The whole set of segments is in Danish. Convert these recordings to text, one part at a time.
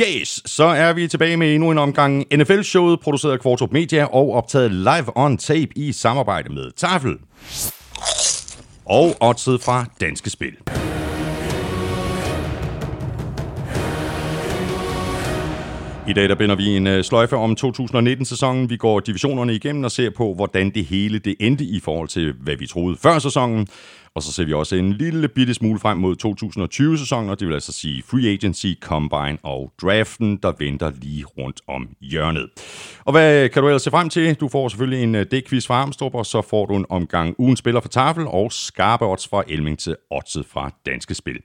Yes, så er vi tilbage med endnu en omgang NFL-showet, produceret af Kvartrup Media og optaget live on tape i samarbejde med Tafel. Og oddset fra Danske Spil. I dag der binder vi en øh, sløjfe om 2019-sæsonen. Vi går divisionerne igennem og ser på, hvordan det hele det endte i forhold til, hvad vi troede før sæsonen. Og så ser vi også en lille bitte smule frem mod 2020-sæsonen, og det vil altså sige Free Agency, Combine og Draften, der venter lige rundt om hjørnet. Og hvad kan du ellers se frem til? Du får selvfølgelig en øh, D-quiz fra Armstrong, og så får du en omgang ugen spiller fra Tafel og skarpe odds fra Elming til oddset fra Danske Spil.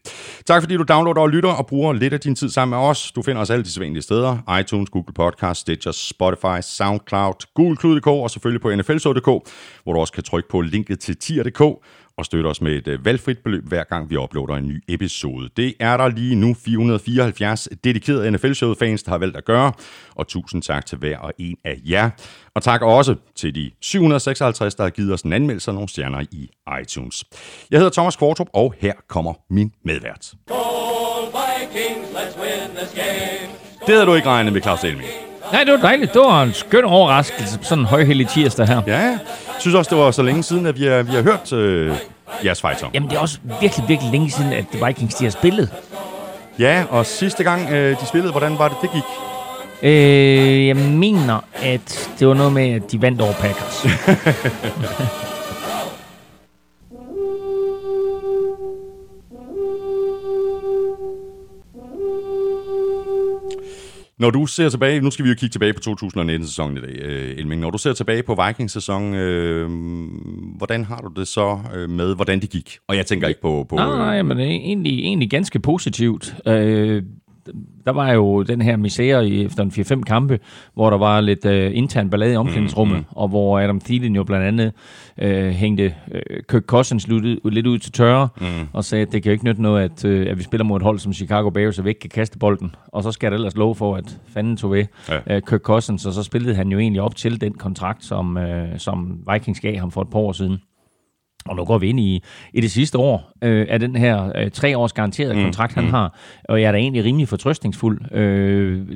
Tak fordi du downloader og lytter og bruger lidt af din tid sammen med os. Du finder os alle de sædvanlige steder. iTunes, Google Podcast, Stitcher, Spotify, SoundCloud, Google og selvfølgelig på nflsod.dk, hvor du også kan trykke på linket til tier.dk og støtte os med et øh, valgfrit beløb, hver gang vi uploader en ny episode. Det er der lige nu 474 dedikerede NFL-showet-fans, der har valgt at gøre, og tusind tak til hver og en af jer. Og tak også til de 756, der har givet os en anmeldelse og nogle stjerner i iTunes. Jeg hedder Thomas Kvartrup, og her kommer min medvært. Det havde du ikke regnet med, Claus Elming. Nej, det var dejligt. Det var en skøn overraskelse på sådan en højhellig tirsdag her. Ja, jeg synes også, det var så længe siden, at vi har, vi har hørt øh, jeres fighter. Jamen, det er også virkelig, virkelig længe siden, at Vikings de har spillet. Ja, og sidste gang øh, de spillede, hvordan var det, det gik? Øh, jeg mener, at det var noget med, at de vandt over Packers. Når du ser tilbage, nu skal vi jo kigge tilbage på 2019-sæsonen i dag, øh, Elming. Når du ser tilbage på Vikings-sæsonen, øh, hvordan har du det så øh, med, hvordan det gik? Og jeg tænker ikke på... på nej, nej, men det er egentlig, egentlig ganske positivt. Øh, der var jo den her misære i efter en 4-5 kampe, hvor der var lidt øh, intern ballade i omklædningsrummet, mm, mm. og hvor Adam Thielen jo blandt andet øh, hængte øh, Kirk Cousins lidt, lidt ud til tørre, mm. og sagde, at det kan jo ikke nytte noget, at, øh, at vi spiller mod et hold som Chicago Bears, og vi ikke kan kaste bolden. Og så skal der ellers love for, at fanden tog ved ja. øh, Kirk Cousins, og så spillede han jo egentlig op til den kontrakt, som, øh, som Vikings gav ham for et par år siden. Og nu går vi ind i, i det sidste år øh, af den her øh, tre års garanterede mm, kontrakt, han mm. har. Og jeg er da egentlig rimelig fortrøstningsfuld. Øh,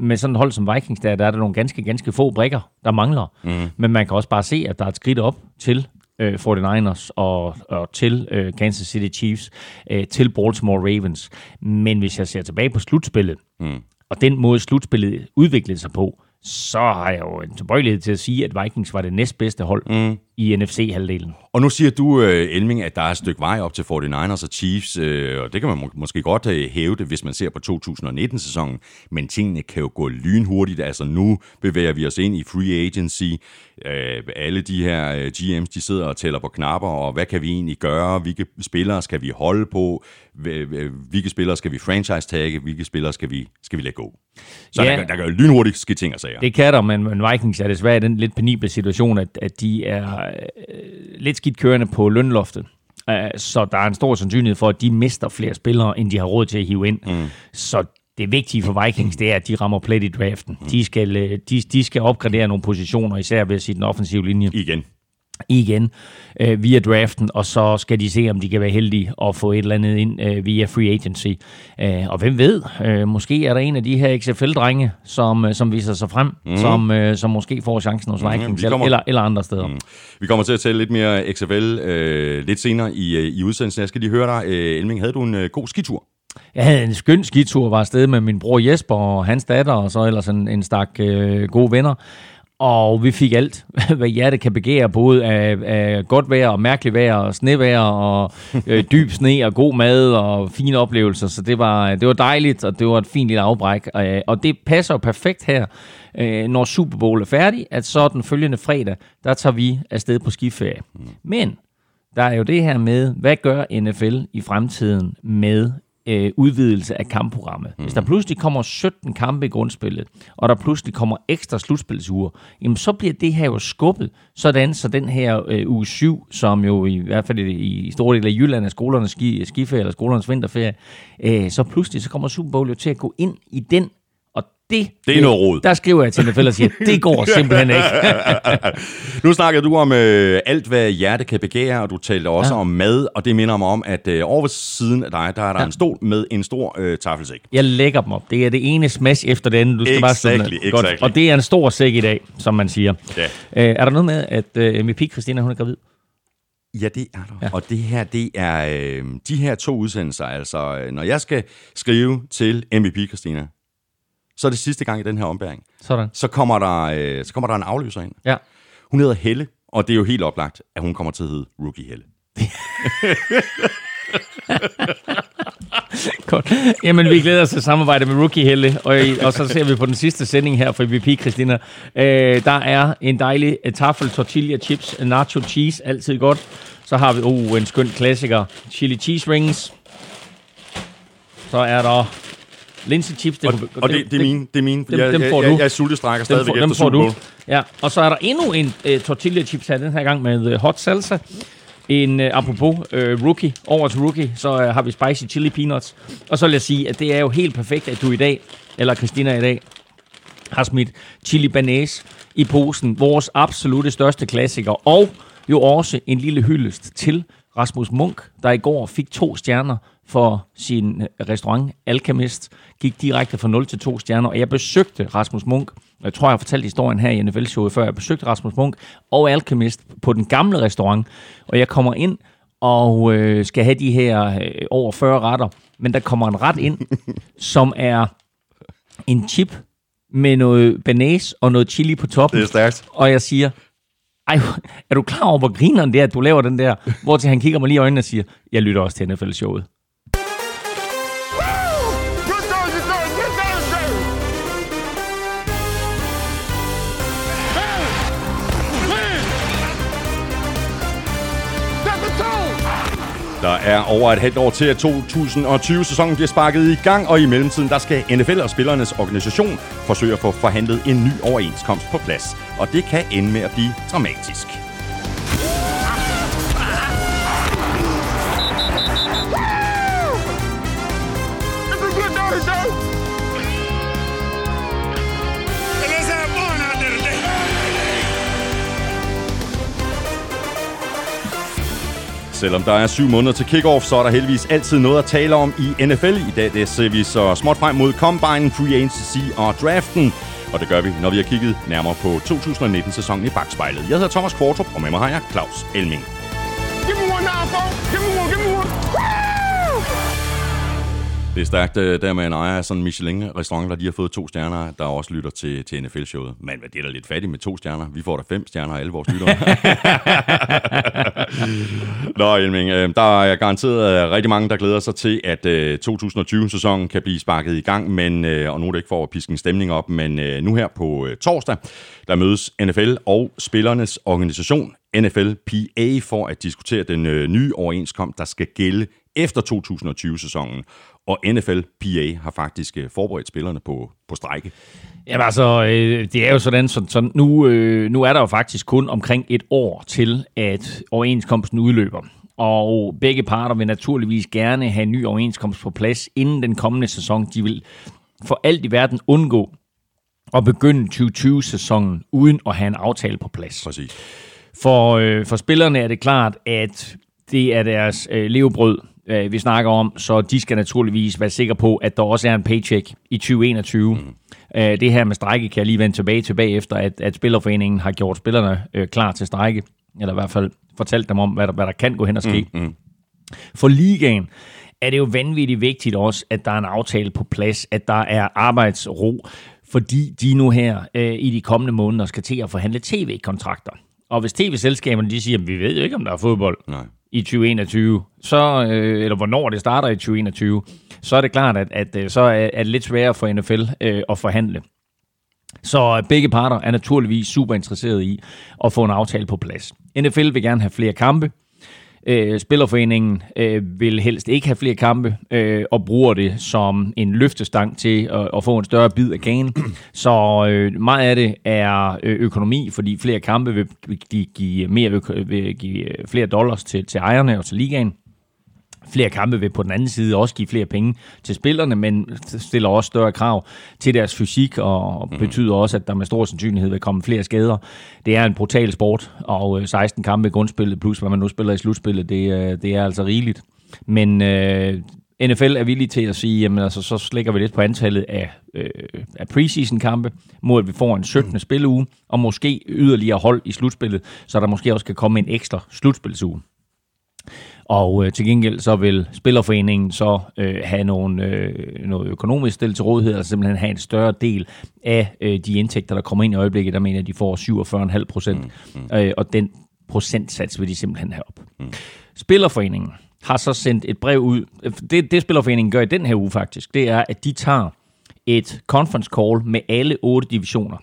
med sådan et hold som Vikings, der, der er der nogle ganske, ganske få brikker, der mangler. Mm. Men man kan også bare se, at der er et skridt op til øh, 49ers og, og til øh, Kansas City Chiefs, øh, til Baltimore Ravens. Men hvis jeg ser tilbage på slutspillet, mm. og den måde slutspillet udviklede sig på, så har jeg jo en tilbøjelighed til at sige, at Vikings var det næstbedste hold mm. I NFC-halvdelen. Og nu siger du, øh, Elming, at der er et stykke vej op til 49ers og Chiefs, øh, og det kan man må- måske godt øh, hæve det, hvis man ser på 2019-sæsonen, men tingene kan jo gå lynhurtigt. Altså nu bevæger vi os ind i free agency. Alle de her GM's, de sidder og tæller på knapper, og hvad kan vi egentlig gøre? Hvilke spillere skal vi holde på? Hvilke spillere skal vi franchise-tagge? Hvilke spillere skal vi, skal vi lade gå? Så ja. der, der kan jo lynhurtigt ske ting og sager. Det kan der, men, men Vikings er desværre i den lidt penible situation, at, at de er øh, lidt skidt kørende på lønloftet. Uh, så der er en stor sandsynlighed for, at de mister flere spillere, end de har råd til at hive ind. Mm. Så det vigtige for Vikings, det er, at de rammer plet i draften. Mm. De, skal, øh, de, de skal opgradere nogle positioner, især ved at sige den offensive linje. Igen igen øh, via draften, og så skal de se, om de kan være heldige at få et eller andet ind øh, via free agency. Øh, og hvem ved, øh, måske er der en af de her XFL-drenge, som, øh, som viser sig frem, mm. som, øh, som måske får chancen hos mhm, Vikings mm, kommer, eller, eller andre steder. Mm. Vi kommer til at tale lidt mere XFL øh, lidt senere i, øh, i udsendelsen. Jeg skal lige høre dig, øh, Elming, havde du en øh, god skitur? Jeg havde en skøn skitur, var afsted med min bror Jesper og hans datter, og så ellers en, en stak øh, gode venner. Og vi fik alt, hvad hjertet kan begære, både af, af godt vejr og mærkeligt vejr, og snevejr og øh, dyb sne og god mad og fine oplevelser. Så det var, det var dejligt, og det var et fint lille afbræk. Øh, og det passer jo perfekt her, øh, når Super Bowl er færdig, at så den følgende fredag, der tager vi afsted på skiferie. Men der er jo det her med, hvad gør NFL i fremtiden med øh, udvidelse af kampprogrammet. Mm. Hvis der pludselig kommer 17 kampe i grundspillet, og der pludselig kommer ekstra slutspilsuger, jamen så bliver det her jo skubbet, sådan så den her øh, uge 7, som jo i, i hvert fald i, i store dele af Jylland er skolernes ski, skiferie eller skolernes vinterferie, øh, så pludselig så kommer Super Bowl jo til at gå ind i den det, Det er noget rod. Der skriver jeg til NFL og siger, det går simpelthen ikke. Nu snakker du om øh, alt, hvad hjerte kan begære, og du talte også ja. om mad, og det minder mig om, at øh, over ved siden af dig, der er der ja. en stol med en stor øh, taffelsæk. Jeg lægger dem op. Det er det ene smash efter det andet. Du skal bare Exactly, sådan, Godt. exactly. Og det er en stor sæk i dag, som man siger. Ja. Øh, er der noget med, at øh, MVP Christina, hun er gravid? Ja, det er der. Ja. Og det her, det er øh, de her to udsendelser. Altså, øh, når jeg skal skrive til MVP, Christina, så er det sidste gang i den her ombæring. Sådan. Så kommer der, øh, så kommer der en afløser ind. Ja. Hun hedder Helle, og det er jo helt oplagt, at hun kommer til at hedde Rookie Helle. Godt. Jamen, vi glæder os til samarbejde med Rookie Helle, og, og så ser vi på den sidste sending her for MVP, Christina. Øh, der er en dejlig øh, taffel tortilla chips, nacho cheese, altid godt. Så har vi oh, en skøn klassiker, chili cheese rings. Så er der linse chips. Og, og det, det, er mine. Det er mine. dem- jeg, dem jeg, får jeg, du. jeg er sultestrækker dem, får, efter dem får du. Ja, og så er der endnu en uh, tortilla chips her, den her gang med uh, hot salsa. En, uh, apropos uh, rookie, over til rookie, så uh, har vi spicy chili peanuts. Og så vil jeg sige, at det er jo helt perfekt, at du i dag, eller Christina i dag, har smidt chili banæs i posen. Vores absolute største klassiker. Og jo også en lille hyldest til Rasmus Munk, der i går fik to stjerner for sin øh, restaurant Alchemist. Gik direkte fra 0 til 2 stjerner. Og jeg besøgte Rasmus Munk. Jeg tror, jeg har fortalt historien her i NFL-showet før. Jeg besøgte Rasmus Munk og Alchemist på den gamle restaurant. Og jeg kommer ind og øh, skal have de her øh, over 40 retter. Men der kommer en ret ind, som er en chip med noget banæs og noget chili på toppen. Det er stærkt. Og jeg siger, ej, er du klar over, hvor grineren det er, at du laver den der? Hvor til han kigger mig lige i øjnene og siger, jeg lytter også til NFL-showet. Der er over et halvt år til, at 2020-sæsonen bliver sparket i gang, og i mellemtiden der skal NFL og spillernes organisation forsøge at få forhandlet en ny overenskomst på plads. Og det kan ende med at blive dramatisk. Selvom der er syv måneder til kickoff, så er der heldigvis altid noget at tale om i NFL. I dag det ser vi så småt frem mod Combine, Free Agency og draften. Og det gør vi, når vi har kigget nærmere på 2019-sæsonen i bagspejlet. Jeg hedder Thomas Kvartrup, og med mig har jeg Claus Elming. Det er stærkt øh, der med en ejer af sådan en Michelin-restaurant, der lige har fået to stjerner, der også lytter til, til NFL-showet. Men det er da lidt fattigt med to stjerner. Vi får da fem stjerner af alle vores lyttere. Nå, Elming, øh, der er garanteret øh, rigtig mange, der glæder sig til, at øh, 2020-sæsonen kan blive sparket i gang, men, og nu er det ikke for at piske en stemning op, men nu her på torsdag, der mødes NFL og spillernes organisation, NFLPA, for at diskutere den nye overenskomst, der skal gælde efter 2020-sæsonen. Og NFLPA har faktisk øh, forberedt spillerne på, på strække. Jamen altså, øh, det er jo sådan, så, så nu, øh, nu er der jo faktisk kun omkring et år til, at overenskomsten udløber. Og begge parter vil naturligvis gerne have en ny overenskomst på plads inden den kommende sæson. De vil for alt i verden undgå at begynde 2020-sæsonen uden at have en aftale på plads. Præcis. For, øh, for spillerne er det klart, at det er deres øh, levebrød, øh, vi snakker om, så de skal naturligvis være sikre på, at der også er en paycheck i 2021. Mm. Øh, det her med strække kan jeg lige vende tilbage til bagefter, at, at Spillerforeningen har gjort spillerne øh, klar til strække, eller i hvert fald fortalt dem om, hvad der, hvad der kan gå hen og ske. Mm, mm. For ligaen er det jo vanvittigt vigtigt også, at der er en aftale på plads, at der er arbejdsro, fordi de nu her øh, i de kommende måneder skal til at forhandle tv-kontrakter. Og hvis tv-selskaberne de siger, at vi ved jo ikke, om der er fodbold Nej i 2021, så, øh, eller hvornår det starter i 2021, så er det klart, at, at øh, så er, er det lidt sværere for NFL øh, at forhandle. Så øh, begge parter er naturligvis super interesserede i at få en aftale på plads. NFL vil gerne have flere kampe. Øh, Spillerforeningen øh, vil helst ikke have flere kampe, øh, og bruger det som en løftestang til at, at få en større bid af kagen. Så øh, meget af det er øh, økonomi, fordi flere kampe vil, vil, give, mere vil give øh, flere dollars til, til ejerne og til ligaen. Flere kampe vil på den anden side også give flere penge til spillerne, men stiller også større krav til deres fysik, og mm. betyder også, at der med stor sandsynlighed vil komme flere skader. Det er en brutal sport, og 16 kampe i grundspillet, plus hvad man nu spiller i slutspillet, det, det er altså rigeligt. Men øh, NFL er villig til at sige, jamen altså, så slækker vi lidt på antallet af, øh, af preseason-kampe, mod at vi får en 17. Mm. spilleuge, og måske yderligere hold i slutspillet, så der måske også kan komme en ekstra slutspilsuge. Og øh, til gengæld så vil Spillerforeningen så øh, have nogle, øh, noget økonomisk stil til rådighed, altså simpelthen have en større del af øh, de indtægter, der kommer ind i øjeblikket. Der mener de får 47,5 procent, mm, mm. øh, og den procentsats vil de simpelthen have op. Mm. Spillerforeningen har så sendt et brev ud. Det, det Spillerforeningen gør i den her uge faktisk, det er, at de tager et conference call med alle otte divisioner.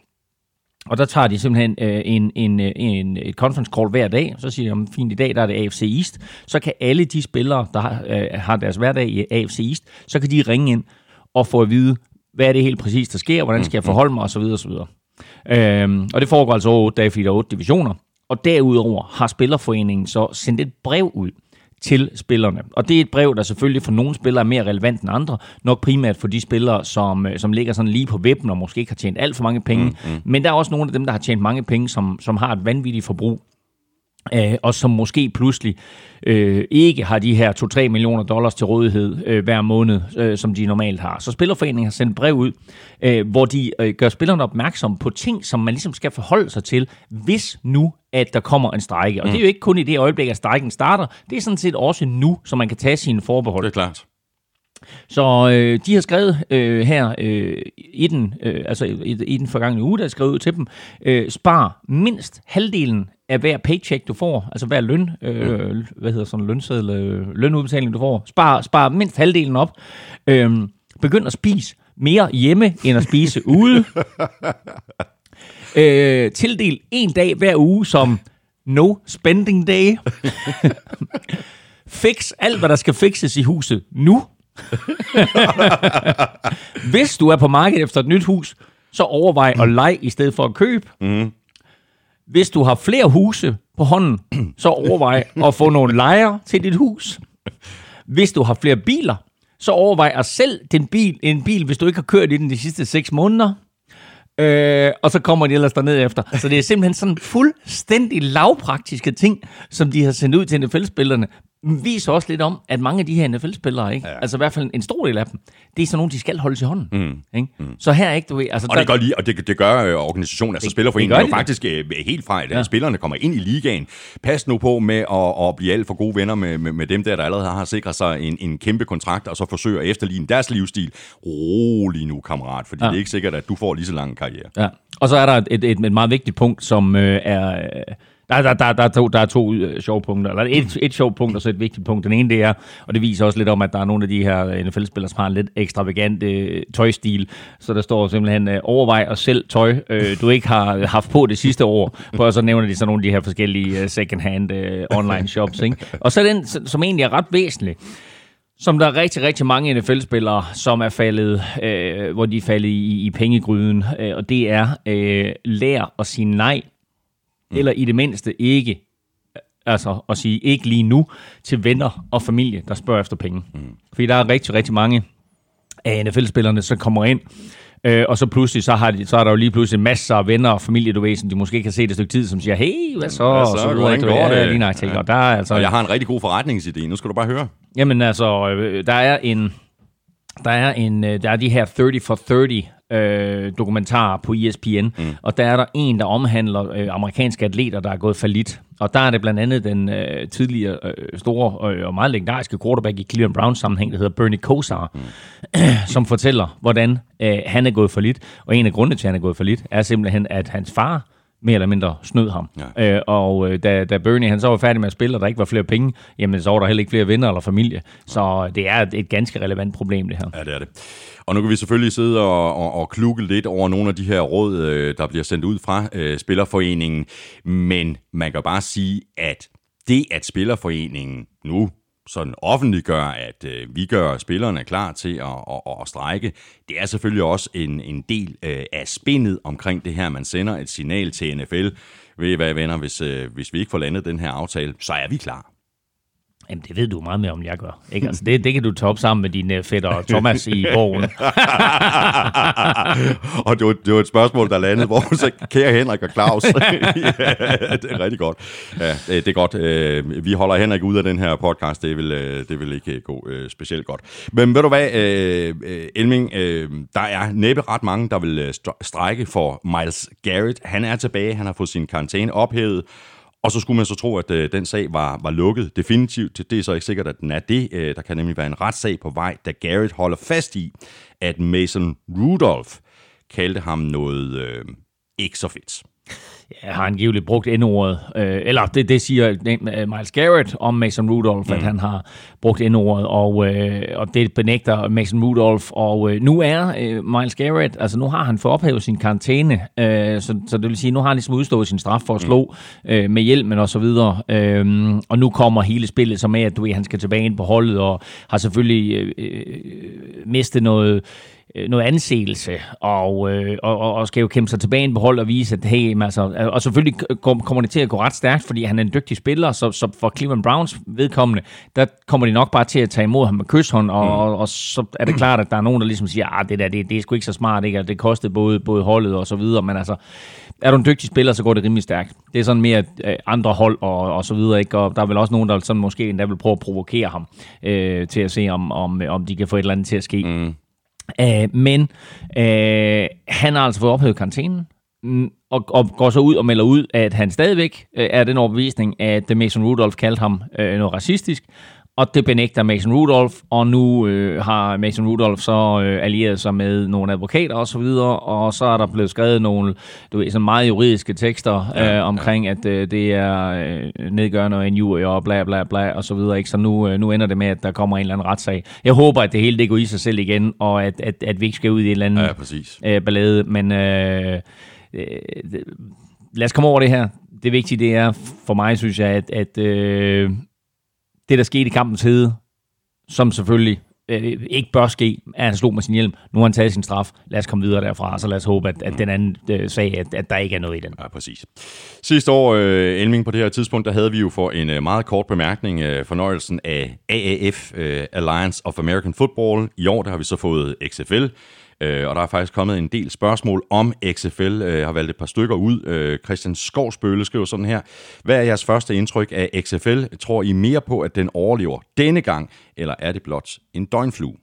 Og der tager de simpelthen øh, en, en, øh, en, et conference call hver dag. Så siger de, fint i dag, der er det AFC East. Så kan alle de spillere, der har, øh, har deres hverdag i AFC East, så kan de ringe ind og få at vide, hvad er det helt præcis, der sker, hvordan skal jeg forholde mig, osv. osv. Øhm, og det foregår altså over otte dage, fordi der er otte divisioner. Og derudover har Spillerforeningen så sendt et brev ud til spillerne. Og det er et brev, der selvfølgelig for nogle spillere er mere relevant end andre. Nok primært for de spillere, som, øh, som ligger sådan lige på vippen og måske ikke har tjent alt for mange penge. Mm, mm. Men der er også nogle af dem, der har tjent mange penge, som, som har et vanvittigt forbrug. Øh, og som måske pludselig øh, ikke har de her 2-3 millioner dollars til rådighed øh, hver måned, øh, som de normalt har. Så Spillerforeningen har sendt brev ud, øh, hvor de øh, gør spillerne opmærksom på ting, som man ligesom skal forholde sig til, hvis nu at der kommer en strejke. Og mm. det er jo ikke kun i det øjeblik, at strejken starter. Det er sådan set også nu, så man kan tage sine forbehold. Det er klart. Så øh, de har skrevet øh, her øh, i den, øh, altså i, i den forgangne uge, der er skrevet ud til dem, øh, spar mindst halvdelen af hver paycheck, du får, altså hver løn, øh, mm. hvad hedder sådan lønseddel, øh, lønudbetaling, du får, spar, spar mindst halvdelen op. Øh, begynd at spise mere hjemme, end at spise ude. øh, tildel en dag hver uge som no spending day. Fix alt, hvad der skal fixes i huset nu. Hvis du er på markedet efter et nyt hus, så overvej at lege i stedet for at købe. Mm. Hvis du har flere huse på hånden, så overvej at få nogle lejer til dit hus. Hvis du har flere biler, så overvej at sælge din bil, en bil, hvis du ikke har kørt i den de sidste 6 måneder. Øh, og så kommer de ellers derned efter. Så det er simpelthen sådan fuldstændig lavpraktiske ting, som de har sendt ud til NFL-spillerne, viser også lidt om, at mange af de her NFL-spillere, ikke? Ja. altså i hvert fald en stor del af dem, det er sådan nogle, de skal holde i hånden. Mm. Ikke? Mm. Så her ikke, du ved... Altså, og, det gør lige, og det, det gør øh, organisationen, altså spillerforeningen, jo faktisk øh, helt fra, at ja. spillerne kommer ind i ligaen. Pas nu på med at, at blive alt for gode venner med, med, med dem der, der allerede har sikret sig en, en kæmpe kontrakt, og så forsøger at efterligne deres livsstil. Rolig nu, kammerat, fordi ja. det er ikke sikkert, at du får lige så lang karriere. Ja. Og så er der et, et, et, et meget vigtigt punkt, som øh, er... Øh, der, der, der, der, er to, der er to uh, sjove punkter, eller et, et sjovt punkt og så et vigtigt punkt. Den ene det er, og det viser også lidt om, at der er nogle af de her øh, NFL-spillere, som har en lidt ekstravagant øh, tøjstil. Så der står simpelthen, øh, overvej at selv tøj, øh, du ikke har haft på det sidste år. Og så nævner de så nogle af de her forskellige øh, second-hand øh, online shops. Ikke? Og så den, som egentlig er ret væsentlig, som der er rigtig, rigtig mange NFL-spillere, som er faldet, øh, hvor de er faldet i, i pengegryden, øh, og det er øh, lær at sige nej mm. eller i det mindste ikke, altså at sige ikke lige nu, til venner og familie, der spørger efter penge. Mm. Fordi der er rigtig, rigtig mange af NFL-spillerne, som kommer ind, Øh, og så pludselig, så, har de, så er der jo lige pludselig masser af venner og familie, du ved, som de måske kan se det et stykke tid, som siger, hey, hvad så? Hvad så? så hvordan går det? Lige nok, ja. og, der er altså, og jeg har en rigtig god forretningsidé, nu skal du bare høre. Jamen altså, øh, der er en, der er, en, øh, der er de her 30 for 30 øh, dokumentarer på ESPN, mm. og der er der en, der omhandler øh, amerikanske atleter, der er gået falit. Og der er det blandt andet den øh, tidligere øh, store øh, og meget legendariske quarterback i Cleveland Browns sammenhæng, der hedder Bernie Kosar, mm. som fortæller, hvordan øh, han er gået for lidt. Og en af grundene til, at han er gået for lidt, er simpelthen, at hans far mere eller mindre snød ham. Ja. Øh, og øh, da, da Bernie han så var færdig med at spille, og der ikke var flere penge, jamen så var der heller ikke flere venner eller familie. Så det er et, et ganske relevant problem, det her. Ja, det er det. Og nu kan vi selvfølgelig sidde og, og, og klukke lidt over nogle af de her råd, øh, der bliver sendt ud fra øh, Spillerforeningen, men man kan bare sige, at det, at Spillerforeningen nu sådan offentliggør, at øh, vi gør spillerne klar til at, at, at, at strække, det er selvfølgelig også en, en del øh, af spindet omkring det her. Man sender et signal til NFL. Ved I hvad, venner, hvis, øh, hvis vi ikke får landet den her aftale, så er vi klar. Jamen, det ved du meget mere om, jeg gør. Ikke? Altså, det, det kan du tage op sammen med din uh, fætter Thomas i bogen. og det var, det var et spørgsmål, der landede, hvor så kære Henrik og Claus. ja, det er rigtig godt. Ja, det, det er godt. Øh, vi holder Henrik ud af den her podcast. Det vil, øh, det vil ikke gå specielt godt. Men ved du hvad, Elming, der er næppe ret mange, der vil strække for Miles Garrett. Han er tilbage. Han har fået sin karantæne ophævet. Og så skulle man så tro, at øh, den sag var, var lukket definitivt. Det er så ikke sikkert, at den er det. Øh, der kan nemlig være en retssag på vej, da Garrett holder fast i, at Mason Rudolph kaldte ham noget øh, ikke så fedt ja, har angiveligt brugt N-ordet, øh, eller det, det siger øh, Miles Garrett om Mason Rudolph, mm. at han har brugt N-ordet, og, øh, og det benægter Mason Rudolph, og øh, nu er øh, Miles Garrett, altså nu har han fået ophævet sin karantæne, øh, så, så det vil sige, nu har han ligesom udstået sin straf for at slå mm. øh, med hjelmen og så videre, øh, og nu kommer hele spillet så med, at du ved, han skal tilbage ind på holdet, og har selvfølgelig øh, øh, mistet noget noget anseelse, og, øh, og, og skal jo kæmpe sig tilbage på hold og vise, at hey, altså, og selvfølgelig kommer det til at gå ret stærkt, fordi han er en dygtig spiller, så, så for Cleveland Browns vedkommende, der kommer de nok bare til at tage imod ham med kysshånd, og, mm. og, og så er det klart, at der er nogen, der ligesom siger, at ah, det der, det, det er sgu ikke så smart, ikke? det kostede både, både holdet og så videre, men altså, er du en dygtig spiller, så går det rimelig stærkt. Det er sådan mere øh, andre hold og, og så videre, ikke? og der er vel også nogen, der sådan måske endda vil prøve at provokere ham, øh, til at se, om, om, om de kan få et eller andet til at ske. Mm. Uh, men øh, han har altså fået ophævet karantænen, mm, og, og går så ud og melder ud, at han stadigvæk øh, er den overbevisning, at Mason Rudolph kaldte ham øh, noget racistisk, og det benægter Mason Rudolph, og nu øh, har Mason Rudolph så øh, allieret sig med nogle advokater og så videre, og så er der blevet skrevet nogle du ved, sådan meget juridiske tekster ja, øh, omkring, ja. at øh, det er øh, nedgørende og injurier og bla bla bla og så videre. Ikke? Så nu, øh, nu ender det med, at der kommer en eller anden retssag. Jeg håber, at det hele det går i sig selv igen, og at, at, at vi ikke skal ud i en eller anden ja, præcis. øh, ballade, men øh, øh, lad os komme over det her. Det vigtige det er for mig, synes jeg, at, at øh, det, der skete i kampens hede, som selvfølgelig øh, ikke bør ske, at han slog med sin hjelm. Nu har han taget sin straf. Lad os komme videre derfra, så lad os håbe, at, at den anden øh, sag, at, at der ikke er noget i den. Ja, præcis. Sidste år, øh, Elming, på det her tidspunkt, der havde vi jo for en øh, meget kort bemærkning øh, fornøjelsen af AAF, øh, Alliance of American Football. I år, der har vi så fået XFL, Øh, og der er faktisk kommet en del spørgsmål om XFL. Øh, jeg har valgt et par stykker ud. Øh, Christian Skovsbøle skriver sådan her. Hvad er jeres første indtryk af XFL? Tror I mere på, at den overlever denne gang, eller er det blot en døgnflue?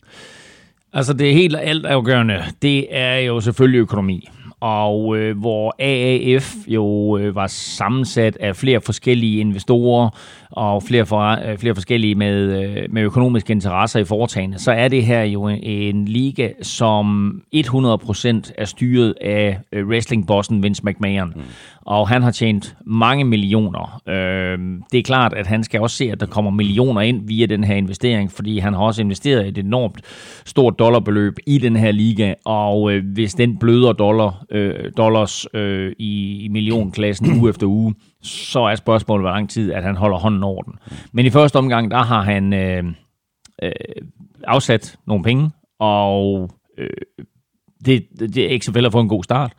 Altså det helt alt afgørende, det er jo selvfølgelig økonomi og øh, hvor AAF jo øh, var sammensat af flere forskellige investorer og flere, for, øh, flere forskellige med, øh, med økonomiske interesser i foretagende, så er det her jo en, en liga, som 100% er styret af øh, wrestlingbossen Vince McMahon. Mm. Og han har tjent mange millioner. Øh, det er klart, at han skal også se, at der kommer millioner ind via den her investering, fordi han har også investeret et enormt stort dollarbeløb i den her liga, og øh, hvis den bløder dollar øh, dollars øh, i, i millionklassen uge efter uge, så er spørgsmålet, hvor lang tid, at han holder hånden over den. Men i første omgang, der har han øh, øh, afsat nogle penge, og øh, det, det XFL har fået en god start.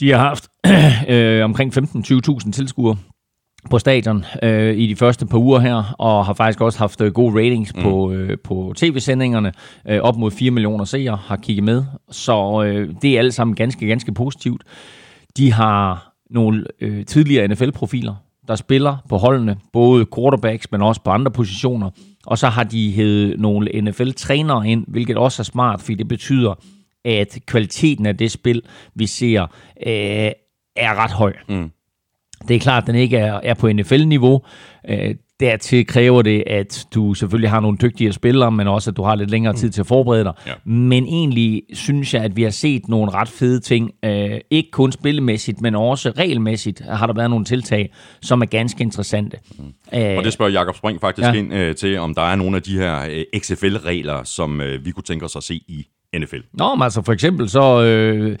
De har haft øh, omkring 15-20.000 tilskuere på stadion øh, i de første par uger her, og har faktisk også haft øh, gode ratings mm. på, øh, på tv-sendingerne. Øh, op mod 4 millioner seere har kigget med, så øh, det er alt sammen ganske, ganske positivt. De har nogle øh, tidligere NFL-profiler, der spiller på holdene, både quarterbacks, men også på andre positioner. Og så har de hævet nogle NFL-trænere ind, hvilket også er smart, fordi det betyder, at kvaliteten af det spil, vi ser, øh, er ret høj. Mm. Det er klart, at den ikke er, er på NFL-niveau. Øh, dertil kræver det, at du selvfølgelig har nogle dygtige spillere, men også, at du har lidt længere tid til at forberede dig. Ja. Men egentlig synes jeg, at vi har set nogle ret fede ting. Øh, ikke kun spillemæssigt, men også regelmæssigt har der været nogle tiltag, som er ganske interessante. Mm. Øh, og det spørger Jakob Spring faktisk ja. ind øh, til, om der er nogle af de her øh, XFL-regler, som øh, vi kunne tænke os at se i NFL. Nå, men altså for eksempel så, øh,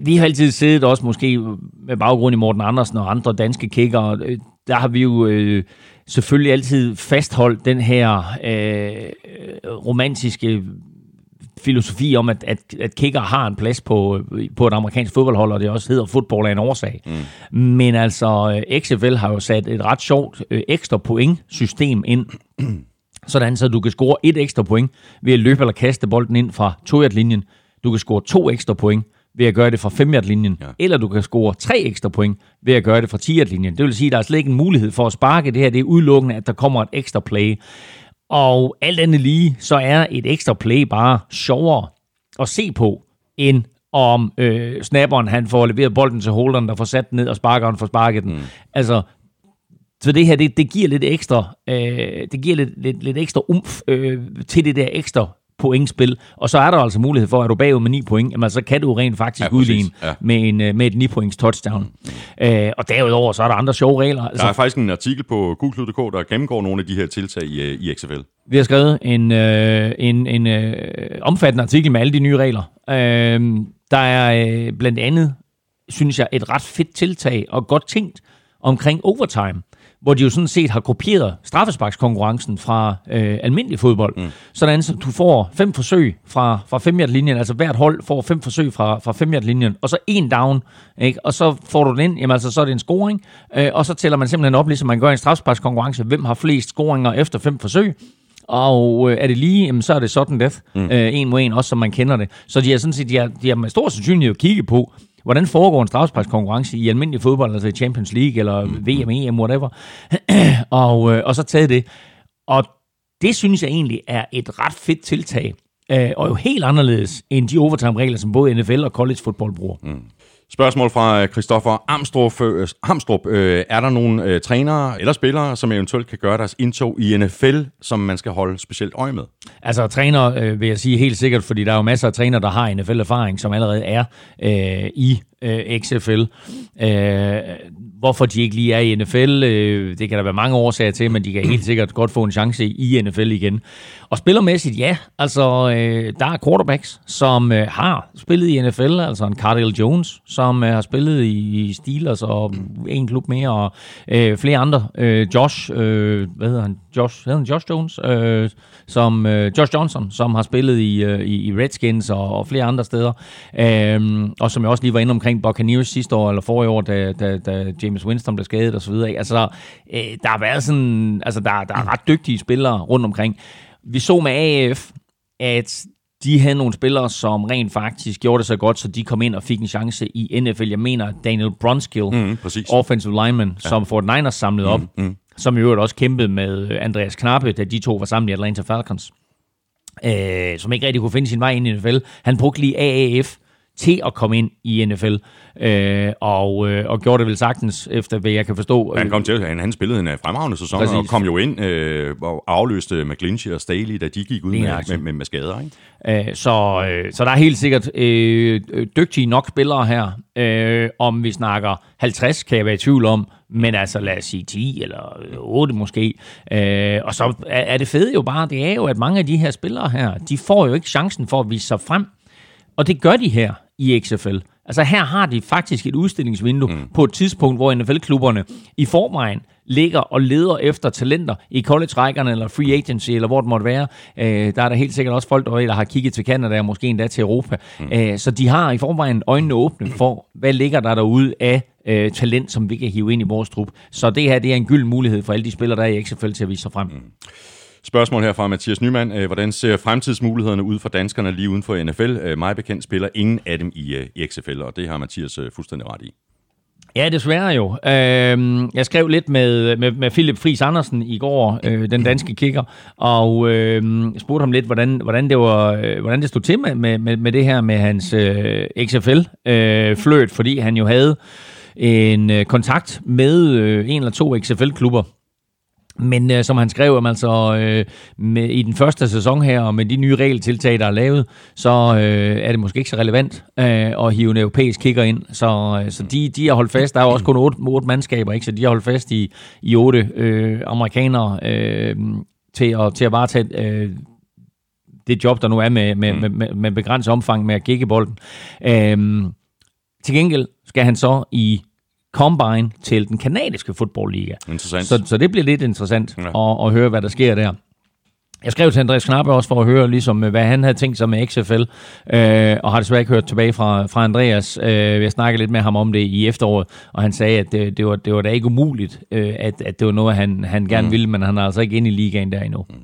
vi har altid siddet også måske med baggrund i Morten Andersen og andre danske kicker, øh, der har vi jo øh, selvfølgelig altid fastholdt den her øh, romantiske filosofi om, at, at, at kicker har en plads på, på et amerikansk fodboldhold, og det også hedder fodbold af en årsag. Mm. Men altså, øh, XFL har jo sat et ret sjovt øh, ekstra point-system ind, sådan så du kan score et ekstra point ved at løbe eller kaste bolden ind fra 2 linjen Du kan score to ekstra point ved at gøre det fra 5 linjen ja. eller du kan score tre ekstra point ved at gøre det fra 10 linjen Det vil sige, at der er slet ikke en mulighed for at sparke det her. Det er udelukkende, at der kommer et ekstra play. Og alt andet lige, så er et ekstra play bare sjovere at se på, end om øh, snapperen han får leveret bolden til holderen, der får sat den ned, og sparkeren får sparket den. Mm. Altså, så det her, det, det giver lidt ekstra, øh, det giver lidt, lidt, lidt ekstra umf øh, til det der ekstra pointspil. Og så er der altså mulighed for, at du bagud med 9 point, jamen, så kan du rent faktisk ja, udligne ja. med, en, øh, med et 9 points touchdown. Mm. Øh, og derudover, så er der andre sjove regler. Altså, der er faktisk en artikel på google.dk, der gennemgår nogle af de her tiltag i, øh, i XFL. Vi har skrevet en, øh, en, en øh, omfattende artikel med alle de nye regler. Øh, der er øh, blandt andet, synes jeg, et ret fedt tiltag og godt tænkt omkring overtime hvor de jo sådan set har kopieret straffesparkskonkurrencen fra øh, almindelig fodbold. Mm. Sådan så du får fem forsøg fra, fra 5 linjen altså hvert hold får fem forsøg fra, fra 5 linjen og så en down, ikke? og så får du den ind, jamen altså så er det en scoring, øh, og så tæller man simpelthen op, ligesom man gør i en straffesparkskonkurrence, hvem har flest scoringer efter fem forsøg, og øh, er det lige, jamen, så er det sådan death, mm. øh, en mod en, også som man kender det. Så de har sådan set, de har, de har med stor sandsynlighed at kigge på, hvordan foregår en strafsparkskonkurrence i almindelig fodbold, altså i Champions League eller mm. VM, EM, whatever, og, øh, og så taget det. Og det synes jeg egentlig er et ret fedt tiltag, øh, og jo helt anderledes end de overtime-regler, som både NFL og college football bruger. Mm. Spørgsmål fra øh, Christoffer Amstrup. Øh, Amstrup. Øh, er der nogle øh, trænere eller spillere, som eventuelt kan gøre deres indtog i NFL, som man skal holde specielt øje med? Altså træner øh, vil jeg sige helt sikkert, fordi der er jo masser af trænere, der har NFL-erfaring, som allerede er øh, i øh, XFL. Øh, hvorfor de ikke lige er i NFL, øh, det kan der være mange årsager til, men de kan helt sikkert godt få en chance i NFL igen. Og spillermæssigt, ja, altså øh, der er quarterbacks, som øh, har spillet i NFL, altså en Cardell Jones, som øh, har spillet i Steelers og en klub mere, og øh, flere andre. Øh, Josh, øh, hvad hedder han? Josh, hedder han Josh Jones? Øh, som øh, Josh Johnson, som har spillet i, øh, i Redskins og, og flere andre steder, øh, og som jeg også lige var inde omkring Buccaneers sidste år, eller forrige år, da, da, da James Winston blev skadet og så videre. Altså, øh, der har været sådan, altså der, der er ret dygtige spillere rundt omkring. Vi så med AF, at de havde nogle spillere, som rent faktisk gjorde det så godt, så de kom ind og fik en chance i NFL. Jeg mener Daniel Brunskill, mm, offensive lineman, ja. som Fort Niners samlede mm, op, mm. Som i øvrigt også kæmpede med Andreas Knappe, da de to var sammen i Atlanta Falcons, øh, som ikke rigtig kunne finde sin vej ind i NFL. Han brugte lige AAF til at komme ind i NFL, øh, og, øh, og gjorde det vel sagtens, efter hvad jeg kan forstå. Han kom til, han, han spillede en øh, fremragende sæson, Præcis. og kom jo ind øh, og afløste McGlinchey og Staley, da de gik ud med, med, med, med skader. Ikke? Øh, så, øh, så der er helt sikkert øh, dygtige nok spillere her. Øh, om vi snakker 50, kan jeg være i tvivl om, men altså lad os sige 10 eller 8 måske. Øh, og så er, er det fede jo bare, det er jo, at mange af de her spillere her, de får jo ikke chancen for at vise sig frem. Og det gør de her i XFL. Altså her har de faktisk et udstillingsvindue mm. på et tidspunkt, hvor NFL-klubberne i forvejen ligger og leder efter talenter i college-rækkerne eller free agency, eller hvor det måtte være. Øh, der er der helt sikkert også folk, der har kigget til Canada og måske endda til Europa. Mm. Øh, så de har i forvejen øjnene åbne for, hvad ligger der derude af øh, talent, som vi kan hive ind i vores trup. Så det her det er en gyld mulighed for alle de spillere, der er i XFL til at vise sig frem. Mm. Spørgsmål her fra Mathias Nyman. Øh, hvordan ser fremtidsmulighederne ud for danskerne lige uden for NFL? Øh, mig bekendt spiller ingen af dem i, øh, i XFL, og det har Mathias fuldstændig ret i. Ja, desværre jo. Øhm, jeg skrev lidt med, med, med Philip Friis Andersen i går, øh, den danske kicker, og øhm, spurgte ham lidt, hvordan, hvordan, det, var, øh, hvordan det stod til med, med, med det her med hans øh, XFL-fløt, fordi han jo havde en kontakt med en eller to XFL-klubber, men øh, som han skrev, altså, øh, med, i den første sæson her, og med de nye regeltiltag, der er lavet, så øh, er det måske ikke så relevant øh, at hive en europæisk kicker ind. Så, øh, så de, de har holdt fast. Der er jo også kun otte, otte mandskaber, ikke? så de har holdt fast i, i otte øh, amerikanere øh, til, at, til at varetage øh, det job, der nu er med, med, med, med, med begrænset omfang med at gigge bolden. Øh, til gengæld skal han så i combine til den kanadiske fodboldliga. Interessant. Så, så det bliver lidt interessant ja. at, at høre, hvad der sker der. Jeg skrev til Andreas Knappe også for at høre, ligesom, hvad han havde tænkt sig med XFL, øh, og har desværre ikke hørt tilbage fra, fra Andreas. Øh, jeg snakkede lidt med ham om det i efteråret, og han sagde, at det, det, var, det var da ikke umuligt, øh, at, at det var noget, han, han gerne mm. ville, men han er altså ikke inde i ligaen der endnu. Mm.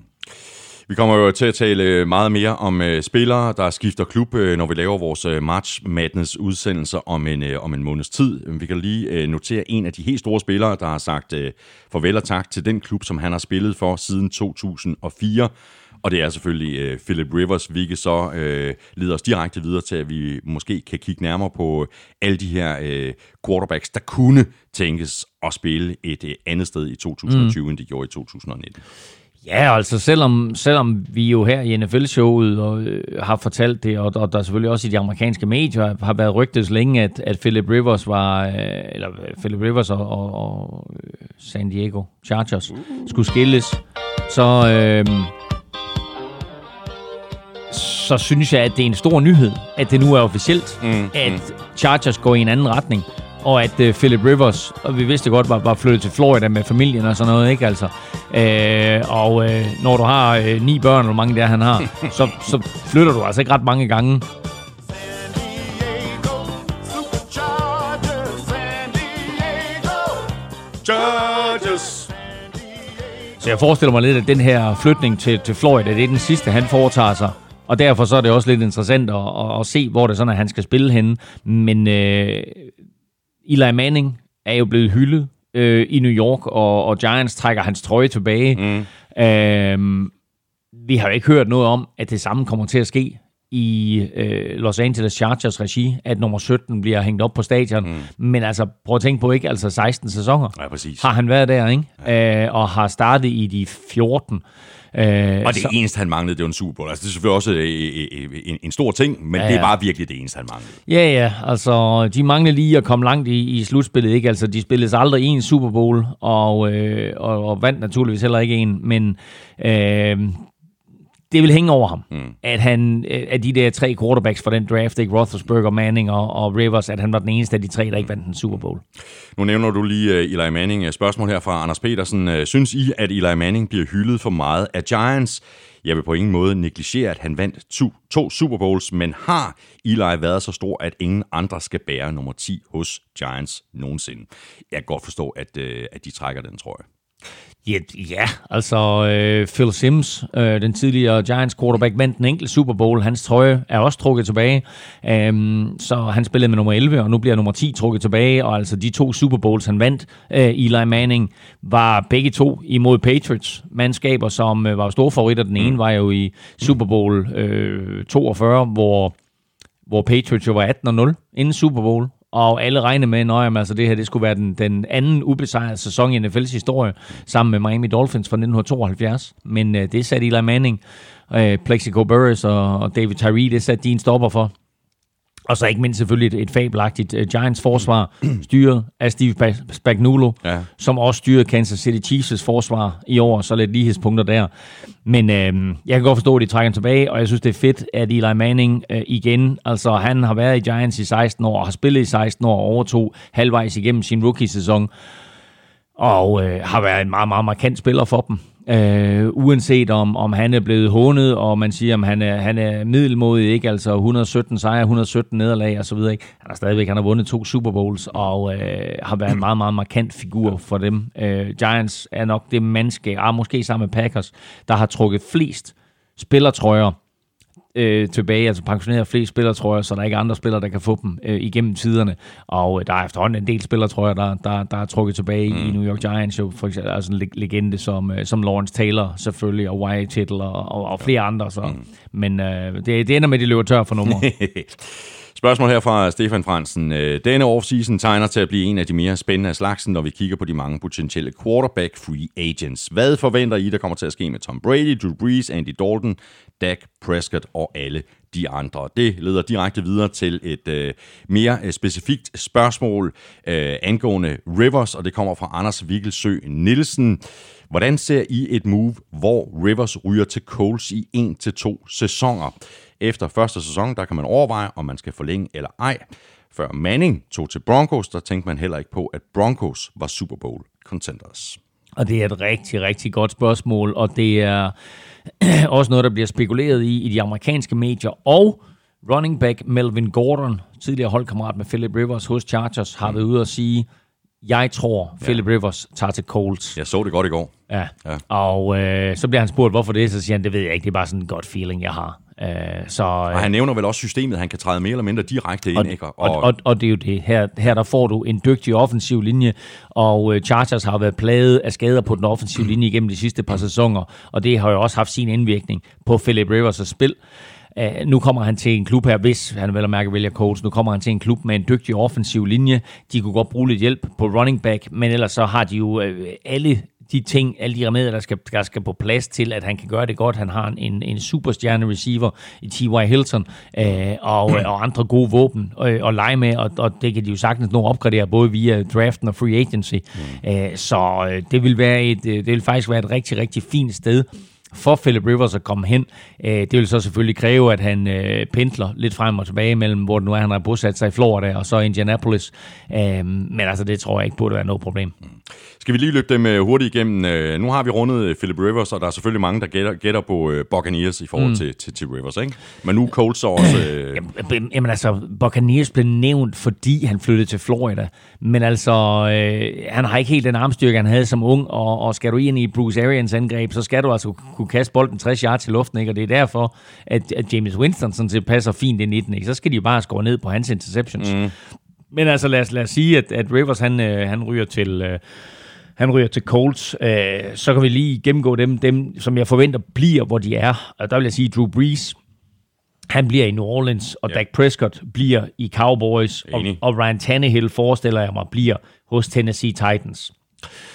Vi kommer jo til at tale meget mere om uh, spillere, der skifter klub, uh, når vi laver vores uh, March Madness udsendelser om en, uh, om en måneds tid. Vi kan lige uh, notere en af de helt store spillere, der har sagt uh, farvel og tak til den klub, som han har spillet for siden 2004. Og det er selvfølgelig uh, Philip Rivers, hvilket så uh, leder os direkte videre til, at vi måske kan kigge nærmere på alle de her uh, quarterbacks, der kunne tænkes at spille et uh, andet sted i 2020, mm. end de gjorde i 2019. Ja, altså selvom, selvom vi jo her i NFL-showet og, øh, har fortalt det, og, og der selvfølgelig også i de amerikanske medier har været rygtet så længe, at, at Philip Rivers var, øh, eller Philip Rivers og, og, og øh, San Diego Chargers skulle skilles, så, øh, så synes jeg, at det er en stor nyhed, at det nu er officielt, mm, at mm. Chargers går i en anden retning og at uh, Philip Rivers, og vi vidste godt, var, var flyttet til Florida med familien og sådan noget, ikke altså. Uh, og uh, når du har uh, ni børn, eller mange der han har, så, så flytter du altså ikke ret mange gange. Chargers. Så jeg forestiller mig lidt, at den her flytning til, til Florida, det er den sidste, han foretager sig. Og derfor så er det også lidt interessant at, at, at se, hvor det er sådan, at han skal spille henne. Men øh, Eli Manning er jo blevet hyldet øh, i New York, og, og Giants trækker hans trøje tilbage. Mm. Øh, vi har jo ikke hørt noget om, at det samme kommer til at ske i øh, Los Angeles Chargers regi, at nummer 17 bliver hængt op på stadion. Mm. Men altså, prøv at tænke på, ikke? Altså 16 sæsoner ja, præcis. har han været der, ikke? Ja. Øh, og har startet i de 14. Øh, og det så, eneste, han manglede, det var en Super Bowl. Altså, det er selvfølgelig også øh, øh, en, en stor ting, men ja, ja. det var virkelig det eneste, han manglede. Ja, ja. Altså, de manglede lige at komme langt i, i slutspillet. Ikke? Altså, de spillede aldrig en Super Bowl, og, øh, og, og vandt naturligvis heller ikke en, men øh, det vil hænge over ham, mm. at han at de der tre quarterbacks for den draft, ikke Roethlisberger, Manning og, og Rivers, at han var den eneste af de tre, der ikke vandt en Super Bowl. Nu nævner du lige uh, Eli Manning. Spørgsmål her fra Anders Petersen. Synes I, at Eli Manning bliver hyldet for meget af Giants? Jeg vil på ingen måde negligere, at han vandt to, to Super Bowls, men har Eli været så stor, at ingen andre skal bære nummer 10 hos Giants nogensinde? Jeg kan godt forstå, at, uh, at de trækker den, tror jeg. Ja, ja altså øh, Phil Sims, øh, den tidligere Giants quarterback, vandt den enkelte Super Bowl. Hans trøje er også trukket tilbage, um, så han spillede med nummer 11, og nu bliver nummer 10 trukket tilbage. Og altså de to Super Bowls, han vandt, øh, Eli Manning, var begge to imod Patriots mandskaber, som øh, var store favoritter. Den ene mm. var jo i Super Bowl øh, 42, hvor hvor Patriots jo var 18-0 inden Super Bowl, og alle regnede med, at altså, det her det skulle være den, den anden ubesejrede sæson i NFL's historie, sammen med Miami Dolphins fra 1972. Men øh, det satte Eli Manning, øh, Plexico Burris og, og David Tyree, det satte de en stopper for. Og så ikke mindst selvfølgelig et, et fabelagtigt uh, Giants-forsvar, styret af Steve Spagnuolo, ja. som også styrede Kansas City Chiefs' forsvar i år, så lidt lighedspunkter der. Men øh, jeg kan godt forstå, at de trækker tilbage, og jeg synes, det er fedt, at Eli Manning øh, igen, altså han har været i Giants i 16 år, og har spillet i 16 år, og overtog halvvejs igennem sin rookie-sæson, og øh, har været en meget, meget markant spiller for dem. Øh, uanset om, om han er blevet hånet, og man siger, om han er, han er middelmodig, ikke? altså 117 sejre, 117 nederlag og så videre. Ikke? Han har stadigvæk han har vundet to Super Bowls, og øh, har været en meget, meget markant figur for dem. Øh, Giants er nok det mandskab, ah, måske sammen med Packers, der har trukket flest spillertrøjer øh, tilbage, altså pensioneret flest spillere, tror jeg, så der er ikke andre spillere, der kan få dem øh, igennem tiderne. Og øh, der er efterhånden en del spillere, tror jeg, der, der, der er trukket tilbage mm. i New York Giants, jo, for eksempel altså en leg- legende som, øh, som Lawrence Taylor selvfølgelig, og Wyatt Tittle og, og, og flere andre. Så. Mm. Men øh, det, det ender med, at de løber tør for numre. Spørgsmål her fra Stefan Fransen. Øh, denne offseason tegner til at blive en af de mere spændende af slagsen, når vi kigger på de mange potentielle quarterback free agents. Hvad forventer I, der kommer til at ske med Tom Brady, Drew Brees, Andy Dalton, Dak Prescott og alle de andre. Det leder direkte videre til et øh, mere øh, specifikt spørgsmål øh, angående Rivers, og det kommer fra Anders Vigelsø Nielsen. Hvordan ser I et move, hvor Rivers ryger til Coles i en til to sæsoner? Efter første sæson, der kan man overveje, om man skal forlænge eller ej. Før Manning tog til Broncos, der tænkte man heller ikke på, at Broncos var Super Bowl contenders. Og det er et rigtig, rigtig godt spørgsmål, og det er også noget, der bliver spekuleret i i de amerikanske medier. Og running back Melvin Gordon, tidligere holdkammerat med Philip Rivers hos Chargers, har været ude at sige, jeg tror, Philip Rivers tager til Colts. Jeg så det godt i går. Ja. Ja. Og øh, så bliver han spurgt, hvorfor det, så siger han, det ved jeg ikke, det er bare sådan en godt feeling, jeg har. Øh, så, Og han nævner vel også systemet, han kan træde mere eller mindre direkte ind, ikke? og, og, og, og det er jo det. Her, her der får du en dygtig offensiv linje, og øh, Chargers har været plaget af skader på den offensive linje igennem de sidste par sæsoner, og det har jo også haft sin indvirkning på Philip Rivers' spil. Uh, nu kommer han til en klub her, hvis han vel at mærke vælger coach, nu kommer han til en klub med en dygtig offensiv linje. De kunne godt bruge lidt hjælp på running back, men ellers så har de jo øh, alle de ting, alle de remedier, der skal, der skal på plads til, at han kan gøre det godt. Han har en, en superstjerne receiver i T.Y. Hilton, øh, og, og andre gode våben øh, at lege med, og, og det kan de jo sagtens nå at opgradere, både via draften og free agency. Mm. Øh, så øh, det vil, være et, øh, det vil faktisk være et rigtig, rigtig fint sted for Philip Rivers at komme hen. Øh, det vil så selvfølgelig kræve, at han øh, pendler lidt frem og tilbage mellem, hvor det nu er, han har bosat sig i Florida, og så Indianapolis. Øh, men altså, det tror jeg ikke burde være noget problem. Mm. Skal vi lige løbe dem øh, hurtigt igennem? Øh, Nu har vi rundet øh, Philip Rivers, og der er selvfølgelig mange, der gætter, gætter på Buccaneers i forhold mm. til, til, til Rivers, ikke? Men nu Colts så også... Øh, Jamen, Jamen altså, Buccaneers blev nævnt, fordi han flyttede til Florida. Men altså, øh, han har ikke helt den armstyrke, han havde som ung, og, og skal du ind i Bruce Arians angreb, så skal du altså kunne kaste bolden 60 yards til luften, ikke? Og det er derfor, at, at James Winston sådan set passer fint ind i den, ikke? Så skal de jo bare score ned på hans interceptions. Mm. Men altså, lad os, lad os sige, at, at Rivers, han, øh, han ryger til... Øh, han ryger til Colts, øh, så kan vi lige gennemgå dem, dem, som jeg forventer bliver, hvor de er. Og der vil jeg sige, Drew Brees, han bliver i New Orleans, og Ja. Dak Prescott bliver i Cowboys, og, og Ryan Tannehill forestiller jeg mig bliver hos Tennessee Titans.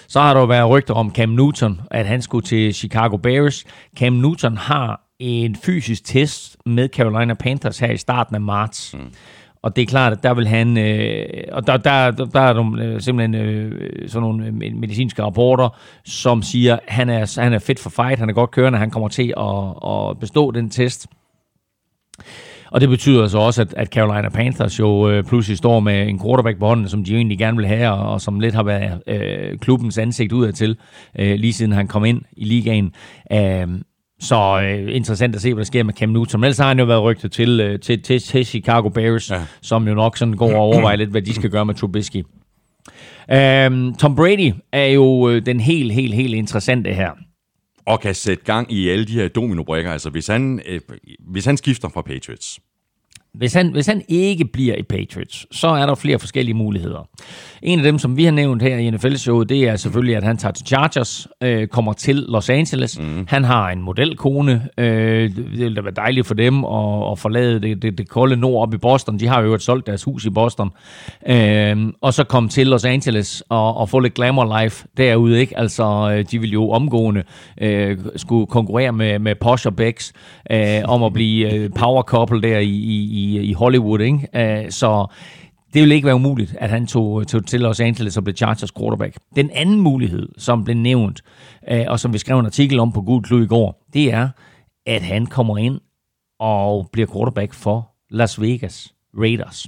Så har der jo været rygter om Cam Newton, at han skulle til Chicago Bears. Cam Newton har en fysisk test med Carolina Panthers her i starten af marts. Mm. Og det er klart, at der vil han... Øh, og der, der, der, er nogle, øh, simpelthen øh, sådan nogle øh, medicinske rapporter, som siger, at han er, han er fit for fight, han er godt kørende, han kommer til at, at bestå den test. Og det betyder så også, at, at Carolina Panthers jo øh, pludselig står med en quarterback på hånden, som de jo egentlig gerne vil have, og, og som lidt har været øh, klubbens ansigt udadtil, øh, lige siden han kom ind i ligaen. Øh, så øh, interessant at se, hvad der sker med Cam Newton. Men ellers har han jo været rygtet til, øh, til, til, til Chicago Bears, Ja. som jo nok sådan går og overvejer lidt, hvad de skal gøre med Trubisky. Um, Tom Brady er jo øh, den helt, helt, helt interessante her. og kan sætte gang i alle de her dominobrikker. Altså, hvis han, øh, hvis han skifter fra Patriots, Hvis han, hvis han ikke bliver i Patriots, så er der flere forskellige muligheder. En af dem, som vi har nævnt her i NFL-showet, det er selvfølgelig, at han tager til Chargers, øh, kommer til Los Angeles. Mm. Han har en modelkone. Øh, det vil da være dejligt for dem at, at forlade det, det, det kolde nord op i Boston. De har jo et solgt deres hus i Boston. Øh, og så komme til Los Angeles og, og få lidt glamour life derude. Ikke? Altså, øh, de vil jo omgående øh, skulle konkurrere med, med Posh og Becks øh, om at blive øh, power couple der i, i, i- i Hollywood. Ikke? Øh, så det ville ikke være umuligt, at han tog, tog til Los Angeles og blev Chargers quarterback. Den anden mulighed, som blev nævnt, øh, og som vi skrev en artikel om på Gud Klud i går, det er, at han kommer ind og bliver quarterback for Las Vegas Raiders.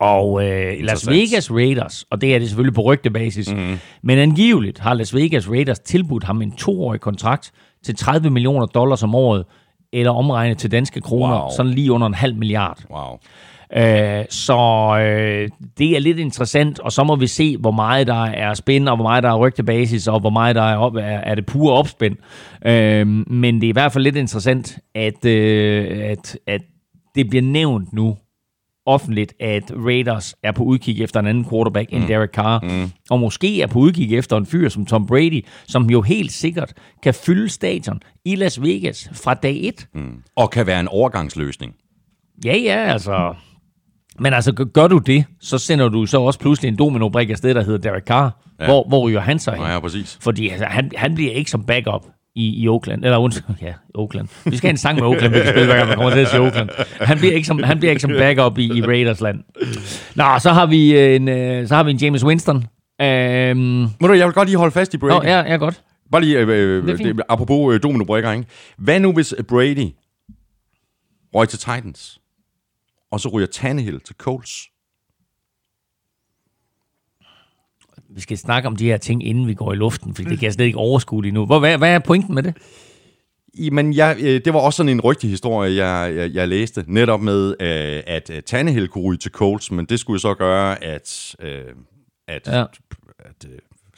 Og øh, Las. Vegas Raiders, og det er det selvfølgelig på rygtebasis, mm. men angiveligt har Las Vegas Raiders tilbudt ham en toårig kontrakt til 30 millioner dollars om året, eller omregnet til danske kroner, Wow. sådan lige under en halv milliard. wow. Øh, så øh, det er lidt interessant, og så må vi se, hvor meget der er spænd, og hvor meget der er rygtebasis, og hvor meget der er, op, er, er det pure opspænd. Øh, men det er i hvert fald lidt interessant, at, øh, at, at det bliver nævnt nu offentligt, at Raiders er på udkig efter en anden quarterback end Derek Carr, mm. og måske er på udkig efter en fyr som Tom Brady, som jo helt sikkert kan fylde stadion i Las Vegas fra dag 1. Mm. Og kan være en overgangsløsning. Ja, ja, altså... Men altså, gør- gør du det, så sender du så også pludselig en domino-brik afsted, der hedder Derek Carr. Ja. Hvor, hvor ryger han så hen? Ja, ja, præcis. Fordi altså, han, han bliver ikke som backup i, i Oakland. Eller undskyld, ja, Oakland. Vi skal have en sang med Oakland, vi kan spille, hver gang man kommer til at sige Oakland. Han bliver ikke som, han bliver ikke som backup i, i Raiders land. Nå, så har vi en, øh, så har vi en James Winston. Øhm, Må du, jeg vil godt lige holde fast i Brady. nå, ja, ja, godt. Bare lige, øh, øh, Det det, apropos øh, dominobrikker, ikke? Hvad nu hvis Brady røg til Titans, og så ryger Tannehill til Colts? Vi skal snakke om de her ting, inden vi går i luften, fordi det kan jeg slet ikke overskue lige nu. Hvor, hvad, hvad er pointen med det? Men jeg, øh, det var også sådan en rygtig historie, jeg, jeg, jeg læste, netop med, øh, at øh, Tannehill kunne ryge til Colts, men det skulle så gøre, at, at, Ja. at,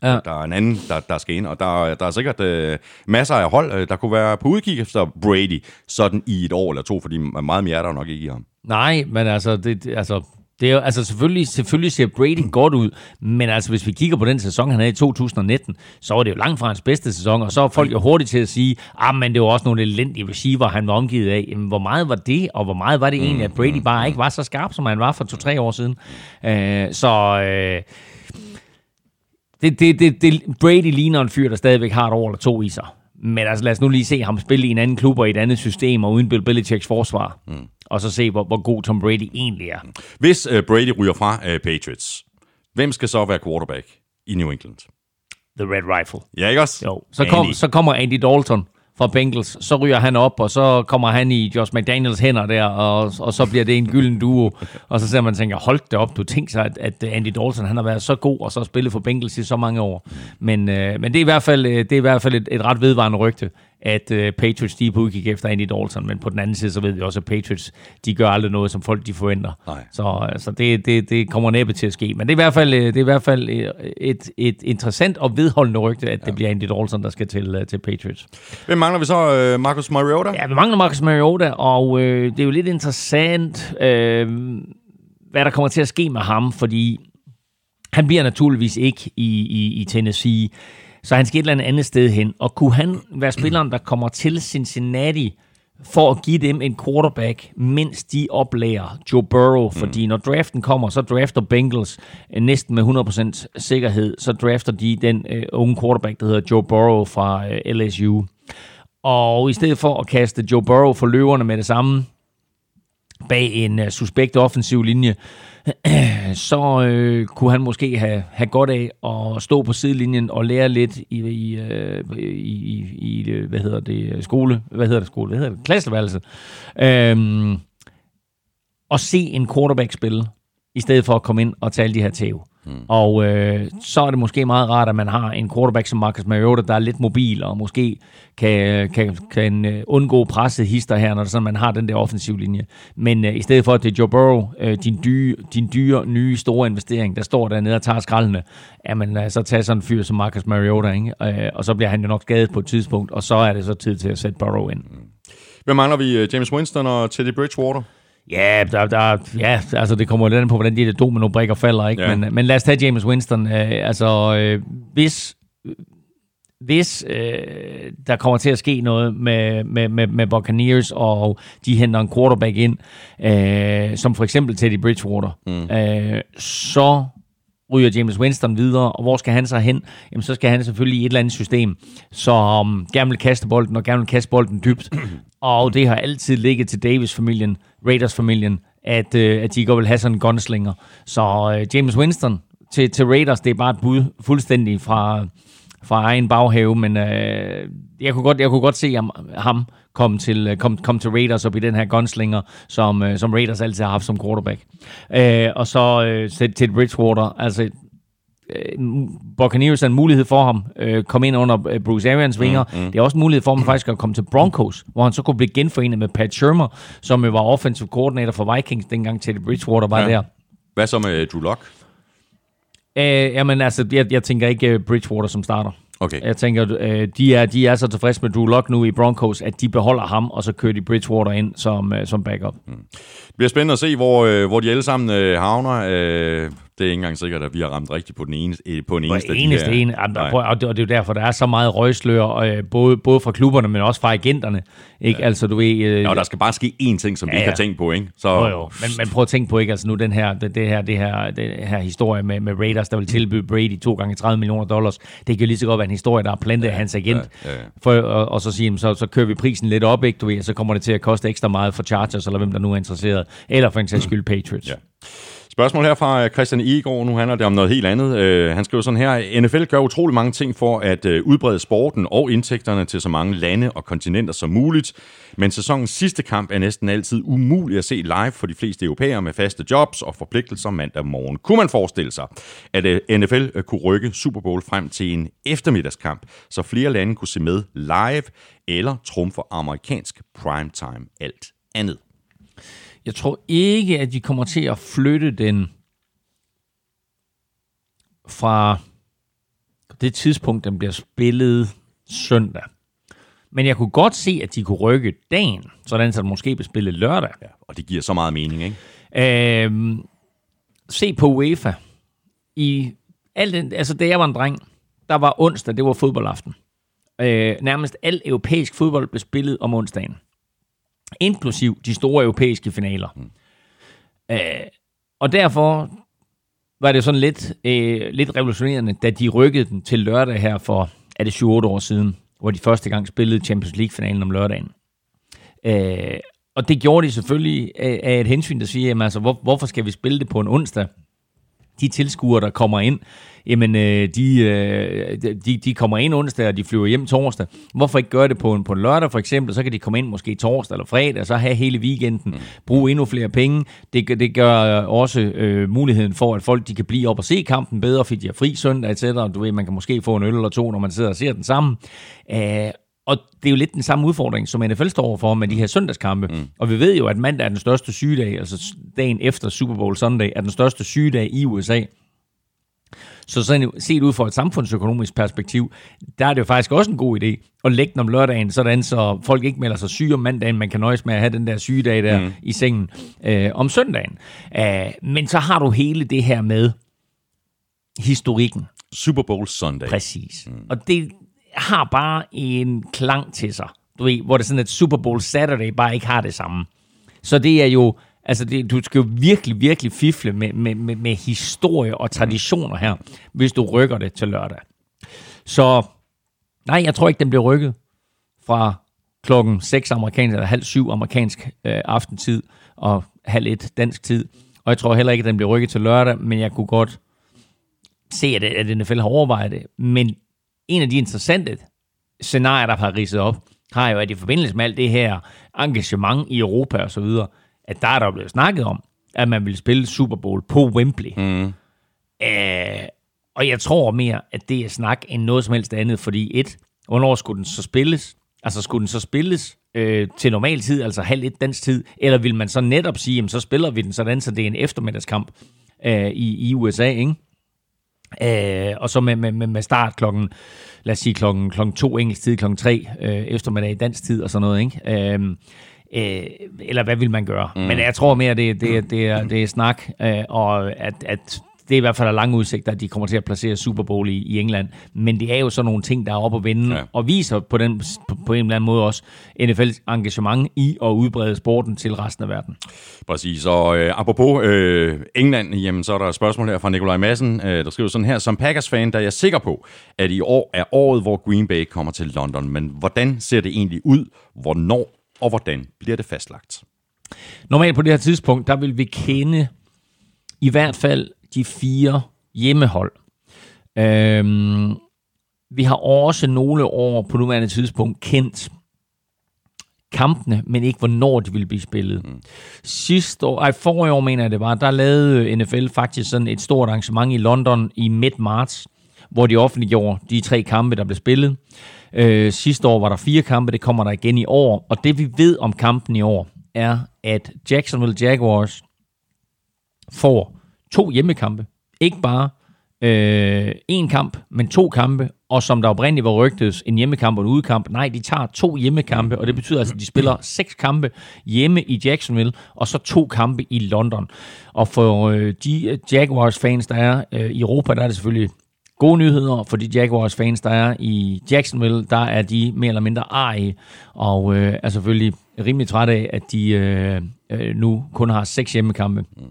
Ja. der er en anden, der, der skal ind, og der, der er sikkert øh, masser af hold, øh, der kunne være på udkig efter Brady, sådan i et år eller to, fordi meget mere er der nok ikke i ham. Nej, men altså, det- altså, det er jo, altså selvfølgelig, selvfølgelig ser Brady godt ud, men altså hvis vi kigger på den sæson, han havde i 2019, så var det jo langt fra hans bedste sæson, og så er folk jo hurtigt til at sige, ah, men det var også nogle elendige receiver, han var omgivet af. Jamen, hvor meget var det, og hvor meget var det egentlig, at Brady bare ikke var så skarp, som han var for to-tre år siden? Øh, så... Øh, det, det, det, det, Brady ligner en fyr, der stadigvæk har et år eller to i sig. Men altså, lad os nu lige se ham spille i en anden klub og i et andet system, og uden Bill Belichicks forsvar. Mm. Og så se, hvor, hvor god Tom Brady egentlig er. Hvis øh, Brady ryger fra øh, Patriots, hvem skal så være quarterback i New England? The Red Rifle. Ja, ikke også? Jo. Så, kom, Andy. så kommer Andy Dalton fra Bengals. Så ryger han op, og så kommer han i Josh McDaniels hænder der, og, og så bliver det en gylden duo. Og så ser man tænker, hold det op, du tænker sig, at, at Andy Dalton han har været så god, og så spillet for Bengals i så mange år. Men, øh, men det er i hvert fald, øh, det er i hvert fald et, et ret vedvarende rygte, at øh, Patriots de er på udkig efter Andy Dalton, men på den anden side, så ved vi også, at Patriots de gør aldrig noget, som folk de forventer. Nej. Så altså, det, det, det kommer næppe til at ske. Men det er i hvert fald, øh, det er i hvert fald øh, et, et interessant og vedholdende rygte, at ja. det bliver Andy Dalton, der skal til, øh, til Patriots. Hvem mangler vi så? Øh, Marcus Mariota? Ja, vi mangler Marcus Mariota, og øh, det er jo lidt interessant, øh, hvad der kommer til at ske med ham, fordi han bliver naturligvis ikke i, i, i Tennessee, så han skal et eller andet andet sted hen. Og kunne han være spilleren, der kommer til Cincinnati for at give dem en quarterback, mens de oplærer Joe Burrow? Fordi når draften kommer, så drafter Bengals øh, næsten med 100% sikkerhed, så drafter de den øh, unge quarterback, der hedder Joe Burrow fra øh, LSU. Og i stedet for at kaste Joe Burrow for løverne med det samme, bag en uh, suspekt offensiv linje, så øh, kunne han måske have, have godt af at stå på sidelinjen og lære lidt i, i, øh, i, i, i hvad hedder det, skole, hvad hedder det skole, hvad hedder det, klasseværelset. øhm, og se en quarterback spille, i stedet for at komme ind og tage alle de her tæv. Mm. Og øh, så er det måske meget rart, at man har en quarterback som Marcus Mariota, der er lidt mobil, og måske kan, kan, kan øh, undgå presset hister her, når det sådan, man har den der offensiv linje. Men øh, i stedet for, at det er Joe Burrow, øh, din, dyre, din dyre, nye, store investering, der står dernede og tager skraldene, at øh, så tager sådan en fyr som Marcus Mariota, ikke? Øh, og så bliver han jo nok skadet på et tidspunkt, og så er det så tid til at sætte Burrow ind. Mm. Hvem mangler vi? Øh, James Winston og Teddy Bridgewater? Ja, der, der, ja, altså det kommer lidt an på, hvordan de der domino-brikker falder, ikke? Ja. Ja. Men, men lad os tage James Winston. Øh, altså, øh, hvis, hvis øh, der kommer til at ske noget med, med, med, med Buccaneers, og de henter en quarterback ind, øh, som for eksempel Teddy Bridgewater, mm. øh, så ryger James Winston videre, og hvor skal han så hen? Jamen, så skal han selvfølgelig i et eller andet system, som gerne vil kaste bolden, og gerne vil kaste bolden dybt. og det har altid ligget til Davis-familien, Raiders-familien, at, øh, at de godt vil have sådan en gunslinger. Så øh, James Winston til, til Raiders, det er bare et bud fuldstændig fra, fra egen baghave, men øh, jeg, kunne godt, jeg kunne godt se ham, ham komme til, øh, kom, kom til Raiders op i den her gunslinger, som, øh, som Raiders altid har haft som quarterback. Øh, og så øh, til, til Bridgewater, altså Buccaneers er en mulighed for ham øh, komme ind under øh, Bruce Arians vinger. Mm, mm. Det er også en mulighed for ham faktisk at komme til Broncos, hvor han så kunne blive genforenet med Pat Shermer, som jo var offensive coordinator for Vikings, dengang Teddy Bridgewater var Ja. der. Hvad så med Drew Lock? Øh, jamen altså, jeg, jeg tænker ikke øh, Bridgewater som starter. Okay. Jeg tænker, øh, de, er, de er så tilfredse med Drew Lock nu i Broncos, at de beholder ham, og så kører de Bridgewater ind som, øh, som backup. Det bliver spændende at se, hvor, øh, hvor de alle sammen øh, havner. Øh, det er ikke engang sikkert, at vi har ramt rigtigt på den ene, øh, på den eneste de eneste her. ene, Nej. og, og, det, og det er jo derfor, der er så meget røgslør, øh, både, både fra klubberne, men også fra agenterne. Ikke? Ja. Altså, du ved... Øh, Ja, og der skal bare ske én ting, som vi Ja, ikke har ja. tænkt på, ikke? Så, Jo, jo. Men, men prøv at tænke på, ikke? Altså nu den her, det, det her, det her, det her historie med, med Raiders, der vil tilbyde Brady to gange 30 millioner dollars. Det kan jo lige så godt være en historie, der er plantet af hans agent. ja, ja. For, og, og, så sige, så, så kører vi prisen lidt op, ikke? Du ved, og så kommer det til at koste ekstra meget for Chargers, eller hvem der nu er interesseret. Eller for en sags skyld Patriots. Ja. Spørgsmål her fra øh, Christian Egaard. Nu handler det om noget helt andet. Øh, han skriver sådan her. NFL gør utrolig mange ting for at øh, udbrede sporten og indtægterne til så mange lande og kontinenter som muligt. Men sæsonens sidste kamp er næsten altid umulig at se live for de fleste europæere med faste jobs og forpligtelser mandag morgen. Kunne man forestille sig, at øh, NFL øh, kunne rykke Super Bowl frem til en eftermiddagskamp, så flere lande kunne se med live eller trumfe amerikansk primetime alt andet? Jeg tror ikke, at de kommer til at flytte den fra det tidspunkt, den bliver spillet søndag. Men jeg kunne godt se, at de kunne rykke dagen, sådan så den måske blev spillet lørdag. Ja, og det giver så meget mening, ikke? Øhm, se på UEFA. I al den, altså, da jeg var en dreng, der var onsdag, det var fodboldaften. Øh, nærmest al europæisk fodbold blev spillet om onsdagen inklusiv de store europæiske finaler. Mm. Øh, og derfor var det sådan lidt, øh, lidt revolutionerende, da de rykkede den til lørdag her for, er det 7-8 år siden, hvor de første gang spillede Champions League-finalen om lørdagen. Øh, og det gjorde de selvfølgelig af, af et hensyn, der siger, jamen, altså, hvor, hvorfor skal vi spille det på en onsdag? De tilskuere, der kommer ind, jamen øh, de, øh, de, de kommer ind onsdag, og de flyver hjem torsdag. Hvorfor ikke gøre det på en, på en lørdag for eksempel? Så kan de komme ind måske torsdag eller fredag, og så have hele weekenden, mm. bruge endnu flere penge. Det, det gør også øh, muligheden for, at folk de kan blive op og se kampen bedre, fordi de har fri søndag, etc. Du ved, man kan måske få en øl eller to, når man sidder og ser den sammen. Æh, og det er jo lidt den samme udfordring, som NFL står overfor med de her søndagskampe. Mm. Og vi ved jo, at mandag er den største sygedag, altså dagen efter Super Bowl Sunday, er den største sygedag i USA. Så sådan set ud fra et samfundsøkonomisk perspektiv, der er det jo faktisk også en god idé at lægge den om lørdagen, sådan så folk ikke melder sig syge om mandagen, man kan nøjes med at have den der sygedag der mm. i sengen øh, om søndagen. Uh, men så har du hele det her med historikken. Super Bowl Sunday. Præcis. Mm. Og det har bare en klang til sig, du ved, hvor det er sådan, at Super Bowl Saturday bare ikke har det samme. Så det er jo Altså, det, du skal jo virkelig, virkelig fifle med, med, med, med historie og traditioner her, hvis du rykker det til lørdag. Så nej, jeg tror ikke, den bliver rykket fra klokken 6 amerikansk, eller halv syv amerikansk øh, aftentid, og halv et dansk tid. Og jeg tror heller ikke, at den bliver rykket til lørdag, men jeg kunne godt se, at, at NFL har overvejet det. Men en af de interessante scenarier, der har ridset op, har jo, at i forbindelse med alt det her engagement i Europa og så videre, at der er der blevet snakket om, at man vil spille Super Bowl på Wembley. Mm. Æh, og jeg tror mere, at det er snak end noget som helst andet, fordi et, hvornår skulle den så spilles? Altså skulle den så spilles øh, til normal tid, altså halv et dansk tid, eller vil man så netop sige, jamen, så spiller vi den sådan, så det er en eftermiddagskamp øh, i, i USA, ikke? Øh, og så med, med, med start klokken, lad os sige klokken, klokken to engelsk tid, klokken tre øh, eftermiddag i dansk tid og sådan noget, ikke? Øh, Øh, eller hvad vil man gøre? Mm. Men jeg tror mere, det, det, det, er, det er snak, øh, og at, at det er i hvert fald lange udsigter, at de kommer til at placere Super Bowl i, i England. Men det er jo sådan nogle ting, der er oppe at vende, ja. og viser på, den, på, på en eller anden måde også NFL's engagement i at udbrede sporten til resten af verden. Præcis, og øh, apropos øh, England, jamen, så er der et spørgsmål her fra Nikolaj Madsen, øh, der skriver sådan her, som Packers-fan, der er jeg sikker på, at i år er året, hvor Green Bay kommer til London. Men hvordan ser det egentlig ud? Hvornår og hvordan bliver det fastlagt? Normalt på det her tidspunkt, der vil vi kende i hvert fald de fire hjemmehold. Øhm, vi har også nogle år på nuværende tidspunkt kendt kampene, men ikke hvornår de ville blive spillet. Mm. Sidste år, ej, forrige år mener jeg det var, der lavede NFL faktisk sådan et stort arrangement i London i midt marts, hvor de offentliggjorde de tre kampe, der blev spillet. Øh, sidste år var der fire kampe, det kommer der igen i år. Og det vi ved om kampen i år, er, at Jacksonville Jaguars får to hjemmekampe. Ikke bare øh, en kamp, men to kampe. Og som der oprindeligt var rygtet, en hjemmekamp og en udekamp. Nej, de tager to hjemmekampe, og det betyder altså, at de spiller seks kampe hjemme i Jacksonville, og så to kampe i London. Og for øh, de Jaguars-fans, der er øh, i Europa, der er det selvfølgelig Gode nyheder for de Jaguars-fans, der er i Jacksonville, der er de mere eller mindre arige, og øh, er selvfølgelig rimelig træt af, at de øh, øh, nu kun har seks hjemmekampe. Mm.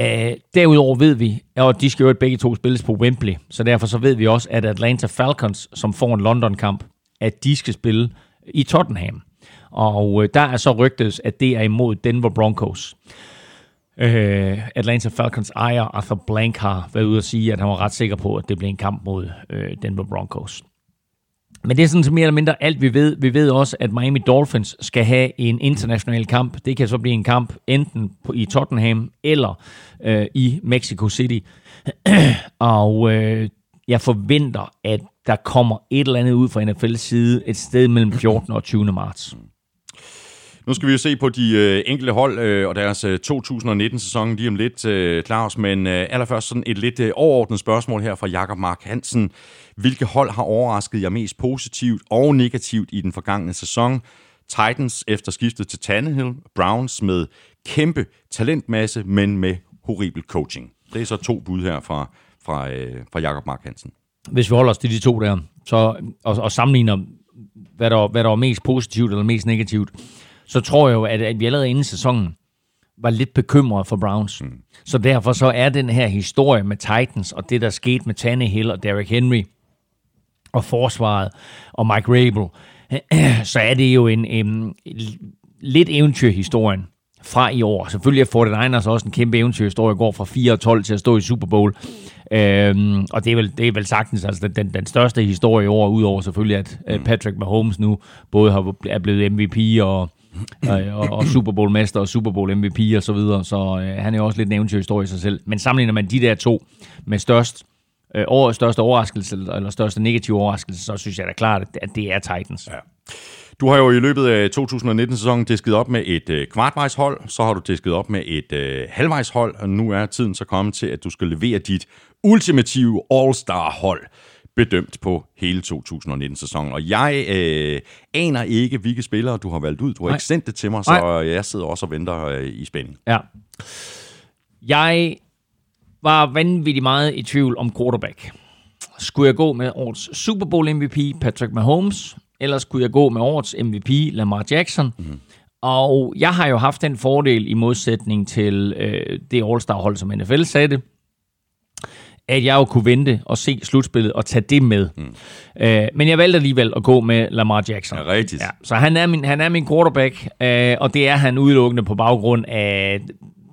Uh, derudover ved vi, og de skal jo begge to spilles på Wembley, så derfor så ved vi også, at Atlanta Falcons, som får en London-kamp, at de skal spille i Tottenham. Og uh, der er så rygtet, at det er imod Denver Broncos. Øh, Øh, Atlanta Falcons ejer Arthur Blank har været ude at sige, at han var ret sikker på, at det blev en kamp mod øh, Denver Broncos. Men det er sådan så mere eller mindre alt, vi ved. Vi ved også, at Miami Dolphins skal have en international kamp. Det kan så blive en kamp enten på, i Tottenham eller øh, i Mexico City. og øh, jeg forventer, at der kommer et eller andet ud fra NFL's side et sted mellem 14. og 20. marts. Nu skal vi jo se på de øh, enkelte hold øh, og deres øh, 2019-sæson lige om lidt, øh, Claus, men øh, allerførst sådan et lidt øh, overordnet spørgsmål her fra Jakob Mark Hansen. Hvilke hold har overrasket jer mest positivt og negativt i den forgangne sæson? Titans efter skiftet til Tannehill, Browns med kæmpe talentmasse, men med horribel coaching. Det er så to bud her fra, fra, øh, fra Jakob Mark Hansen. Hvis vi holder os til de to der, så, og, og sammenligner, hvad der, hvad der var mest positivt eller mest negativt, så tror jeg jo, at, at vi allerede inden sæsonen var lidt bekymret for Browns. Mm. Så derfor så er den her historie med Titans, og det der skete med Tannehill og Derrick Henry, og forsvaret, og Mike Rabel, så er det jo en, en, lidt eventyrhistorien fra i år. Selvfølgelig er 49ers også en kæmpe eventyrhistorie, går fra 4 og 12 til at stå i Super Bowl. Øhm, og det er, vel, det er vel sagtens altså den, den største historie i år, udover selvfølgelig, at mm. Patrick Mahomes nu både har, er blevet MVP og, og, og Super Bowl-mester og Super Bowl MVP og så videre. Så øh, han er jo også lidt en eventyrhistorie i sig selv. Men sammenligner man de der to med størst, øh, største overraskelse, eller største negative overraskelse, så synes jeg da klart, at det er Titans. Ja. Du har jo i løbet af 2019-sæsonen disket op med et øh, kvartvejshold, så har du disket op med et øh, halvvejshold, og nu er tiden så kommet til, at du skal levere dit ultimative All-Star-hold bedømt på hele 2019-sæsonen. Og jeg øh, aner ikke, hvilke spillere du har valgt ud. Du har Nej. ikke sendt det til mig, så Nej. jeg sidder også og venter øh, i spænding. Ja. Jeg var vanvittigt meget i tvivl om quarterback. Skulle jeg gå med årets Super Bowl MVP Patrick Mahomes, eller skulle jeg gå med årets MVP Lamar Jackson? Mm. Og jeg har jo haft den fordel i modsætning til øh, det All-Star-hold, som NFL satte, at jeg jo kunne vente og se slutspillet og tage det med. Mm. Øh, men jeg valgte alligevel at gå med Lamar Jackson. Ja, rigtigt. Ja, så han er min, han er min quarterback, øh, og det er han udelukkende på baggrund af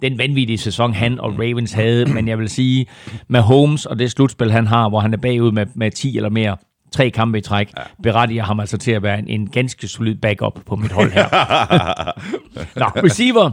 den vanvittige sæson, han og Ravens havde. Men jeg vil sige, med Holmes og det slutspil, han har, hvor han er bagud med, med 10 eller mere, tre kampe i træk, ja. berettiger ham altså til at være en, en ganske solid backup på mit hold her. Nå, receiver.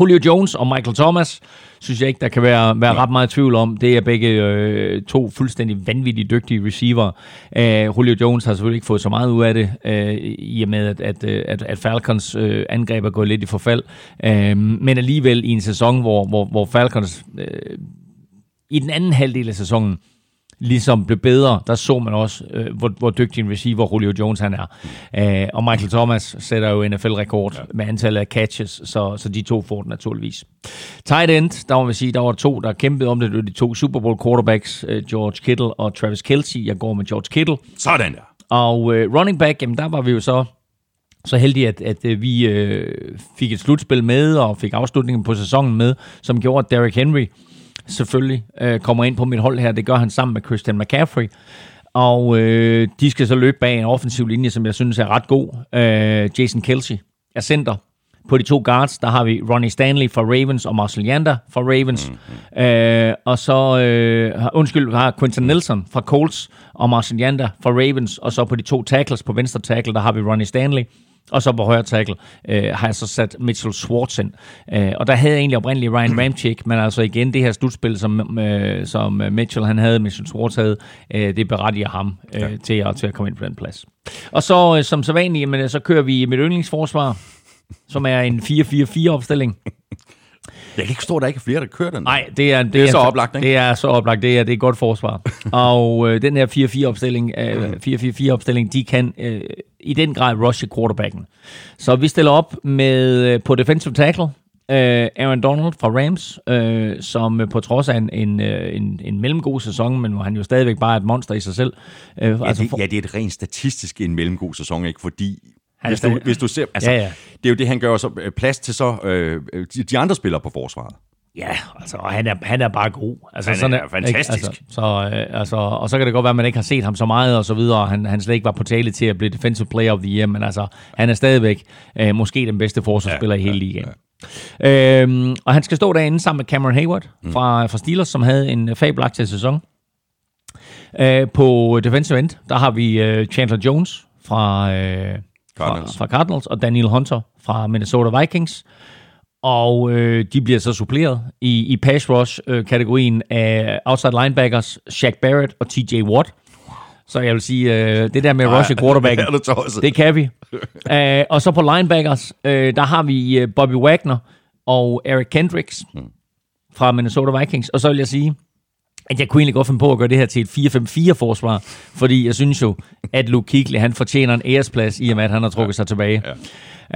Julio Jones og Michael Thomas synes jeg ikke, der kan være, være ret meget tvivl om. Det er begge øh, to fuldstændig vanvittigt dygtige receiver. Uh, Julio Jones har selvfølgelig ikke fået så meget ud af det, uh, i og med, at, at, at, at Falcons uh, angreb er gået lidt i forfald. Uh, men alligevel i en sæson, hvor, hvor, hvor Falcons uh, i den anden halvdel af sæsonen ligesom blev bedre, der så man også, øh, hvor, hvor dygtig en receiver Julio Jones han er. Øh, og Michael Thomas sætter jo NFL-rekord ja. med antallet af catches, så, så de to får den naturligvis. Tight end, der må vi sige, der var to, der kæmpede om det, det de to Super Bowl quarterbacks, øh, George Kittle og Travis Kelce. Jeg går med George Kittle. Sådan der. Og øh, running back, jamen der var vi jo så så heldige, at, at øh, vi øh, fik et slutspil med, og fik afslutningen på sæsonen med, som gjorde, at Derrick Henry selvfølgelig øh, kommer ind på mit hold her. Det gør han sammen med Christian McCaffrey. Og øh, de skal så løbe bag en offensiv linje, som jeg synes er ret god. Øh, Jason Kelsey er center. På de to guards, der har vi Ronnie Stanley fra Ravens og Marcel Yander fra Ravens. Mm-hmm. Øh, og så, øh, undskyld, har Quentin Nelson fra Colts og Marcel Yander fra Ravens. Og så på de to tackles på venstre tackle, der har vi Ronnie Stanley og så på højre tackle øh, har jeg så sat Mitchell Schwartz ind. Øh, og der havde jeg egentlig oprindeligt Ryan Ramchick, men altså igen, det her slutspil, som, øh, som Mitchell han havde, Mitchell Schwartz havde, øh, det berettiger ham øh, ja. til, at, til at komme ind på den plads. Og så øh, som så vanligt, men, så kører vi mit yndlingsforsvar, som er en 4-4-4 opstilling. Jeg kan ikke forstå, at der ikke er flere, der kører den. Nej, det er, det, det er, er så oplagt, ikke? Det er så oplagt. Det er, det er et godt forsvar. og øh, den her 4-4-opstilling, øh, 4-4-4-opstilling, de kan øh, i den grad rushe quarterbacken. Så vi stiller op med øh, på defensive tackle, øh, Aaron Donald fra Rams, øh, som øh, på trods af en, en, øh, en, en mellemgod sæson, men hvor han jo stadigvæk bare er et monster i sig selv. Øh, ja, altså for... ja, det er et rent statistisk en mellemgod sæson, ikke? fordi han hvis, du, hvis du ser, altså, ja, ja. det er jo det, han gør så øh, plads til så øh, de andre spillere på forsvaret. Ja, altså, og han er, han er bare god. Altså, han sådan er, fantastisk. Altså, så, øh, altså, og så kan det godt være, at man ikke har set ham så meget og så videre. Han, han slet ikke var på tale til at blive Defensive Player of the Year, men altså, han er stadigvæk øh, måske den bedste forsvarsspiller ja, i hele ligaen. Ja, Øhm, og han skal stå derinde sammen med Cameron Hayward fra, fra Steelers, som havde en fabelagtig sæson. Øh, på defensive end, der har vi øh, Chandler Jones fra, øh, Cardinals. fra, fra Cardinals, og Daniel Hunter fra Minnesota Vikings. Og øh, de bliver så suppleret i, i pass rush-kategorien af outside linebackers, Shaq Barrett og TJ Watt. Så jeg vil sige, øh, det der med rush quarterback, det det kan vi. uh, og så på linebackers, uh, der har vi uh, Bobby Wagner og Eric Kendricks fra Minnesota Vikings. Og så vil jeg sige, at jeg kunne egentlig godt finde på at gøre det her til et 4-5-4-forsvar, fordi jeg synes jo, at Luke Kuechly, han fortjener en æresplads, i og med, at han har trukket sig tilbage.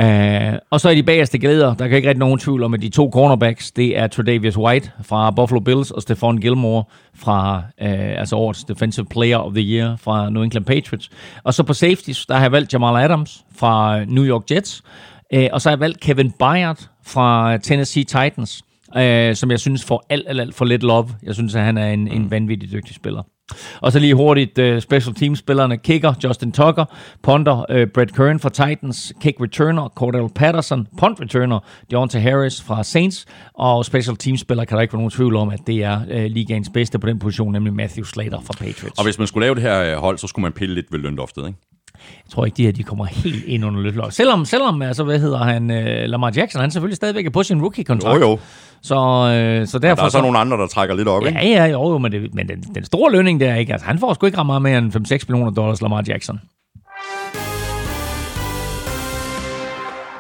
Uh, og så er de bagerste glæder. Der kan ikke rigtig nogen tvivl om, at de to cornerbacks, det er Tredavious White fra Buffalo Bills og Stephon Gilmore fra, uh, altså årets Defensive Player of the Year fra New England Patriots. Og så på safeties, der har jeg valgt Jamal Adams fra New York Jets. Uh, og så har jeg valgt Kevin Byard fra Tennessee Titans, uh, som jeg synes får alt, alt, alt for lidt love. Jeg synes, at han er en, en vanvittig dygtig spiller. Og så lige hurtigt uh, special team spillerne kicker Justin Tucker, punter uh, Brett Kern fra Titans, kick returner Cordell Patterson, punt returner Deontay Harris fra Saints, og special team spiller kan der ikke være nogen tvivl om, at det er uh, ligaens bedste på den position, nemlig Matthew Slater fra Patriots. Og hvis man skulle lave det her øh, hold, så skulle man pille lidt ved løndoftet, ikke? Jeg tror ikke, de her de kommer helt ind under løftløg. Selvom, selvom altså, hvad hedder han, uh, Lamar Jackson, han selvfølgelig stadigvæk er på sin rookie-kontrakt. Jo, jo. Så, uh, så derfor... Der er så nogle andre, der trækker lidt op, ikke? Ja, ja, jo, jo, men, det, men den, den store lønning der, ikke? Altså, han får sgu ikke ret meget mere end 5-6 millioner dollars, Lamar Jackson.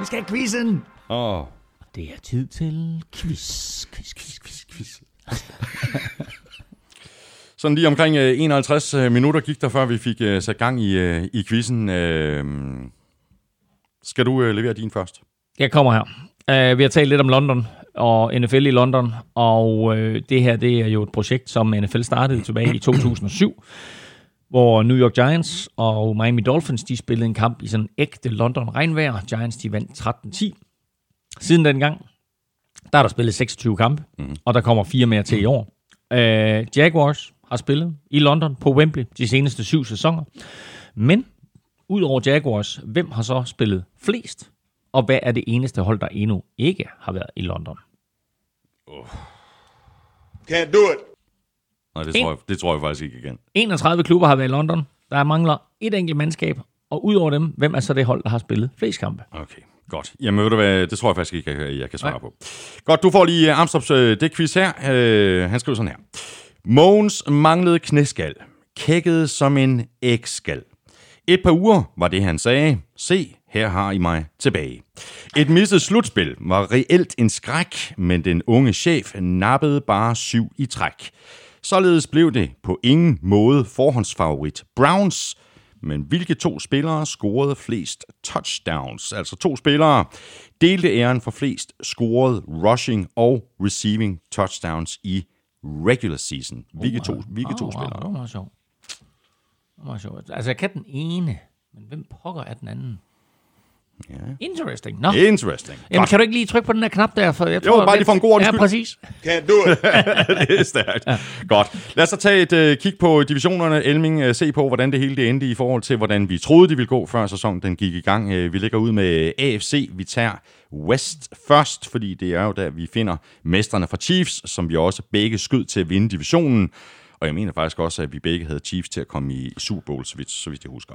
Vi skal have quizzen. Åh. Det er tid til quiz, quiz, quiz, quiz, quiz. Sådan lige omkring øh, 51 øh, minutter gik der, før vi fik øh, sat gang i, øh, i quizzen. Øh, skal du øh, levere din først? Jeg kommer her. Vi har talt lidt om London og NFL i London, og det her det er jo et projekt, som NFL startede tilbage i 2007, hvor New York Giants og Miami Dolphins de spillede en kamp i sådan ægte London regnvejr. Giants de vandt 13-10. Siden dengang, der er der spillet 26 kampe, mm. og der kommer fire mere til i år. Uh, Jaguars har spillet i London på Wembley de seneste syv sæsoner. Men udover Jaguars, hvem har så spillet flest? Og hvad er det eneste hold, der endnu ikke har været i London? Can't do it. Nej, det tror, jeg, det tror jeg faktisk ikke igen. 31 klubber har været i London. Der mangler et enkelt mandskab. Og udover dem, hvem er så det hold, der har spillet flest kampe? Okay, godt. Jamen ved du hvad, det tror jeg faktisk ikke, jeg, jeg kan svare Nej. på. Godt, du får lige uh, Amstrup's uh, det quiz her. Uh, han skriver sådan her. Mogens manglede knæskal. Kækkede som en ægskal. Et par uger var det, han sagde. Se, her har I mig tilbage. Et mistet slutspil var reelt en skræk, men den unge chef nappede bare syv i træk. Således blev det på ingen måde forhåndsfavorit Browns, men hvilke to spillere scorede flest touchdowns? Altså to spillere delte æren for flest scorede rushing og receiving touchdowns i regular season. Hvilke to, hvilke to Åh, spillere? Det var sjovt. Det var sjovt. Altså, jeg kan den ene, men hvem pokker er den anden? Ja. Interesting. Nå, Interesting. Jamen, Godt. kan du ikke lige trykke på den der knap der? For jeg Jo, bare lige for en god ordens Ja, præcis. Can't do it. det er stærkt. Ja. Godt. Lad os så tage et uh, kig på divisionerne. Elming, uh, se på, hvordan det hele det endte i forhold til, hvordan vi troede, det ville gå, før sæsonen den gik i gang. Uh, vi ligger ud med AFC. Vi tager West først, fordi det er jo der, vi finder mestrene fra Chiefs, som vi også begge skød til at vinde divisionen. Og jeg mener faktisk også, at vi begge havde Chiefs til at komme i Super Bowl, så vidt, så vidt jeg husker.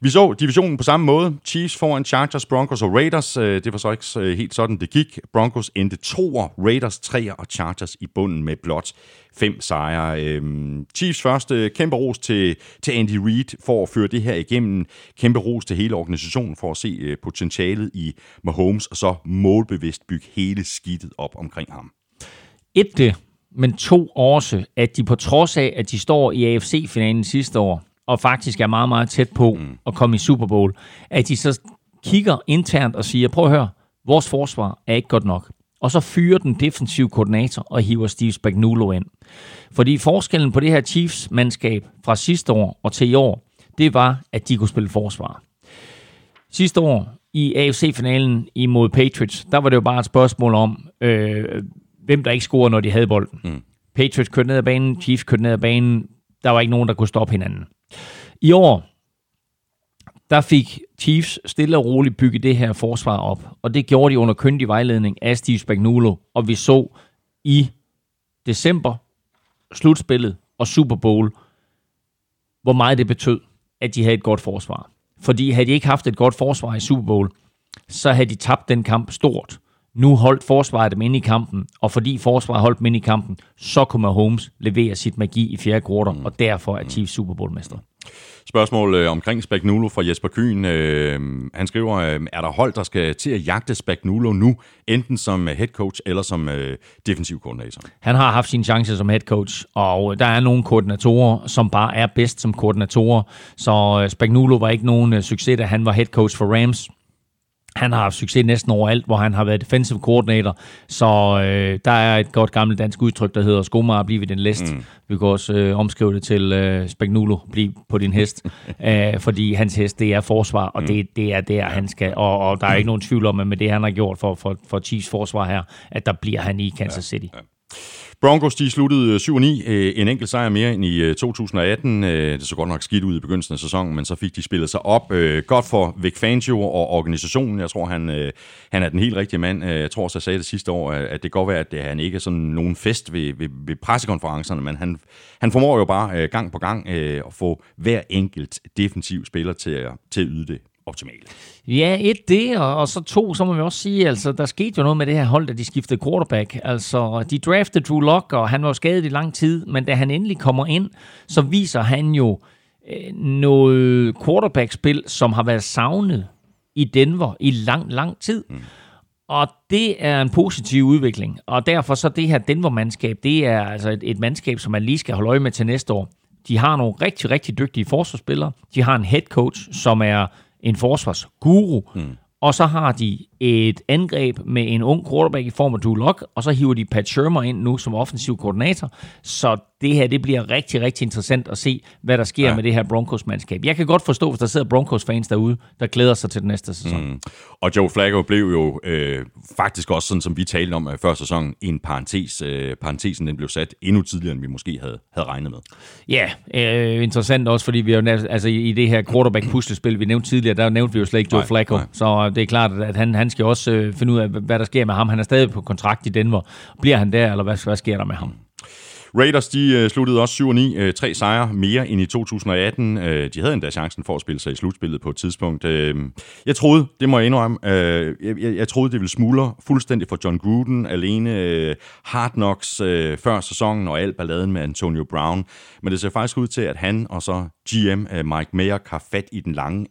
Vi så divisionen på samme måde. Chiefs foran Chargers, Broncos og Raiders. Øh, det var så ikke øh, helt sådan, det gik. Broncos endte toer, Raiders treer og Chargers i bunden med blot fem sejre. Øhm, Chiefs første øh, kæmpe ros til, til Andy Reid for at føre det her igennem. Kæmpe ros til hele organisationen for at se potentialet i Mahomes, og så målbevidst bygge hele skidtet op omkring ham. Et det, men to også, at de på trods af, at de står i AFC-finalen sidste år, og faktisk er meget, meget tæt på mm. at komme i Super Bowl, at de så kigger internt og siger, prøv at høre, vores forsvar er ikke godt nok. Og så fyrer den defensive koordinator og hiver Steve Spagnuolo ind. Fordi forskellen på det her Chiefs-mandskab fra sidste år og til i år, det var, at de kunne spille forsvar. Sidste år i AFC-finalen imod Patriots, der var det jo bare et spørgsmål om, øh, hvem der ikke scorede, når de havde bolden. Mm. Patriots kørte ned ad banen, Chiefs kørte ned ad banen. Der var ikke nogen, der kunne stoppe hinanden. I år, der fik Chiefs stille og roligt bygget det her forsvar op. Og det gjorde de under køndig vejledning af Steve Spagnuolo. Og vi så i december, slutspillet og Super Bowl, hvor meget det betød, at de havde et godt forsvar. Fordi havde de ikke haft et godt forsvar i Super Bowl, så havde de tabt den kamp stort. Nu holdt forsvaret dem inde i kampen, og fordi forsvaret holdt dem inde i kampen, så kunne Mahomes levere sit magi i fjerde kvartal, mm. og derfor er Chiefs Super Bowl-mestre. Spørgsmål øh, omkring Spagnuolo fra Jesper Kyn. Øh, han skriver, øh, er der hold, der skal til at jagte Spagnuolo nu, enten som head coach eller som øh, defensiv koordinator? Han har haft sine chancer som head coach, og der er nogle koordinatorer, som bare er bedst som koordinatorer. Så øh, Spagnuolo var ikke nogen øh, succes, da han var head coach for Rams. Han har haft succes næsten overalt, hvor han har været defensive coordinator, så øh, der er et godt gammelt dansk udtryk, der hedder skomager blive den læst. Mm. Vi kan også øh, omskrive det til øh, Spagnuolo, bliv på din hest, Æh, fordi hans hest, det er forsvar, og mm. det, det er der, han skal, og, og der er ikke nogen tvivl om, at med det, han har gjort for, for, for Chiefs forsvar her, at der bliver han i Kansas City. Ja, ja. Broncos de sluttede øh, 7-9, øh, en enkelt sejr mere end i øh, 2018. Det så godt nok skidt ud i begyndelsen af sæsonen, men så fik de spillet sig op. Godt for Vic Fangio og organisationen. Jeg tror, han, han er den helt rigtige mand. Jeg tror også, jeg sagde det sidste år, at det kan godt være, at han ikke er sådan nogen fest ved, ved, ved pressekonferencerne, men han, han formår jo bare gang på gang at få hver enkelt defensiv spiller til at, til at yde det optimale. Ja, et det, og, og så to, så må vi også sige, altså der skete jo noget med det her hold, da de skiftede quarterback. Altså, de draftede Drew Lock, og han var jo skadet i lang tid, men da han endelig kommer ind, så viser han jo øh, noget quarterback-spil, som har været savnet i Denver i lang, lang tid. Mm. Og det er en positiv udvikling, og derfor så det her Denver-mandskab, det er altså et, et mandskab, som man lige skal holde øje med til næste år. De har nogle rigtig, rigtig dygtige forsvarsspillere. De har en head coach, som er en forsvarsguru, mm. og så har de et angreb med en ung quarterback i form af Drew Lock, og så hiver de Pat Shermer ind nu som offensiv koordinator. Så det her, det bliver rigtig, rigtig interessant at se, hvad der sker ja. med det her Broncos-mandskab. Jeg kan godt forstå, hvis der sidder Broncos-fans derude, der glæder sig til den næste sæson. Mm. Og Joe Flacco blev jo øh, faktisk også, sådan som vi talte om øh, før sæsonen, en parentes. Øh, parentesen den blev sat endnu tidligere, end vi måske havde, havde regnet med. Ja, øh, interessant også, fordi vi jo, altså, i det her quarterback-puslespil, vi nævnte tidligere, der nævnte vi jo slet ikke Joe nej, Flacco. Nej. Så det er klart, at han, han skal også øh, finde ud af, hvad der sker med ham. Han er stadig på kontrakt i Denver. Bliver han der, eller hvad, hvad sker der med ham? Raiders, de øh, sluttede også 7-9, øh, tre sejre mere end i 2018. Øh, de havde endda chancen for at spille sig i slutspillet på et tidspunkt. Jeg troede, det må jeg indrømme, jeg, jeg, jeg troede, det ville smuldre fuldstændig for John Gruden alene. Hard knocks før sæsonen og alt balladen med Antonio Brown. Men det ser faktisk ud til, at han og så GM Mike Mayer har fat i den lange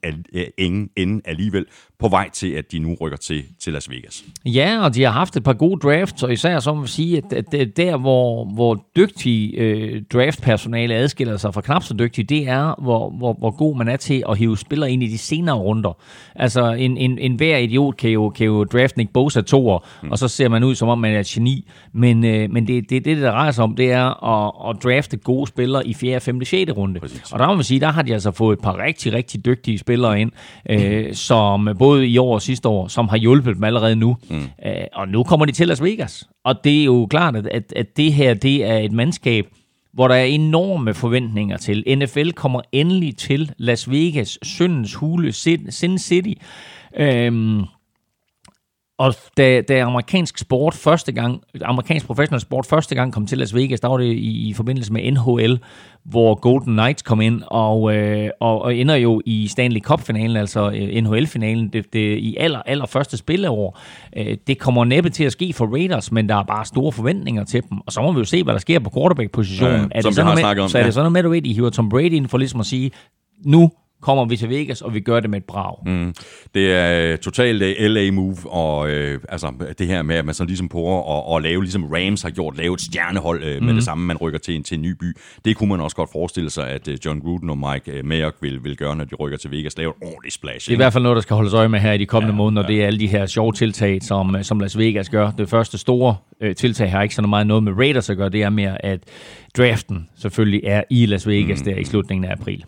ende alligevel på vej til, at de nu rykker til, til Las Vegas. Ja, og de har haft et par gode drafts, og især så må sige, at, at, at der, hvor, hvor dygtige øh, draftpersonale adskiller sig fra knap så dygtige, det er, hvor, hvor, hvor god man er til at hive spillere ind i de senere runder. Altså, en, en, en hver idiot kan jo, kan jo draft Nick Bosa to mm. og så ser man ud, som om man er et geni. Men, øh, men det, det, det, der drejer sig om, det er at, at drafte gode spillere i 4., 5., 6. runde. Præcis. Og der må man sige, der har de altså fået et par rigtig, rigtig dygtige spillere ind, øh, som både i år og sidste år, som har hjulpet dem allerede nu. Mm. Øh, og nu kommer de til Las Vegas. Og det er jo klart, at, at, at det her det er et mandskab, hvor der er enorme forventninger til. NFL kommer endelig til Las Vegas, syndens hule, Sin City. Øhm, og da, da amerikansk sport første gang, amerikansk professionel sport første gang kom til Las Vegas, der var det i, i forbindelse med NHL, hvor Golden Knights kom ind og, øh, og, og ender jo i Stanley Cup-finalen, altså øh, NHL-finalen, det, det, i aller, aller første spilleår. Øh, det kommer næppe til at ske for Raiders, men der er bare store forventninger til dem. Og så må vi jo se, hvad der sker på quarterback-positionen. Ja, er det sådan med, om, så er det sådan noget med, du ved, I hiver Tom Brady ind for ligesom at sige, nu kommer vi til Vegas, og vi gør det med et brag. Mm. Det er totalt uh, LA-move, og uh, altså, det her med, at man så ligesom prøver at, at lave, ligesom Rams har gjort, lave et stjernehold uh, mm. med det mm. samme, man rykker til en, til en ny by. Det kunne man også godt forestille sig, at uh, John Gruden og Mike Mayock vil, vil gøre, når de rykker til Vegas, lave et ordentligt splash. Det er i hvert fald noget, der skal holdes øje med her i de kommende ja, måneder, ja. det er alle de her sjove tiltag, som, som Las Vegas gør. Det første store uh, tiltag har ikke så meget noget med Raiders at gøre, det er mere, at draften selvfølgelig er i Las Vegas mm. der i slutningen af april.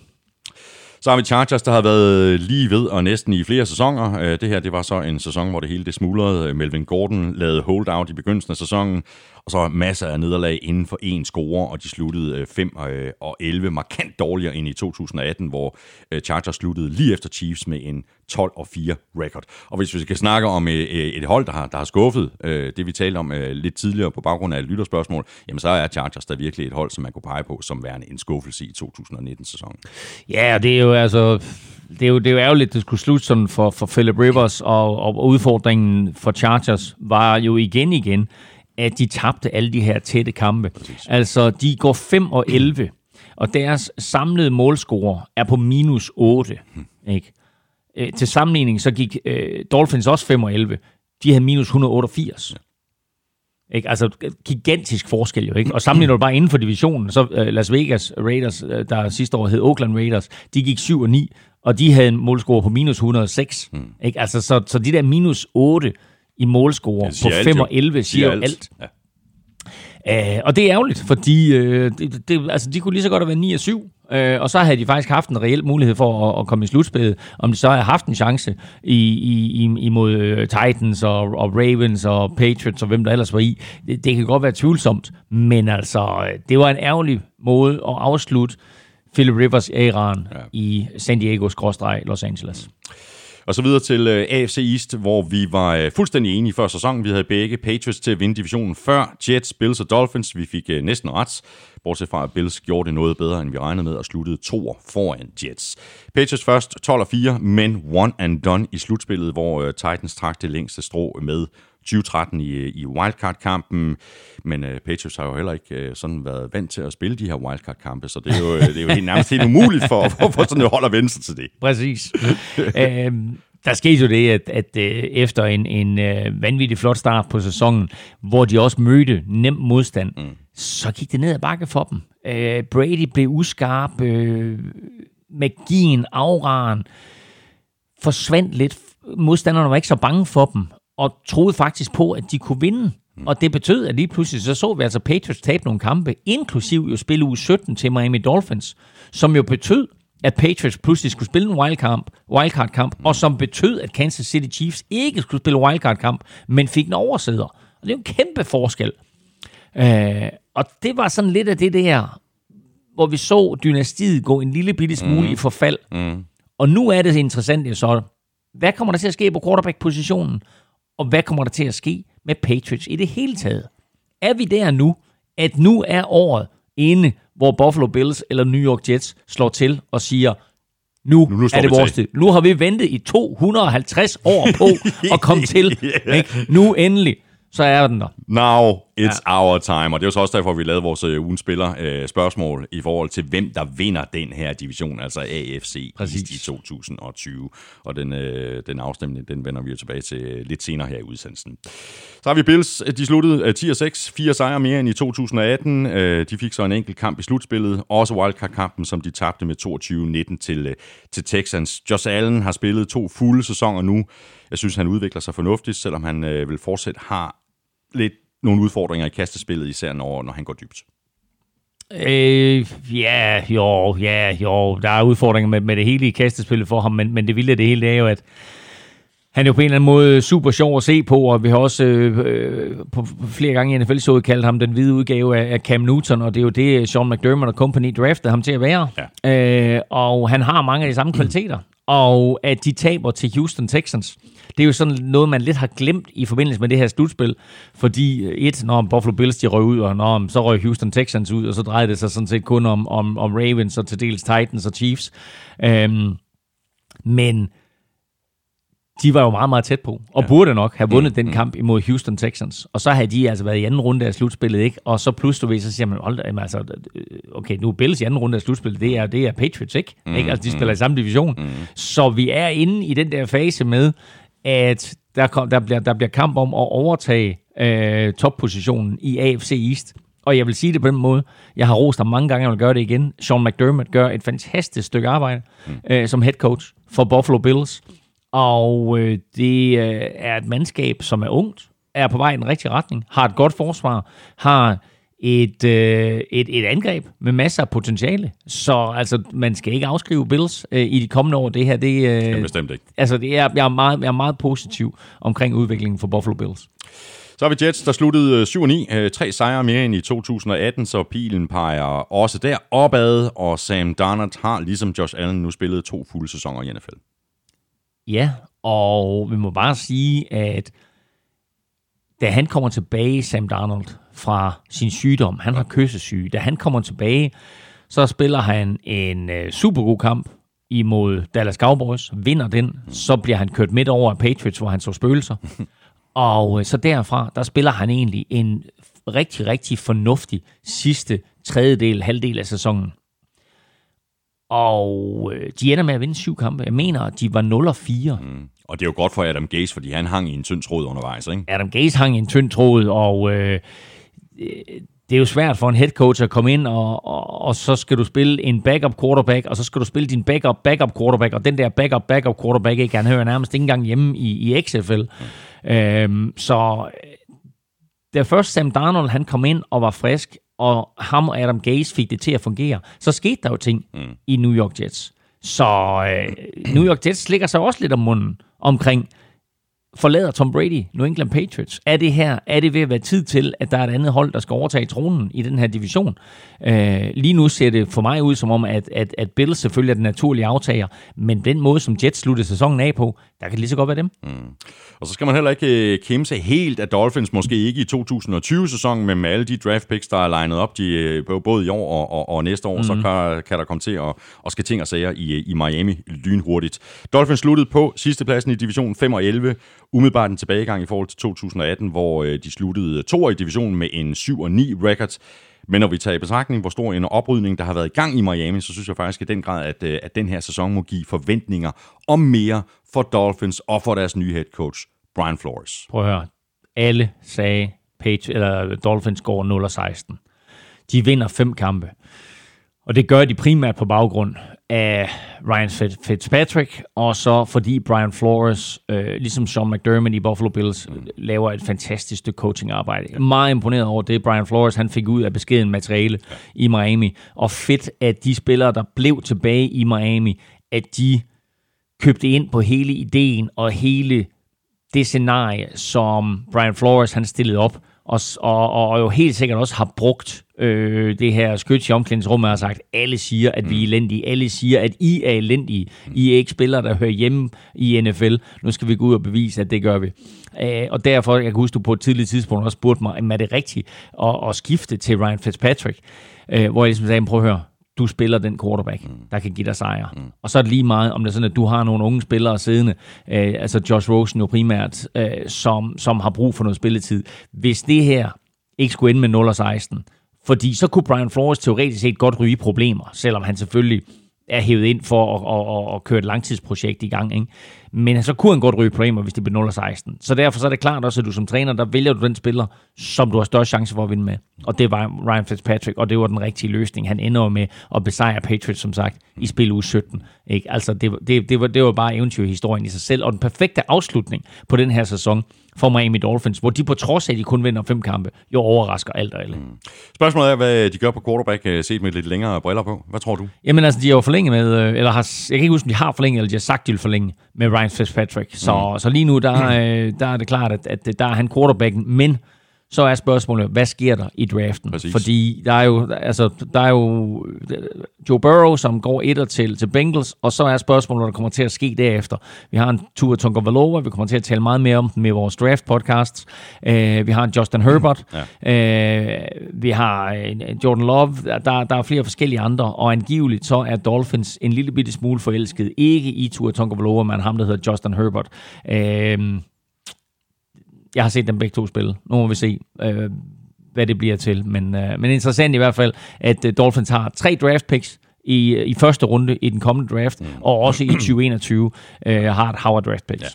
Så har vi Chargers, der har været øh, lige ved og næsten i flere sæsoner. Øh, det her det var så en sæson, hvor det hele det smuldrede. Øh, Melvin Gordon lavede holdout i begyndelsen af sæsonen og så masser af nederlag inden for en score, og de sluttede øh, 5 øh, og 11, markant dårligere end i 2018, hvor øh, Chargers sluttede lige efter Chiefs med en 12 og 4 record. Og hvis vi skal snakke om et hold, der har, der har skuffet, det vi talte om lidt tidligere på baggrund af et lytterspørgsmål, jamen så er Chargers der virkelig et hold, som man kunne pege på som værende en skuffelse i 2019-sæsonen. Ja, det er jo altså det er jo, det er jo ærgerligt, at det skulle slutte sådan for, for Philip Rivers, og, og udfordringen for Chargers var jo igen igen, at de tabte alle de her tætte kampe. Præcis. Altså, de går 5 og 11, og deres samlede målscore er på minus 8. Hmm. Ikke? Øh, til sammenligning, så gik øh, Dolphins også 5 og 11. De havde minus 188. Ja. Ikke? Altså gigantisk forskel jo, ikke? Og sammenligner du bare inden for divisionen, så uh, Las Vegas Raiders, uh, der sidste år hed Oakland Raiders, de gik 7 og 9, og de havde en målscore på minus 106. Hmm. Ikke? Altså, så, så de der minus 8 i målscore på 5 og 11 siger jo alt. alt. Ja. Uh, og det er ærgerligt, fordi uh, det, det, altså, de kunne lige så godt have været 9 og 7, uh, og så havde de faktisk haft en reel mulighed for at, at komme i slutspillet. Om de så havde haft en chance i, i, imod Titans og, og Ravens og Patriots og hvem der ellers var i, det, det kan godt være tvivlsomt, men altså, det var en ærgerlig måde at afslutte Philip Rivers æraen ja. i San Diego-Los Angeles. Og så videre til øh, AFC East, hvor vi var øh, fuldstændig enige før sæsonen. Vi havde begge Patriots til at vinde divisionen før Jets, Bills og Dolphins. Vi fik øh, næsten ret, bortset fra at Bills gjorde det noget bedre, end vi regnede med, og sluttede to foran Jets. Patriots først 12-4, men one and done i slutspillet, hvor øh, Titans trak det længste strå med 2013 i, i wildcard-kampen, men uh, Patriots har jo heller ikke uh, sådan været vant til at spille de her wildcard-kampe, så det er jo, det er jo helt, nærmest helt umuligt for, for, for sådan et hold at vende sig til det. Præcis. øhm, der skete jo det, at, at uh, efter en, en uh, vanvittig flot start på sæsonen, hvor de også mødte nem modstand, mm. så gik det ned ad bakke for dem. Uh, Brady blev uskarp, uh, magien, auraen forsvandt lidt. Modstanderne var ikke så bange for dem, og troede faktisk på, at de kunne vinde. Mm. Og det betød, at lige pludselig så så vi altså Patriots tabe nogle kampe, inklusiv jo spille uge 17 til Miami Dolphins, som jo betød, at Patriots pludselig skulle spille en wildcard-kamp, wildcard-kamp mm. og som betød, at Kansas City Chiefs ikke skulle spille wildcard-kamp, men fik en oversider. Og det er jo en kæmpe forskel. Øh, og det var sådan lidt af det der, hvor vi så dynastiet gå en lille bitte smule mm. i forfald. Mm. Og nu er det interessant så, hvad kommer der til at ske på quarterback-positionen? Og hvad kommer der til at ske med Patriots i det hele taget? Er vi der nu, at nu er året inde, hvor Buffalo Bills eller New York Jets slår til og siger, nu, nu, nu er det vores tid. Nu har vi ventet i 250 år på at komme til. yeah. Ikke? Nu endelig så er den der. Now it's ja. our time. Og det er jo så også derfor, vi lavede vores uh, ugens spiller uh, spørgsmål i forhold til, hvem der vinder den her division, altså AFC Præcis. i 2020. Og den, uh, den afstemning, den vender vi jo tilbage til lidt senere her i udsendelsen. Så har vi Bills. De sluttede uh, 10 og 6, fire sejre mere end i 2018. Uh, de fik så en enkelt kamp i slutspillet. Også wildcard-kampen, som de tabte med 22-19 til, uh, til Texans. Josh Allen har spillet to fulde sæsoner nu. Jeg synes, han udvikler sig fornuftigt, selvom han øh, vil fortsat har lidt nogle udfordringer i kastespillet, især når, når han går dybt. Øh, ja, jo, ja, jo. Der er udfordringer med, med det hele i kastespillet for ham, men, men det vilde af det hele det er jo, at han er jo på en eller anden måde super sjov at se på, og vi har også øh, øh på flere gange i NFL-showet kaldt ham den hvide udgave af, af Cam Newton, og det er jo det, Sean McDermott og company draftede ham til at være. Ja. Øh, og han har mange af de samme kvaliteter. Og at de taber til Houston Texans, det er jo sådan noget, man lidt har glemt i forbindelse med det her slutspil, fordi øh, et, når Buffalo Bills de røg ud, og når så røg Houston Texans ud, og så drejede det sig sådan set kun om, om, om Ravens og til dels Titans og Chiefs. Øhm, men de var jo meget, meget tæt på, og ja. burde nok have vundet mm, den mm. kamp imod Houston Texans. Og så havde de altså været i anden runde af slutspillet, ikke? Og så pludselig, ved, så siger man, hold da, altså, øh, okay, nu er Bills i anden runde af slutspillet, det er, det er Patriots, ikke? Mm, ikke? Altså, de spiller mm, i samme division. Mm. Så vi er inde i den der fase med, at der, kom, der, bliver, der bliver kamp om at overtage øh, toppositionen i AFC East. Og jeg vil sige det på den måde. Jeg har rost ham mange gange, jeg vil gøre det igen. Sean McDermott gør et fantastisk stykke arbejde mm. øh, som head coach for Buffalo Bills. Og øh, det øh, er et mandskab, som er ungt, er på vej i den rigtige retning, har et godt forsvar, har et, øh, et, et angreb med masser af potentiale. Så altså, man skal ikke afskrive Bills øh, i de kommende år. Det her, det, øh, er bestemt ikke. Altså, det er, jeg, er meget, jeg er meget positiv omkring udviklingen for Buffalo Bills. Så har vi Jets, der sluttede 7-9. Øh, tre sejre mere end i 2018, så pilen peger også der opad, og Sam Darnold har, ligesom Josh Allen, nu spillet to fulde sæsoner i NFL. Ja, og vi må bare sige, at da han kommer tilbage, Sam Darnold, fra sin sygdom, han har kyssesyge, da han kommer tilbage, så spiller han en øh, super god kamp imod Dallas Cowboys, vinder den, så bliver han kørt midt over af Patriots, hvor han så spøgelser. Og øh, så derfra, der spiller han egentlig en rigtig, rigtig fornuftig sidste tredjedel, halvdel af sæsonen. Og øh, de ender med at vinde syv kampe. Jeg mener, de var 0 og 4. Mm. Og det er jo godt for Adam Gase, fordi han hang i en tynd tråd undervejs, ikke? Adam Gase hang i en tynd tråd, og øh, det er jo svært for en head coach at komme ind, og, og, og så skal du spille en backup quarterback, og så skal du spille din backup backup quarterback, og den der backup backup quarterback, ikke, han hører nærmest ikke engang hjemme i, i XFL. Mm. Øhm, så da først Sam Darnold han kom ind og var frisk, og ham og Adam Gase fik det til at fungere, så skete der jo ting mm. i New York Jets. Så øh, New York Jets slikker sig også lidt om munden omkring, forlader Tom Brady New England Patriots? Er det her, er det ved at være tid til, at der er et andet hold, der skal overtage tronen i den her division? Øh, lige nu ser det for mig ud som om, at, at, at Bills selvfølgelig er den naturlige aftager, men den måde, som Jets sluttede sæsonen af på, der kan det lige så godt være dem. Mm. Og så skal man heller ikke øh, kæmpe sig helt af Dolphins, måske ikke i 2020-sæsonen, men med alle de draft picks, der er legnet op de, øh, både i år og, og, og næste år, mm. så kan, kan der komme til at, at ske ting og sager i, i Miami lynhurtigt. Dolphins sluttede på sidste pladsen i division 5 og 11, umiddelbart en tilbagegang i forhold til 2018, hvor øh, de sluttede to i divisionen med en 7-9 record. Men når vi tager i betragtning, hvor stor en oprydning, der har været i gang i Miami, så synes jeg faktisk i den grad, at, øh, at den her sæson må give forventninger om mere for Dolphins og for deres nye head coach, Brian Flores. Prøv at høre. Alle sagde, Page, eller Dolphins går 0-16. De vinder fem kampe. Og det gør de primært på baggrund af Ryan Fitzpatrick, og så fordi Brian Flores, øh, ligesom Sean McDermott i Buffalo Bills, mm. laver et fantastisk stykke coachingarbejde. Er meget imponeret over det, Brian Flores han fik ud af beskeden materiale ja. i Miami. Og fedt, at de spillere, der blev tilbage i Miami, at de købte ind på hele ideen og hele det scenarie, som Brian Flores han stillede op, og, og, og jo helt sikkert også har brugt øh, det her skyts i omklædningsrummet har sagt, alle siger, at vi er mm. elendige. Alle siger, at I er elendige. I er ikke spillere, der hører hjemme i NFL. Nu skal vi gå ud og bevise, at det gør vi. Øh, og derfor, jeg kan huske, du på et tidligt tidspunkt også spurgte mig, er det rigtigt at, at skifte til Ryan Fitzpatrick? Øh, hvor jeg ligesom sagde, prøv at høre, du spiller den quarterback, mm. der kan give dig sejre. Mm. Og så er det lige meget, om det er sådan, at du har nogle unge spillere siddende, øh, altså Josh Rosen jo primært, øh, som, som har brug for noget spilletid. Hvis det her ikke skulle ende med 0-16, fordi så kunne Brian Flores teoretisk set godt ryge problemer, selvom han selvfølgelig er hævet ind for at, at, at, at køre et langtidsprojekt i gang. Ikke? Men så kunne han godt ryge problemer, hvis det blev 0-16. Så derfor så er det klart også, at du som træner, der vælger du den spiller, som du har større chance for at vinde med. Og det var Ryan Fitzpatrick, og det var den rigtige løsning. Han ender med at besejre Patriots, som sagt, i spil uge 17. Ikke? Altså, det, det, det, var, det var bare eventyrhistorien i sig selv, og den perfekte afslutning på den her sæson for Miami Dolphins, hvor de på trods af, at de kun vinder fem kampe, jo overrasker alt og alle. Mm. Spørgsmålet er, hvad de gør på quarterback, øh, set med lidt længere briller på. Hvad tror du? Jamen altså, de har jo forlænget med, øh, eller har, jeg kan ikke huske, om de har forlænget, eller de har sagt, de vil forlænge med Ryan Fitzpatrick. Så, mm. så lige nu, der, øh, der er det klart, at, at der er han quarterbacken, men så er spørgsmålet, hvad sker der i draften? Præcis. Fordi der er jo, altså, der er jo Joe Burrow, som går etter til, til Bengals, og så er spørgsmålet, hvad der kommer til at ske derefter. Vi har en Tua Valova, vi kommer til at tale meget mere om med vores draft podcasts. Uh, vi har en Justin Herbert. Ja. Uh, vi har en Jordan Love. Der, der er flere forskellige andre, og angiveligt så er Dolphins en lille bitte smule forelsket. Ikke i Tua Valova, men ham, der hedder Justin Herbert. Uh, jeg har set dem begge to spille. Nu må vi se, øh, hvad det bliver til. Men, øh, men interessant i hvert fald, at øh, Dolphins har tre draft picks i, i første runde i den kommende draft, mm. og også i 2021 øh, har et Howard draft picks. Ja.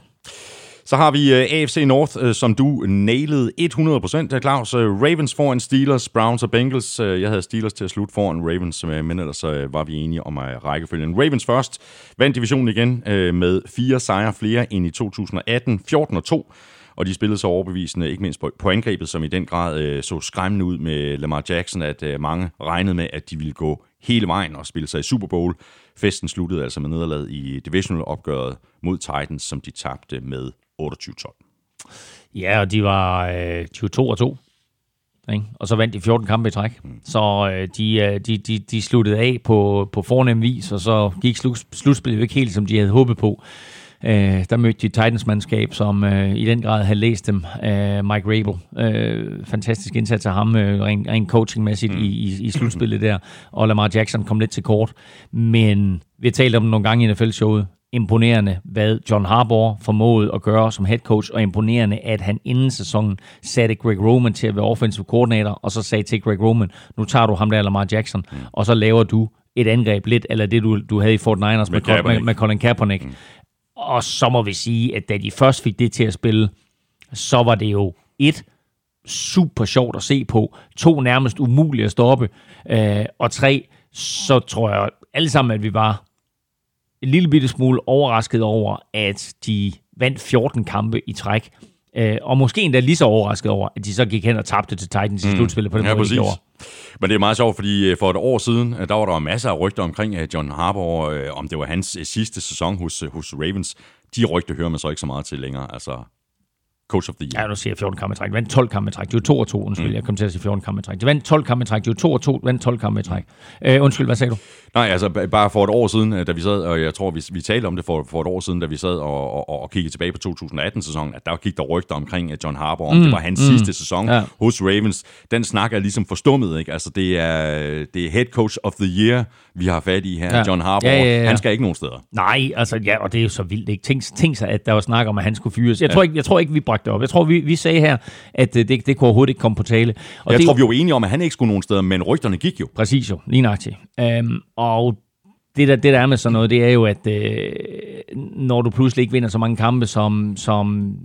Så har vi øh, AFC North, som du nailede 100%, Claus. Ravens foran Steelers, Browns og Bengals. Jeg havde Steelers til at slutte foran Ravens, men ellers var vi enige om rækkefølgen. Ravens først vandt divisionen igen med fire sejre flere end i 2018, 14 og 2 og de spillede så overbevisende, ikke mindst på, på angrebet, som i den grad øh, så skræmmende ud med Lamar Jackson, at øh, mange regnede med, at de ville gå hele vejen og spille sig i Super Bowl. Festen sluttede altså med nederlaget i divisional opgøret mod Titans, som de tabte med 28-12. Ja, og de var, øh, de var 2 og 2. Ikke? Og så vandt de 14 kampe i træk. Mm. Så øh, de, øh, de, de, de sluttede af på, på fornem vis, og så gik slut, slutspillet jo ikke helt, som de havde håbet på. Øh, der mødte de Titans-mandskab, som øh, i den grad havde læst dem. Øh, Mike Rabel, øh, fantastisk indsats af ham, øh, rent, rent coachingmæssigt mm. i, i, i slutspillet der. Og Lamar Jackson kom lidt til kort. Men vi har talt om det nogle gange i NFL-showet imponerende, hvad John Harbaugh formåede at gøre som head coach, og imponerende, at han inden sæsonen satte Greg Roman til at være offensive coordinator, og så sagde til Greg Roman, nu tager du ham der, Lamar Jackson, mm. og så laver du et angreb lidt, eller det du, du havde i Fort Niners med, med, med, med Colin Kaepernick. Mm. Og så må vi sige, at da de først fik det til at spille, så var det jo et, super sjovt at se på, to nærmest umulige at stoppe, øh, og tre, så tror jeg alle sammen, at vi var en lille bitte smule overrasket over, at de vandt 14 kampe i træk. Øh, og måske endda lige så overrasket over, at de så gik hen og tabte til Titans i mm. slutspillet på den ja, måde, de gjorde. Men det er meget sjovt, fordi øh, for et år siden, øh, der var der masser af rygter omkring øh, John Harbour, om det var hans sidste sæson hos, hos Ravens. De rygter hører man så ikke så meget til længere. Altså, Coach of the Year. Ja, nu siger jeg 14 kampe træk. Vandt 12 kampe træk. De var 2 og 2, undskyld. Mm. Jeg kom til at sige 14 kampe træk. De vandt 12 kampe træk. De var 2 og 2, vandt 12 kampe træk. Uh, undskyld, hvad sagde du? Nej, altså bare for et år siden, øh, da vi sad, og jeg tror, vi, vi talte om det for, for et år siden, da vi sad og, og, og kiggede tilbage på 2018-sæsonen, at der gik der rygter omkring John Harbour, om mm. det var hans mm. sidste sæson ja. hos Ravens. Den snak er ligesom forstummet, ikke? Altså det er, det er head coach of the year, vi har fat i her, ja. John Harbour. Ja, ja, ja. Han skal ikke nogen steder. Nej, altså ja, og det er jo så vildt. Ikke? Tænk, tænk sig, at der var snak om, at han skulle fyres. Jeg, ja. tror, ikke, jeg tror ikke, vi bragte det op. Jeg tror, vi, vi sagde her, at øh, det, det kunne overhovedet ikke komme på tale. Og jeg det, tror, vi var enige om, at han ikke skulle nogen steder, men rygterne gik jo. Præcis jo, lige nøjagtigt. Um, og det der, det der er med sådan noget, det er jo, at øh, når du pludselig ikke vinder så mange kampe, som, som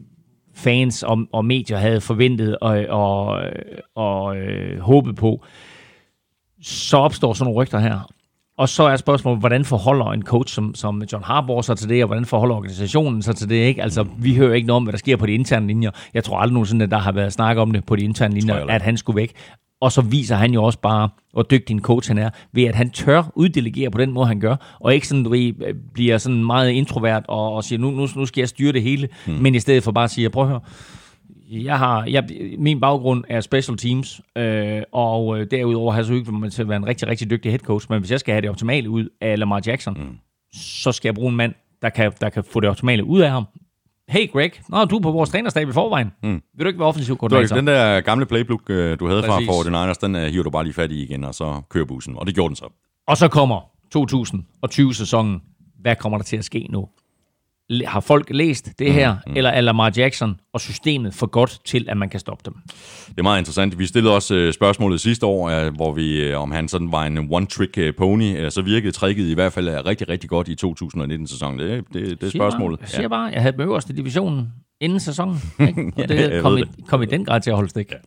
fans og, og medier havde forventet og, og, og øh, håbet på, så opstår sådan nogle rygter her. Og så er spørgsmålet, hvordan forholder en coach som, som John Harbaugh sig til det, og hvordan forholder organisationen sig til det? Ikke? Altså, vi hører ikke noget om, hvad der sker på de interne linjer. Jeg tror aldrig nogensinde, at der har været snak om det på de interne linjer, at han skulle væk. Og så viser han jo også bare, hvor dygtig en coach han er, ved at han tør uddelegere på den måde, han gør, og ikke sådan, du ved, bliver sådan meget introvert og, og siger, nu, nu, nu skal jeg styre det hele, hmm. men i stedet for bare at sige, prøv at høre, jeg har, jeg, min baggrund er special teams, øh, og øh, derudover har jeg så ikke mig til at være en rigtig, rigtig dygtig head coach, men hvis jeg skal have det optimale ud af Lamar Jackson, mm. så skal jeg bruge en mand, der kan, der kan få det optimale ud af ham. Hey Greg, Nå, du er på vores trænerstab i forvejen. Mm. Vil du ikke være offensiv koordinator? Den der gamle playbook, øh, du havde Præcis. fra for den Niners, den uh, hiver du bare lige fat i igen, og så kører bussen. Og det gjorde den så. Og så kommer 2020-sæsonen. Hvad kommer der til at ske nu? Har folk læst det her, mm, mm. eller er Lamar Jackson og systemet for godt til, at man kan stoppe dem? Det er meget interessant. Vi stillede også øh, spørgsmålet sidste år, øh, hvor vi, øh, om han sådan var en one-trick pony. Så virkede tricket i hvert fald rigtig, rigtig godt i 2019-sæsonen. Det, det, det er spørgsmålet. Jeg siger bare, jeg havde den øverste divisionen inden sæsonen. Ikke? Og det kom, i, kom i den grad til at holde stik. Ja.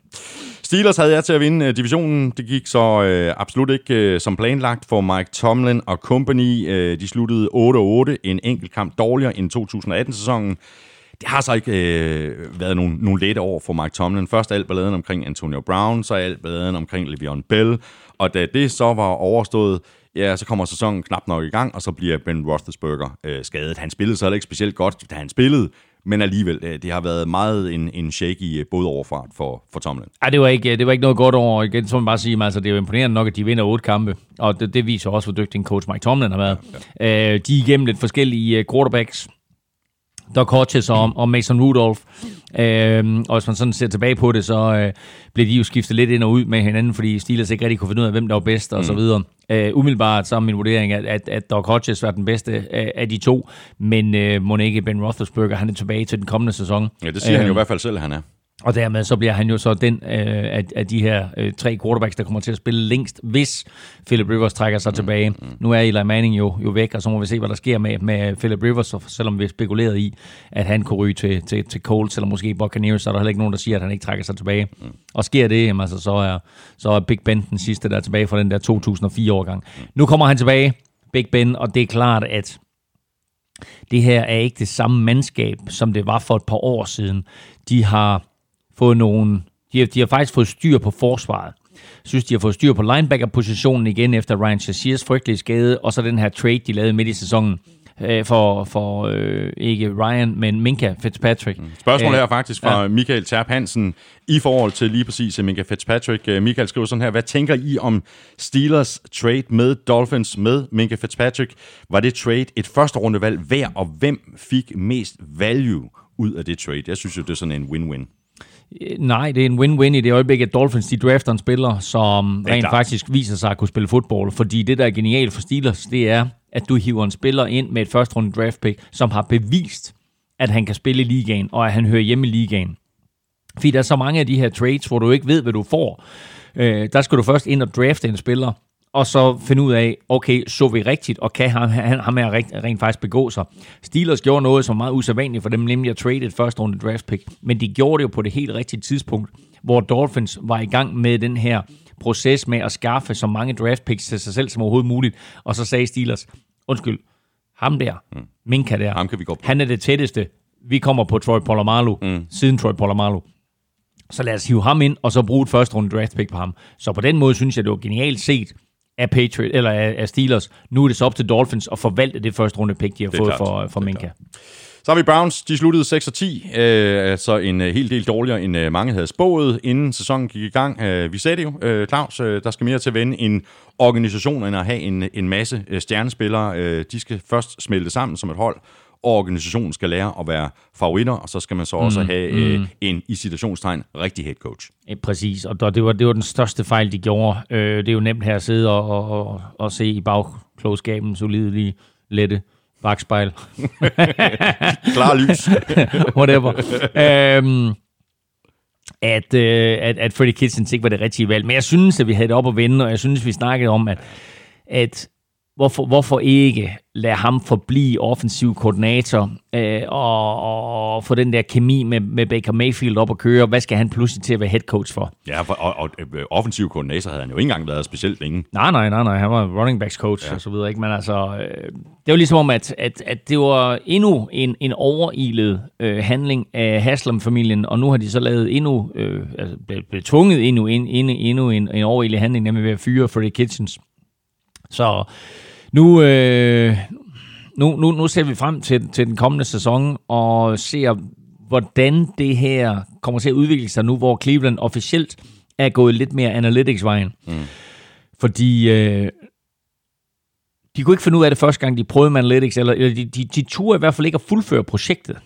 Steelers havde jeg til at vinde øh, divisionen. Det gik så øh, absolut ikke øh, som planlagt for Mike Tomlin og company. Øh, de sluttede 8-8, en enkelt kamp dårligere end 2018-sæsonen. Det har så ikke øh, været nogle, nogle lette år for Mike Tomlin. Først alt balladen omkring Antonio Brown, så alt balladen omkring Le'Veon Bell. Og da det så var overstået, ja, så kommer sæsonen knap nok i gang, og så bliver Ben Roethlisberger øh, skadet. Han spillede så ikke specielt godt, da han spillede, men alligevel, øh, det har været meget en, en shaky øh, både overfart for, for Tomlin. Ej, det var, ikke, det var ikke noget godt over. Igen, så man bare sige, altså, det er jo imponerende nok, at de vinder otte kampe, og det, det viser også, hvor dygtig en coach Mike Tomlin har været. Ja, ja. Øh, de er igennem lidt forskellige øh, quarterbacks, Doc Hodges og, og Mason Rudolph. Øhm, og hvis man sådan ser tilbage på det, så øh, blev de jo skiftet lidt ind og ud med hinanden, fordi Steelers ikke rigtig kunne finde ud af, hvem der var bedst og mm. så videre. Øh, umiddelbart så er min vurdering, at, at, at Doc Hodges var den bedste af, af de to, men øh, må ikke Ben Roethlisberger, han er tilbage til den kommende sæson. Ja, det siger øh, han jo i hvert fald selv, at han er. Og dermed så bliver han jo så den øh, af, af de her øh, tre quarterbacks, der kommer til at spille længst, hvis Philip Rivers trækker sig mm, tilbage. Mm. Nu er Eli Manning jo, jo væk, og så må vi se, hvad der sker med, med Philip Rivers, selvom vi spekuleret i, at han kunne ryge til, til, til Colts, eller måske Buccaneers, så er der heller ikke nogen, der siger, at han ikke trækker sig tilbage. Mm. Og sker det, jamen, altså, så, er, så er Big Ben den sidste, der er tilbage fra den der 2004-årgang. Mm. Nu kommer han tilbage, Big Ben, og det er klart, at det her er ikke det samme mandskab, som det var for et par år siden. De har fået nogle... De har, de har faktisk fået styr på forsvaret. Jeg synes, de har fået styr på linebacker-positionen igen efter Ryan Shaziers frygtelige skade, og så den her trade, de lavede midt i sæsonen. øh, for, for øh, ikke Ryan, men Minka Fitzpatrick. Mm. Spørgsmålet her faktisk fra ja. Michael Terp Hansen i forhold til lige præcis Minka Fitzpatrick. Øh, Michael skriver sådan her, hvad tænker I om Steelers trade med Dolphins med Minka Fitzpatrick? Var det trade et første rundevalg værd, og hvem fik mest value ud af det trade? Jeg synes jo, det er sådan en win-win. Øh, nej, det er en win-win i det øjeblik, at Dolphins de drafter en spiller, som rent klart. faktisk viser sig at kunne spille fodbold. Fordi det, der er genialt for Steelers, det er, at du hiver en spiller ind med et første runde draft pick, som har bevist, at han kan spille i ligaen, og at han hører hjemme i ligaen. Fordi der er så mange af de her trades, hvor du ikke ved, hvad du får. Øh, der skal du først ind og drafte en spiller, og så finde ud af, okay, så vi rigtigt, og kan ham, han, ham her rent, rent faktisk begå sig. Steelers gjorde noget, som var meget usædvanligt for dem, nemlig at trade et første runde draft pick, men de gjorde det jo på det helt rigtige tidspunkt, hvor Dolphins var i gang med den her proces med at skaffe så mange draft picks til sig selv som overhovedet muligt, og så sagde Steelers, undskyld, ham der, mm. Minka der, ham kan vi gå på. han er det tætteste, vi kommer på Troy Polamalu, mm. siden Troy Polamalu. Så lad os hive ham ind, og så bruge et første runde draft pick på ham. Så på den måde synes jeg, det var genialt set, af, Patriot, eller af, af Steelers. Nu er det så op til Dolphins at forvalte det første runde pick, de har fået klart. for, for Minka. Så har vi Browns, de sluttede 6 og 10, øh, altså en øh, helt del dårligere, end øh, mange havde spået, inden sæsonen gik i gang. Øh, vi sagde det jo, øh, Claus, øh, der skal mere til at vende en organisation, end at have en, en masse øh, stjernespillere. Øh, de skal først smelte sammen som et hold, organisationen skal lære at være favoritter, og så skal man så også mm, have mm. Øh, en, i citationstegn, rigtig head coach. Ja, præcis, og det var, det var den største fejl, de gjorde. Øh, det er jo nemt her at sidde og, og, og, og se i bagklogskaben lige lette bagspejl. Klar lys. Whatever. øhm, at, øh, at, at Freddy Kitchens ikke var det rigtige valg. Men jeg synes, at vi havde det op at vende, og jeg synes, vi snakkede om, at, at hvorfor, hvorfor ikke lade ham forblive offensiv koordinator øh, og, og få den der kemi med, med Baker Mayfield op at køre? Hvad skal han pludselig til at være head coach for? Ja, for, og, og øh, offensiv koordinator havde han jo ikke engang været specielt længe. Nej, nej, nej, nej. Han var running backs coach ja. og så videre. Ikke? Men altså, øh, det var ligesom om, at, at, at det var endnu en, en overilet øh, handling af Haslam-familien, og nu har de så lavet endnu, øh, altså blevet tvunget endnu, endnu, endnu en, en overilet handling, nemlig ved at fyre Freddie Kitchens. Så nu, øh, nu, nu, nu ser vi frem til, til den kommende sæson og ser, hvordan det her kommer til at udvikle sig nu, hvor Cleveland officielt er gået lidt mere analytics-vejen. Mm. Fordi øh, de kunne ikke finde ud af det første gang, de prøvede med analytics, eller, eller de, de, de turde i hvert fald ikke at fuldføre projektet.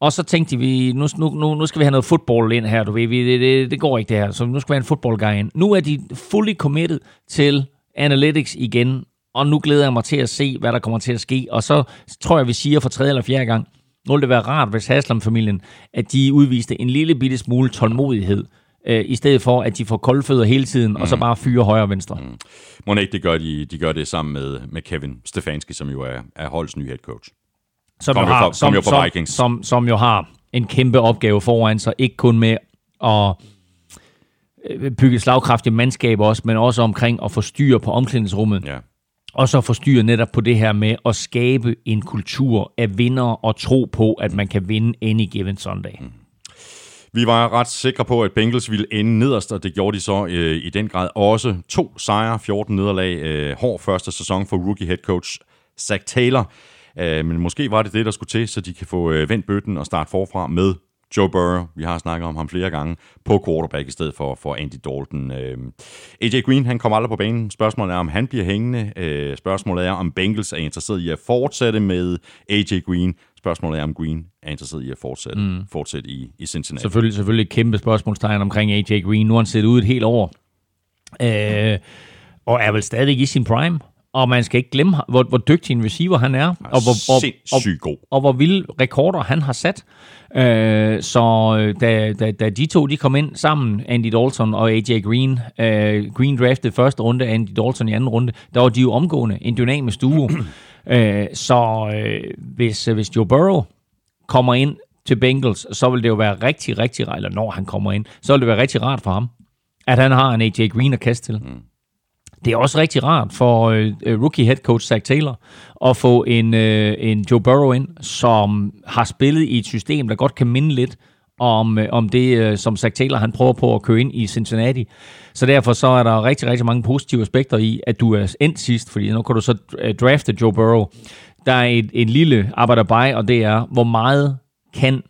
Og så tænkte vi, nu, nu, nu skal vi have noget fodbold ind her, du ved, vi, det, det, det går ikke det her, så nu skal vi have en fodbold guy ind. Nu er de fully committed til analytics igen, og nu glæder jeg mig til at se, hvad der kommer til at ske. Og så tror jeg, vi siger for tredje eller fjerde gang, nu ville det være rart, hvis Haslam-familien, at de udviste en lille bitte smule tålmodighed, øh, i stedet for, at de får koldfødder hele tiden, mm. og så mm. bare fyre højre og venstre. Mm. Må ikke, det gør de, de gør det sammen med, med Kevin Stefanski, som jo er, er holdets nye head coach. Som, jo har, som, jo som, Vikings. Som, som jo har en kæmpe opgave foran sig, ikke kun med at øh, bygge slagkraftige mandskaber også, men også omkring at få styr på omklædningsrummet. Ja og så forstyrre netop på det her med at skabe en kultur af vinder og tro på, at man kan vinde any given Sunday. Mm. Vi var ret sikre på, at Bengals ville ende nederst, og det gjorde de så øh, i den grad også. To sejre, 14 nederlag, øh, hård første sæson for rookie head coach Zach Taylor. Øh, men måske var det det, der skulle til, så de kan få øh, vendt bøtten og starte forfra med Joe Burrow, vi har snakket om ham flere gange, på quarterback i stedet for, for Andy Dalton. Øh, AJ Green, han kommer aldrig på banen. Spørgsmålet er, om han bliver hængende. Øh, spørgsmålet er, om Bengals er interesseret i at fortsætte med AJ Green. Spørgsmålet er, om Green er interesseret i at fortsætte, mm. fortsætte i, i Cincinnati. Selvfølgelig, selvfølgelig et kæmpe spørgsmålstegn omkring AJ Green. Nu har han set ud et helt år. Øh, og er vel stadig i sin prime og man skal ikke glemme, hvor, hvor dygtig en receiver han er, og hvor, og, og, og, og hvor vilde rekorder han har sat. Øh, så øh, da, da, da de to de kom ind sammen, Andy Dalton og AJ Green, øh, Green draftede første runde, Andy Dalton i anden runde, der var de jo omgående en dynamisk duo. øh, så øh, hvis, hvis Joe Burrow kommer ind til Bengals, så vil det jo være rigtig, rigtig rart, eller når han kommer ind, så vil det være rigtig rart for ham, at han har en AJ Green at kaste til. Mm. Det er også rigtig rart for øh, øh, rookie head coach Zach Taylor at få en, øh, en Joe Burrow ind, som har spillet i et system, der godt kan minde lidt om, øh, om det, øh, som Zach Taylor han prøver på at køre ind i Cincinnati. Så derfor så er der rigtig, rigtig mange positive aspekter i, at du er endt sidst, fordi nu kan du så øh, drafte Joe Burrow der er et, en lille arbejderbej, og det er, hvor meget kan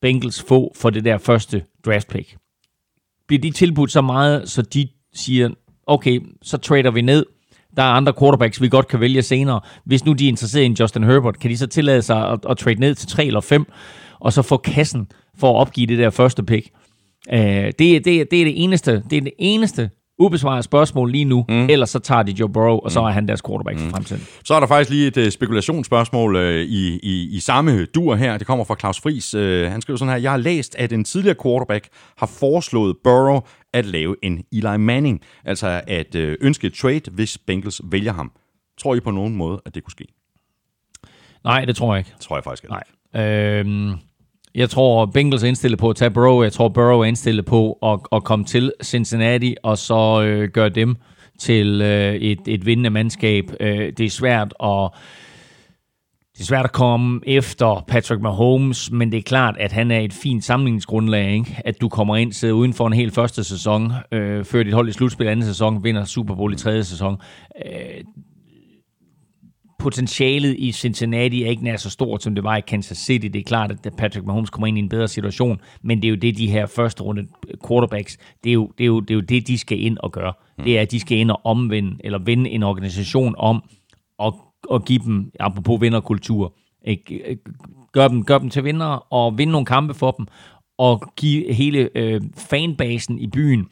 Bengals få for det der første draft pick? Bliver de tilbudt så meget, så de siger, okay, så trader vi ned, der er andre quarterbacks, vi godt kan vælge senere. Hvis nu de er interesseret i en Justin Herbert, kan de så tillade sig at, at trade ned til 3 eller 5, og så få kassen for at opgive det der første pick. Uh, det, det, det er det eneste, det er det eneste ubesvaret spørgsmål lige nu, mm. ellers så tager de Joe Burrow, og så er han deres quarterback mm. for fremtiden. Så er der faktisk lige et uh, spekulationsspørgsmål uh, i, i, i samme dur her. Det kommer fra Claus Friis. Uh, han skriver sådan her, jeg har læst, at en tidligere quarterback har foreslået Burrow at lave en Eli Manning, altså at uh, ønske et trade, hvis Bengals vælger ham. Tror I på nogen måde, at det kunne ske? Nej, det tror jeg ikke. Det tror jeg faktisk ikke. Nej. Øhm, jeg tror, Bengals er indstillet på at tage Burrow. Jeg tror, Burrow er indstillet på at, at komme til Cincinnati, og så øh, gøre dem til øh, et, et vindende mandskab. Øh, det er svært at... Det er svært at komme efter Patrick Mahomes, men det er klart, at han er et fint samlingsgrundlag, Ikke? At du kommer ind, sidder uden for en hel første sæson, øh, før dit hold i slutspil anden sæson, vinder Super Bowl i tredje sæson. Øh, potentialet i Cincinnati er ikke nær så stort, som det var i Kansas City. Det er klart, at Patrick Mahomes kommer ind i en bedre situation, men det er jo det, de her første runde quarterbacks, det er jo det, er jo, det, er jo det de skal ind og gøre. Mm. Det er, at de skal ind og omvende, eller vende en organisation om, og, og give dem, apropos vinderkultur, ikke? Gør, dem, gør dem til vinder og vinde nogle kampe for dem, og give hele øh, fanbasen i byen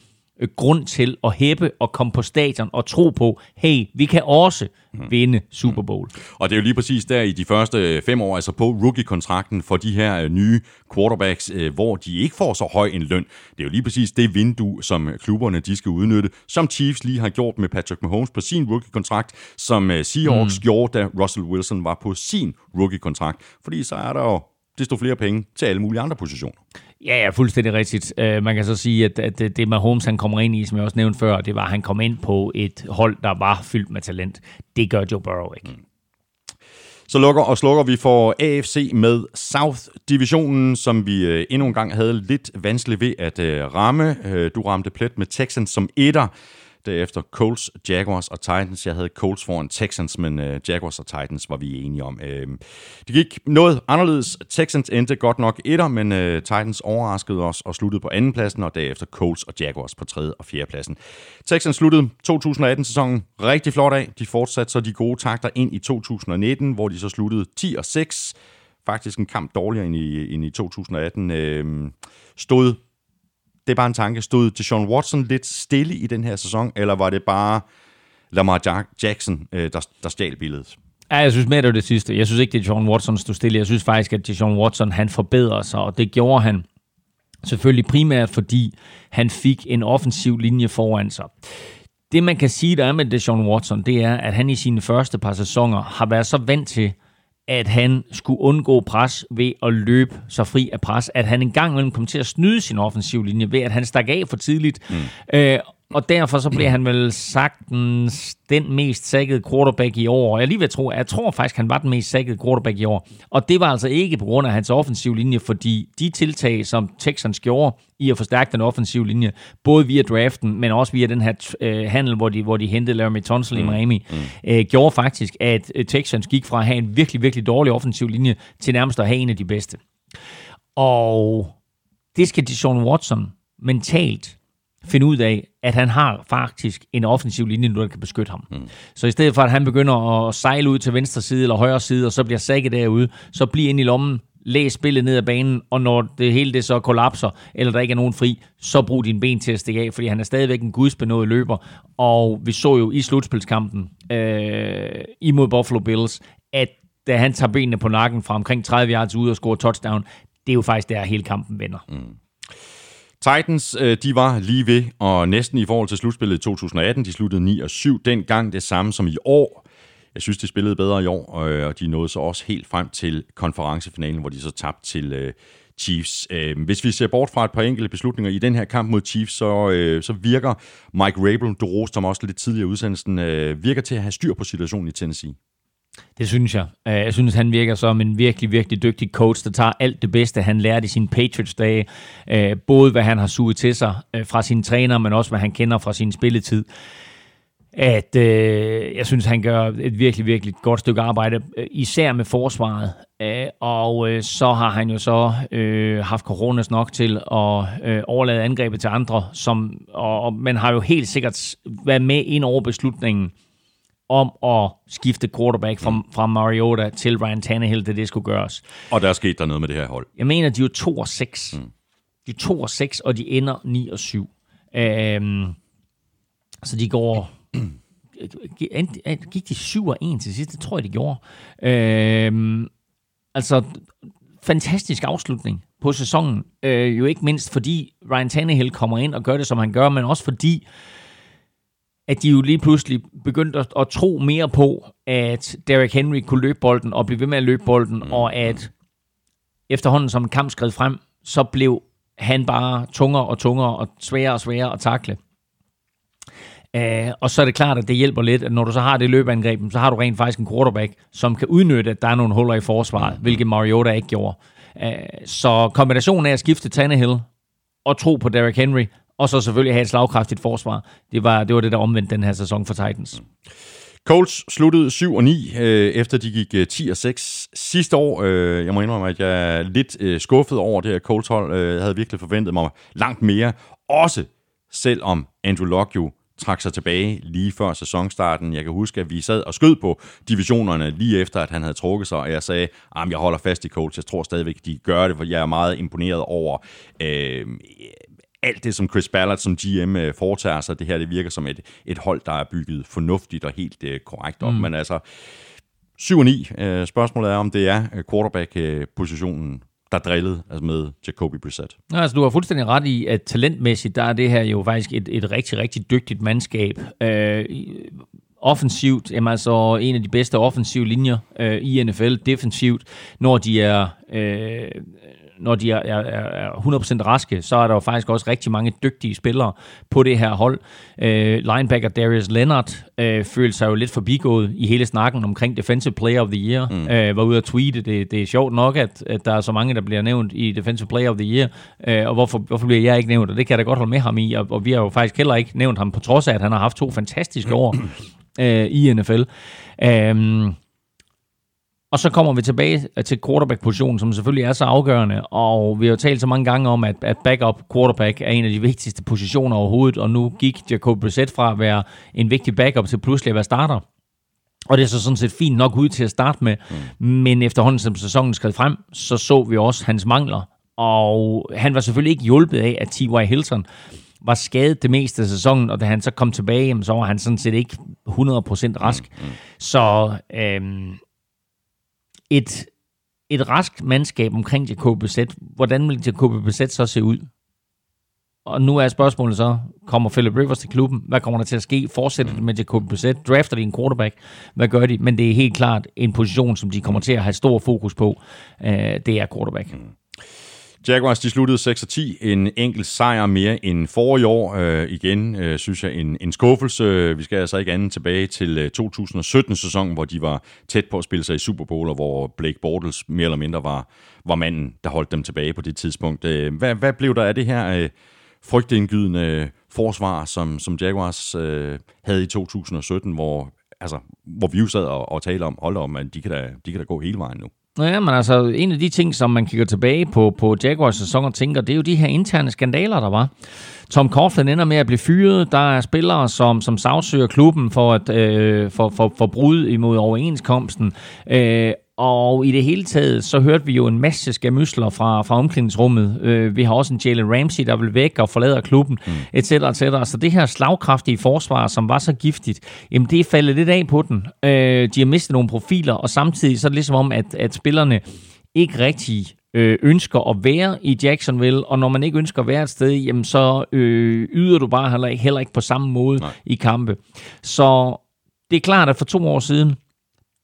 grund til at hæppe og komme på stadion og tro på, hey, vi kan også mm. vinde Super Bowl. Mm. Og det er jo lige præcis der i de første øh, fem år, altså på rookie-kontrakten for de her øh, nye quarterbacks, hvor de ikke får så høj en løn. Det er jo lige præcis det vindue, som klubberne de skal udnytte, som Chiefs lige har gjort med Patrick Mahomes på sin rookie-kontrakt, som Seahawks mm. gjorde, da Russell Wilson var på sin rookie-kontrakt. Fordi så er der jo desto flere penge til alle mulige andre positioner. Ja, ja, fuldstændig rigtigt. Uh, man kan så sige, at, at det Mahomes han kommer ind i, som jeg også nævnte før, det var, at han kom ind på et hold, der var fyldt med talent. Det gør Joe Burrow ikke. Mm. Så lukker og slukker vi for AFC med South-divisionen, som vi øh, endnu en gang havde lidt vanskeligt ved at øh, ramme. Du ramte plet med Texans som etter. Derefter Colts, Jaguars og Titans. Jeg havde Colts foran Texans, men øh, Jaguars og Titans var vi enige om. Øh, det gik noget anderledes. Texans endte godt nok etter, men øh, Titans overraskede os og sluttede på andenpladsen, og derefter Colts og Jaguars på tredje og fjerde pladsen. Texans sluttede 2018-sæsonen rigtig flot af. De fortsatte så de gode takter ind i 2019, hvor de så sluttede 10 og 6 faktisk en kamp dårligere end i, end i 2018. Øh, stod det er bare en tanke. Stod Deshaun Watson lidt stille i den her sæson, eller var det bare Lamar Jackson, øh, der, der stjal billedet? Ja, jeg synes mere, det var det sidste. Jeg synes ikke, det er John Watson stod stille. Jeg synes faktisk, at John Watson han forbedrer sig, og det gjorde han selvfølgelig primært, fordi han fik en offensiv linje foran sig. Det, man kan sige, der er med Deshaun Watson, det er, at han i sine første par sæsoner har været så vant til at han skulle undgå pres ved at løbe så fri af pres, at han engang imellem kom til at snyde sin offensiv linje ved, at han stak af for tidligt. Mm. Øh, og derfor så bliver han vel sagtens den mest sækkede quarterback i år. Jeg lige vil tro, jeg tror faktisk, han var den mest sækkede quarterback i år. Og det var altså ikke på grund af hans offensiv linje, fordi de tiltag, som Texans gjorde i at forstærke den offensive linje, både via draften, men også via den her øh, handel, hvor de, hvor de hentede Larry Tunsil mm. i Miami, mm. øh, gjorde faktisk, at øh, Texans gik fra at have en virkelig, virkelig dårlig offensiv linje til nærmest at have en af de bedste. Og det skal Deshaun Watson mentalt finde ud af, at han har faktisk en offensiv linje nu, der kan beskytte ham. Mm. Så i stedet for, at han begynder at sejle ud til venstre side eller højre side, og så bliver sækket derude, så bliver ind i lommen, læs spillet ned ad banen, og når det hele det så kollapser, eller der ikke er nogen fri, så brug dine ben til at stikke af, fordi han er stadigvæk en gudsbenået løber. Og vi så jo i slutspilskampen øh, imod Buffalo Bills, at da han tager benene på nakken fra omkring 30 yards ud og scorer touchdown, det er jo faktisk der, hele kampen vender. Mm. Titans, øh, de var lige ved, og næsten i forhold til slutspillet i 2018, de sluttede 9 og 7. Dengang det samme som i år. Jeg synes, de spillede bedre i år, øh, og de nåede så også helt frem til konferencefinalen, hvor de så tabte til øh, Chiefs. Hvis vi ser bort fra et par enkelte beslutninger i den her kamp mod Chiefs, så, så virker Mike Rabel, du roste ham også lidt tidligere i udsendelsen, virker til at have styr på situationen i Tennessee. Det synes jeg. Øh, jeg synes, han virker som en virkelig, virkelig dygtig coach, der tager alt det bedste, han lærte i sine Patriots-dage. Øh, både hvad han har suget til sig øh, fra sine træner, men også hvad han kender fra sin spilletid. at øh, jeg synes, han gør et virkelig, virkelig godt stykke arbejde, især med forsvaret. Og øh, så har han jo så øh, haft coronas nok til at øh, overlade angrebet til andre, som, og, og man har jo helt sikkert været med ind over beslutningen om at skifte quarterback fra, fra Mariota til Ryan Tannehill, det det skulle gøres. Og der er sket der noget med det her hold. Jeg mener, de er jo 2 og 6. Mm. De er 2 og 6, og de ender 9 og 7. Øhm, så de går... Gik de 7 og 1 til sidst? Det tror jeg, de gjorde. Øhm, altså, fantastisk afslutning på sæsonen. Øh, jo ikke mindst fordi Ryan Tannehill kommer ind og gør det, som han gør, men også fordi at de jo lige pludselig begyndte at, at tro mere på, at Derrick Henry kunne løbe bolden og blive ved med at løbe bolden, mm. og at efterhånden som en kamp skred frem, så blev han bare tungere og tungere og sværere og sværere at takle. Uh, og så er det klart, at det hjælper lidt, at når du så har det løbeangreb, så har du rent faktisk en quarterback, som kan udnytte, at der er nogle huller i forsvaret, hvilket Mariota ikke gjorde. Uh, så kombinationen af at skifte Tannehill og tro på Derrick Henry, og så selvfølgelig have et slagkraftigt forsvar, det var det, var det der omvendte den her sæson for Titans. Mm. Colts sluttede 7 og 9, øh, efter de gik øh, 10 og 6 sidste år. Øh, jeg må indrømme, at jeg er lidt øh, skuffet over det her Colts hold. Øh, jeg havde virkelig forventet mig langt mere. Også selvom Andrew Luck jo trak sig tilbage lige før sæsonstarten. Jeg kan huske, at vi sad og skød på divisionerne lige efter, at han havde trukket sig, og jeg sagde, at jeg holder fast i Colts. Jeg tror stadigvæk, de gør det, for jeg er meget imponeret over øh, alt det, som Chris Ballard som GM øh, foretager sig. Det her, det virker som et, et hold, der er bygget fornuftigt og helt øh, korrekt op. Mm. Men altså, 7 og 9. Øh, spørgsmålet er, om det er øh, quarterback-positionen, der drillede altså med Jacoby Brissett. Ja, altså, du har fuldstændig ret i, at talentmæssigt, der er det her jo faktisk et, et rigtig, rigtig dygtigt mandskab. Øh, offensivt, jamen altså en af de bedste offensive linjer øh, i NFL, defensivt, når de er øh, når de er, er, er 100% raske, så er der jo faktisk også rigtig mange dygtige spillere på det her hold. Øh, linebacker Darius Leonard øh, følte sig jo lidt forbigået i hele snakken omkring Defensive Player of the Year. Mm. Øh, var ude at tweete, det, det er sjovt nok, at, at der er så mange, der bliver nævnt i Defensive Player of the Year, øh, og hvorfor, hvorfor bliver jeg ikke nævnt? Og det kan jeg da godt holde med ham i, og, og vi har jo faktisk heller ikke nævnt ham, på trods af, at han har haft to fantastiske år øh, i NFL. Øh, og så kommer vi tilbage til quarterback-positionen, som selvfølgelig er så afgørende, og vi har jo talt så mange gange om, at, at backup quarterback er en af de vigtigste positioner overhovedet, og nu gik Jacob Brissett fra at være en vigtig backup til pludselig at være starter. Og det er så sådan set fint nok ud til at starte med, mm. men efterhånden som sæsonen skred frem, så så vi også hans mangler, og han var selvfølgelig ikke hjulpet af, at T.Y. Hilton var skadet det meste af sæsonen, og da han så kom tilbage, så var han sådan set ikke 100% rask. Mm, mm. Så øhm, et, et rask mandskab omkring Jacob Bissett, hvordan vil Jacob Bissett så se ud? Og nu er spørgsmålet så, kommer Philip Rivers til klubben? Hvad kommer der til at ske? Fortsætter de med Jacob Bissett? Drafter de en quarterback? Hvad gør de? Men det er helt klart en position, som de kommer til at have stor fokus på. Øh, det er quarterback. Mm. Jaguars de sluttede 6 10. En enkelt sejr mere end forrige år. Øh, igen øh, synes jeg en, en skuffelse. Vi skal altså ikke andet tilbage til øh, 2017-sæsonen, hvor de var tæt på at spille sig i Super Bowl, og hvor Blake Bortles mere eller mindre var, var manden, der holdt dem tilbage på det tidspunkt. Øh, hvad, hvad blev der af det her øh, frygtindgydende forsvar, som, som Jaguars øh, havde i 2017, hvor, altså, hvor vi jo sad og, og talte om, hold om, at de kan, da, de kan da gå hele vejen nu? Ja, men altså, en af de ting, som man kigger tilbage på, på Jaguars sæson og tænker, det er jo de her interne skandaler, der var. Tom Coughlin ender med at blive fyret. Der er spillere, som, som sagsøger klubben for, at, øh, for, for, for brud imod overenskomsten. Øh, og i det hele taget, så hørte vi jo en masse skamysler fra, fra omklædningsrummet. Øh, vi har også en Jalen Ramsey, der vil væk og forlader klubben, mm. etc. etc. Så det her slagkraftige forsvar, som var så giftigt, jamen det er faldet lidt af på den. Øh, de har mistet nogle profiler, og samtidig så er det ligesom om, at, at spillerne ikke rigtig øh, ønsker at være i Jacksonville, og når man ikke ønsker at være et sted, jamen så øh, yder du bare heller ikke, heller ikke på samme måde Nej. i kampe. Så det er klart, at for to år siden,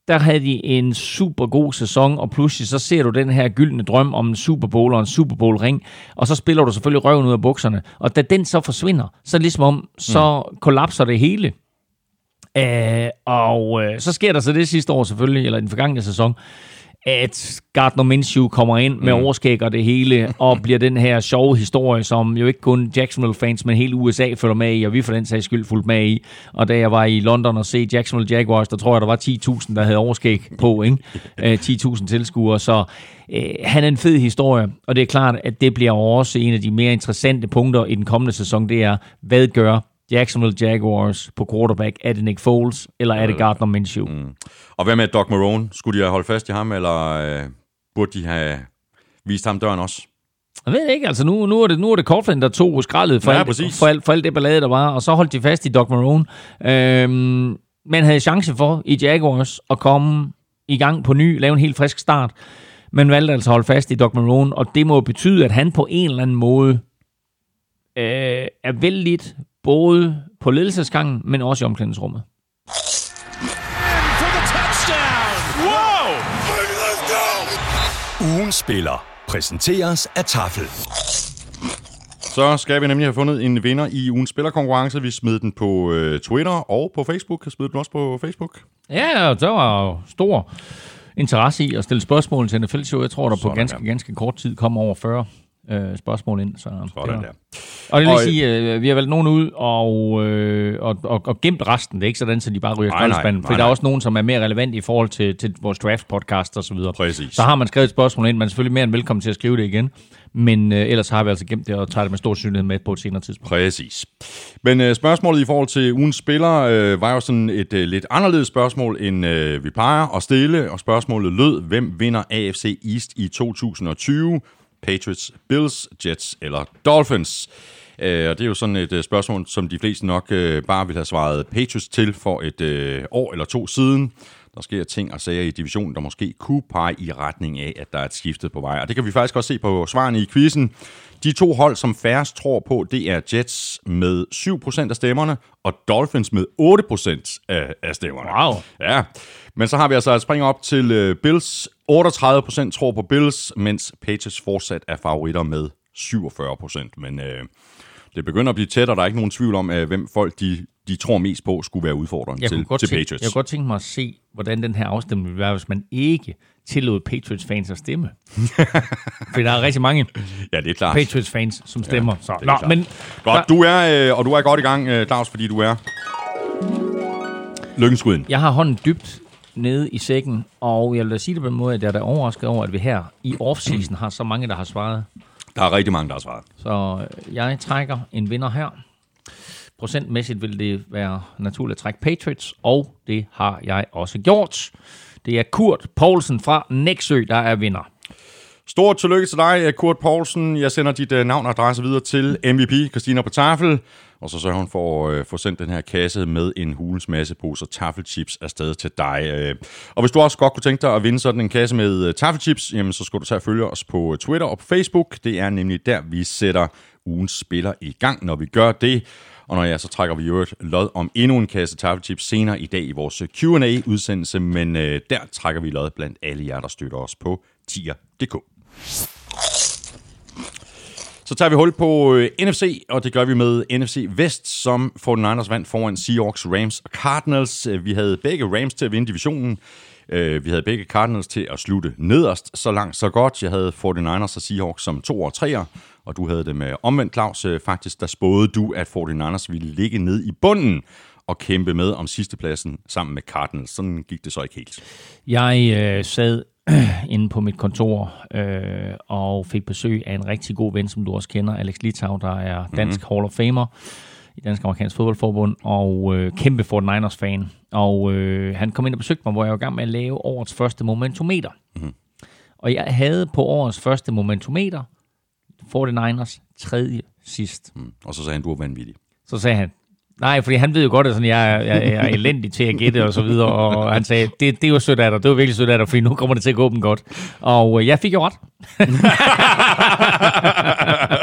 der havde de en super god sæson, og pludselig så ser du den her gyldne drøm om en Super Bowl og en Super Bowl ring, og så spiller du selvfølgelig røven ud af bukserne. Og da den så forsvinder, så ligesom om, så mm. kollapser det hele. Uh, og uh, så sker der så det sidste år selvfølgelig, eller den forgangne sæson, at Gardner Minshew kommer ind med Mm. overskæg og det hele, og bliver den her sjove historie, som jo ikke kun Jacksonville-fans, men hele USA følger med i, og vi for den sags skyld fulgte med i. Og da jeg var i London og se Jacksonville Jaguars, der tror jeg, der var 10.000, der havde overskæg på, ikke? Øh, 10.000 tilskuere, så øh, han er en fed historie, og det er klart, at det bliver også en af de mere interessante punkter i den kommende sæson, det er, hvad gør Jacksonville Jaguars på quarterback? Er det Nick Foles, eller er det Gardner Minshew? Mm. Og hvad med Doc Marone? Skulle de have holdt fast i ham, eller øh, burde de have vist ham døren også? Jeg ved ikke, altså nu, nu er det, nu er det Coughlin, der tog skraldet for, Ja, alt, for, alt, for alt det ballade, der var, og så holdt de fast i Doc Marone. Øhm, man havde chance for i Jaguars at komme i gang på ny, lave en helt frisk start, men valgte altså at holde fast i Doc Marone, og det må betyde, at han på en eller anden måde øh, er vældig både på ledelsesgangen, men også i omklædningsrummet. Whoa! Ugen spiller præsenteres af Tafel. Så skal vi nemlig have fundet en vinder i ugens spillerkonkurrence. Vi smed den på øh, Twitter og på Facebook. Smed den også på Facebook. Ja, der var stor interesse i at stille spørgsmål til NFL Show. Jeg tror, der på Sådan ganske, der. ganske kort tid kom over 40 øh, spørgsmål ind. Så Sådan det der. Og det vil Og- sige, øh, vi har valgt nogen ud og, øh, og, og, og gemt resten. Det er ikke sådan, så de bare ryger skraldespanden. For der er også nogen, som er mere relevant i forhold til, til vores draft podcast og så videre. Præcis. Så har man skrevet et spørgsmål ind. Man er selvfølgelig mere end velkommen til at skrive det igen. Men øh, ellers har vi altså gemt det og tager det med stor synlighed med på et senere tidspunkt. Præcis. Men øh, spørgsmålet i forhold til ugens spiller øh, var jo sådan et øh, lidt anderledes spørgsmål, end øh, vi plejer at stille. Og spørgsmålet lød, hvem vinder AFC East i 2020? Patriots, Bills, Jets eller Dolphins? Øh, og det er jo sådan et øh, spørgsmål, som de fleste nok øh, bare ville have svaret Patriots til for et øh, år eller to siden. Der sker ting og sager i divisionen, der måske kunne pege i retning af, at der er et skifte på vej. Og det kan vi faktisk også se på svarene i quizzen. De to hold, som færrest tror på, det er Jets med 7% af stemmerne, og Dolphins med 8% af, af stemmerne. Wow. Ja, men så har vi altså et spring op til øh, Bills. 38% tror på Bills, mens Patriots fortsat er favoritter med 47%. Men øh, det begynder at blive tæt, og der er ikke nogen tvivl om, hvem folk de, de tror mest på skulle være udfordreren Jeg til, til tænke, Patriots. jeg kunne godt tænke mig at se, hvordan den her afstemning ville være, hvis man ikke tillod Patriots-fans at stemme. For der er rigtig mange Ja, det er klart. Patriots-fans, som stemmer. Ja, så, nå, klart. men Godt, du er, øh, og du er godt i gang, øh, Claus, fordi du er lykkenskud jeg har hånden dybt nede i sækken, og jeg vil da sige det på en måde, at jeg er da overrasket over, at vi her i off-season har så mange, der har svaret. Der er rigtig mange, der har svaret. Så øh, jeg trækker en vinder her. Procentmæssigt vil det være naturligt at trække Patriots, og det har jeg også gjort. Det er Kurt Poulsen fra Nexø, der er vinder. Stort tillykke til dig, Kurt Poulsen. Jeg sender dit uh, navn og adresse videre til MVP, Christina på tafel. Og så sørger hun for at uh, få sendt den her kasse med en hulens masse poser taffelchips afsted til dig. Uh, og hvis du også godt kunne tænke dig at vinde sådan en kasse med uh, taffelchips, jamen så skal du tage og følge os på Twitter og på Facebook. Det er nemlig der, vi sætter ugens spiller i gang, når vi gør det. Og når jeg så trækker vi jo et lod om endnu en kasse taffelchips senere i dag i vores Q&A-udsendelse, men øh, der trækker vi lod blandt alle jer, der støtter os på tier.dk. Så tager vi hul på øh, NFC, og det gør vi med NFC Vest, som 49ers vandt foran Seahawks, Rams og Cardinals. Øh, vi havde begge Rams til at vinde divisionen. Øh, Vi havde begge Cardinals til at slutte nederst, så langt så godt. Jeg havde 49ers og Seahawks som to og treer, og du havde dem øh, omvendt, Claus. Øh, Faktisk, der spåede du, at 49ers ville ligge ned i bunden og kæmpe med om sidstepladsen sammen med Cardinals. Sådan gik det så ikke helt. Jeg øh, sad inde på mit kontor øh, og fik besøg af en rigtig god ven, som du også kender, Alex Litau, der er dansk mm-hmm. Hall of Famer i Dansk Amerikansk Fodboldforbund, og øh, kæmpe 49ers-fan. Og øh, han kom ind og besøgte mig, hvor jeg var i gang med at lave årets første momentometer. Mm-hmm. Og jeg havde på årets første momentometer 49ers tredje sidst. Mm. Og så sagde han, du var vanvittig. Så sagde han, nej, fordi han ved jo godt, at sådan, jeg, er- jeg, jeg er elendig til at gætte og så videre, og han sagde, det, det er sødt af dig, det var virkelig sødt af dig, fordi nu kommer det til at gå dem godt. Og øh, jeg fik jo ret.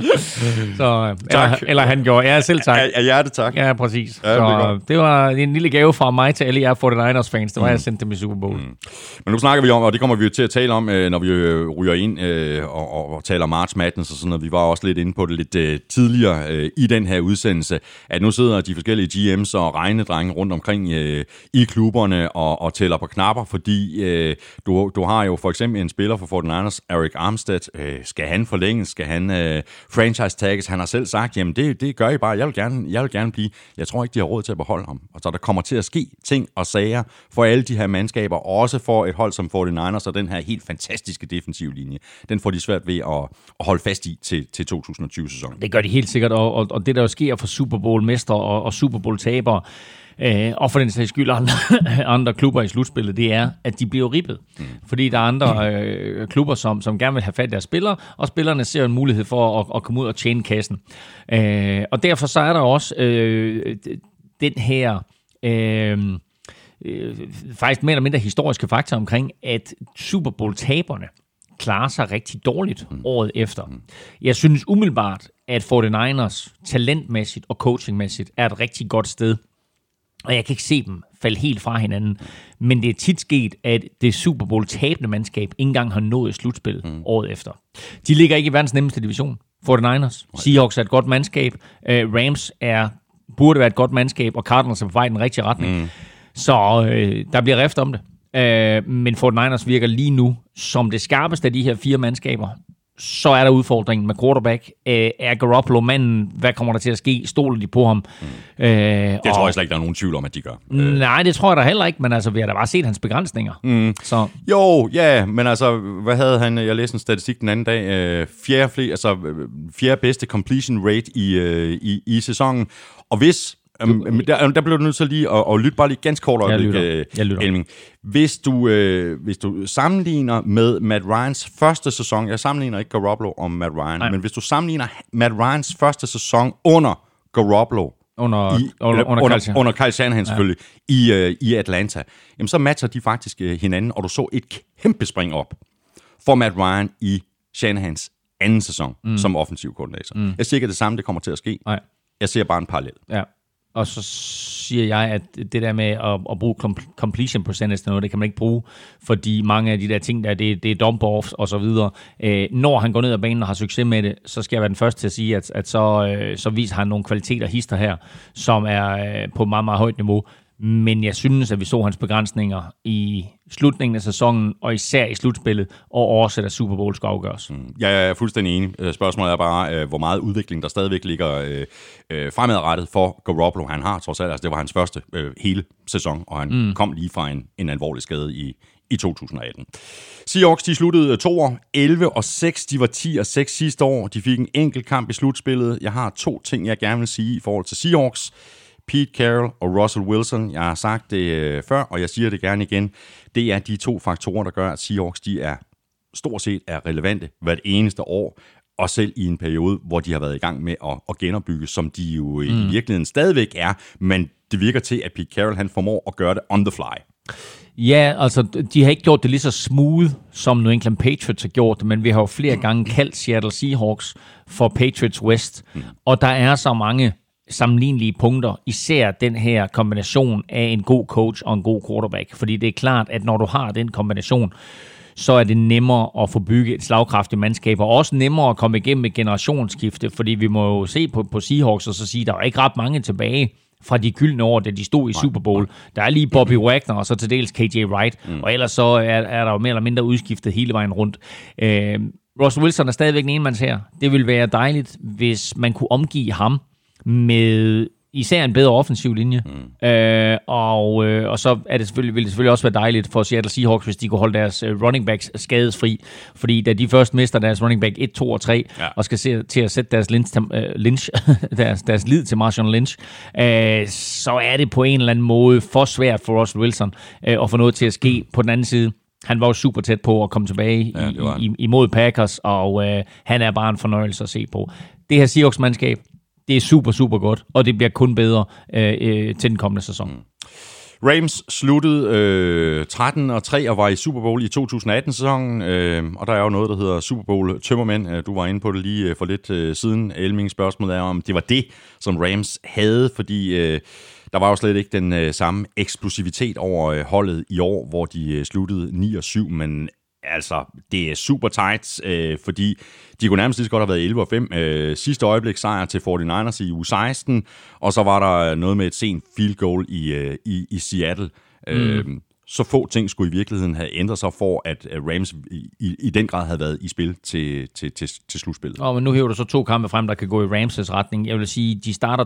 Så, eller, eller han gjorde. Ja, selv tak. Af, af hjerte, tak. Ja, præcis. Ja, det så er godt. det var en lille gave fra mig til alle jer 49ers fans. Det var, jeg sendte dem i Super Bowl. Mm. Men nu snakker vi om, og det kommer vi jo til at tale om, øh, når vi øh, ryger ind øh, og, og, og taler March Madness og sådan noget. Vi var også lidt inde på det lidt øh, tidligere øh, i den her udsendelse, at nu sidder de forskellige GM's og regnedrenge rundt omkring øh, i klubberne og, og tæller på knapper, fordi øh, du, du har jo for eksempel en spiller for 49ers, Eric Armstead. Øh, skal han forlænges? Skal han øh, franchise tags. Han har selv sagt, jamen det, det gør I bare. Jeg vil, gerne, jeg vil gerne blive. Jeg tror ikke, de har råd til at beholde ham. Og så der kommer til at ske ting og sager for alle de her mandskaber, og også for et hold som 49ers og den her helt fantastiske defensive linje. Den får de svært ved at, at holde fast i til, til 2020-sæsonen. Det gør de helt sikkert, og, og, og det der jo sker for Super Bowl-mestre og, og Super Bowl-tabere, øh, og for den sags skyld andre, andre klubber i slutspillet, det er, at de bliver ribbet. Mm. Fordi der er andre øh, klubber, som, som gerne vil have fat i deres spillere, og spillerne ser en mulighed for at, at komme ud og tjene kassen. Øh, og derfor så er der også øh, den her... Øh, øh, faktisk mere eller mindre historiske fakta omkring, at Super Bowl-taberne klarer sig rigtig dårligt mm. året efter. Jeg synes umiddelbart, at 49ers talentmæssigt og coachingmæssigt er et rigtig godt sted. Og jeg kan ikke se dem falde helt fra hinanden. Men det er tit sket, at det Super Bowl tabende mandskab ikke engang har nået slutspil mm. året efter. De ligger ikke i verdens nemmeste division. 49ers. Seahawks er et godt mandskab. Uh, Rams er burde være et godt mandskab, og Cardinals er på vej i den rigtige retning. Mm. Så øh, der bliver rift om det. Øh, men 49ers virker lige nu som det skarpeste af de her fire mandskaber. Så er der udfordringen med quarterback. Øh, er Garoppolo manden? Hvad kommer der til at ske? Stoler de på ham? Mm. Øh, Det tror jeg slet ikke, der er nogen tvivl om, at de gør. Nej, det tror jeg da heller ikke, men altså, vi har da bare set hans begrænsninger. Mm. Så Jo, ja, men altså, hvad havde han? Jeg læste en statistik den anden dag. Øh, fjerde, fle, altså, øh, fjerde bedste completion rate i, øh, i, i sæsonen. Og hvis... Um, der, der blev du nødt til lige at, at lytte bare lige ganske kort øjeblik, øh, Jeg lytter. Elming. Hvis du, øh, hvis du sammenligner med Matt Ryans første sæson, jeg sammenligner ikke Garoppolo og Matt Ryan, Nej. men hvis du sammenligner Matt Ryans første sæson under Garoppolo, under, i, under, under, under, under Kyle Shanahan selvfølgelig, i, øh, i Atlanta, jamen så matcher de faktisk øh, hinanden, og du så et kæmpe spring op for Matt Ryan i Shanahans anden sæson mm. som offensiv koordinator. Mm. Jeg siger ikke, at det samme det kommer til at ske. Nej. Jeg ser bare en parallel. Ja. Og så siger jeg, at det der med at, at bruge completion percentage til noget, det kan man ikke bruge, fordi mange af de der ting der, det, det er dump-offs og så videre. Øh, når han går ned ad banen og har succes med det, så skal jeg være den første til at sige, at, at så, øh, så viser han nogle kvaliteter hister her, som er øh, på meget, meget højt niveau. Men jeg synes, at vi så hans begrænsninger i slutningen af sæsonen, og især i slutspillet, og også da Super Bowl skal afgøres. Mm. Jeg er fuldstændig enig. Øh, Spørgsmålet er bare, øh, hvor meget udvikling der stadigvæk ligger øh, fremadrettet for Garoppolo. Han har trods alt, altså det var hans første øh, hele sæson, og han mm. kom lige fra en, en alvorlig skade i, i 2018. Seahawks, de sluttede øh, to år, 11 og 6. De var 10 og 6 sidste år. De fik en enkelt kamp i slutspillet. Jeg har to ting, jeg gerne vil sige i forhold til Seahawks. Pete Carroll og Russell Wilson, jeg har sagt det øh, før, og jeg siger det gerne igen, det er de to faktorer, der gør, at Seahawks de er stort set er relevante hvert eneste år, og selv i en periode, hvor de har været i gang med at, at genopbygge, som de jo mm. i virkeligheden stadigvæk er, men det virker til, at Pete Carroll han formår at gøre det on the fly. Ja, altså, de har ikke gjort det lige så smooth, som New England Patriots har gjort det, men vi har jo flere gange kaldt Seattle Seahawks for Patriots West, mm. og der er så mange sammenlignelige punkter, især den her kombination af en god coach og en god quarterback, fordi det er klart, at når du har den kombination, så er det nemmere at få bygget et slagkraftigt mandskab, og også nemmere at komme igennem et generationsskifte, fordi vi må jo se på, på Seahawks og så sige, der er ikke ret mange tilbage fra de gyldne år, da de stod i Super Bowl. Der er lige Bobby Wagner, og så til dels KJ Wright, mm. og ellers så er, er der jo mere eller mindre udskiftet hele vejen rundt. Øh, Russell Wilson er stadigvæk en enmands her. Det ville være dejligt, hvis man kunne omgive ham med især en bedre offensiv linje. Mm. Øh, og, øh, og så er det selvfølgelig, vil det selvfølgelig også være dejligt for Seattle Seahawks, hvis de kunne holde deres øh, running backs skadesfri. Fordi da de først mister deres running back 1, 2 og 3, ja. og skal se, til at sætte deres, lynch, øh, lynch, deres, deres lid til Marshawn Lynch, øh, så er det på en eller anden måde for svært for Russell Wilson øh, at få noget til at ske. På den anden side, han var jo super tæt på at komme tilbage Ja, i, i, imod Packers, og øh, han er bare en fornøjelse at se på. Det her Seahawks-mandskab, det er super, super godt, og det bliver kun bedre øh, øh, til den kommende sæson. Mm. Rams sluttede øh, 13 og 3 og var i Super Bowl i 2018-sæsonen, øh, og der er jo noget, der hedder Super Bowl tømmermænd. Øh, du var inde på det lige øh, for lidt øh, siden. Elming spørgsmål er, om det var det, som Rams havde, fordi øh, der var jo slet ikke den øh, samme eksplosivitet over øh, holdet i år, hvor de øh, sluttede 9 og 7, men altså, det er super tight, øh, fordi de kunne nærmest lige så godt have været 11 og 5. Øh, sidste øjeblik sejr til 49ers i uge 16, og så var der noget med et sent field goal i, øh, i, i Seattle. Mm. Øh, så få ting skulle i virkeligheden have ændret sig for, at Rams i, i den grad havde været i spil til, til, til, til slutspillet. Og men nu hæver du så to kampe frem, der kan gå i Rams' retning. Jeg vil sige, de starter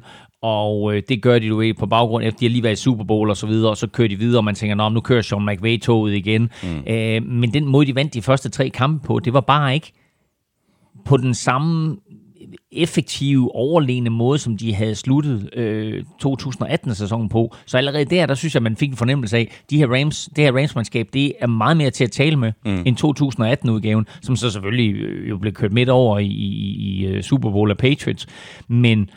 3-0, og øh, det gør de jo på baggrund efter, de har lige været i Super Bowl og så videre, og så kører de videre, og man tænker, nu kører Sean McVay toget igen. Mm. Øh, men den måde, de vandt de første tre kampe på, det var bare ikke på den samme effektive, overlegne måde, som de havde sluttet øh, 2018-sæsonen på. Så allerede der, der synes jeg, man fik en fornemmelse af, de her Rams, det her Rams-mandskab, det er meget mere til at tale med mm. end 2018-udgaven, som så selvfølgelig øh, jo blev kørt midt over i, i, i øh, Super Bowl af Patriots. Men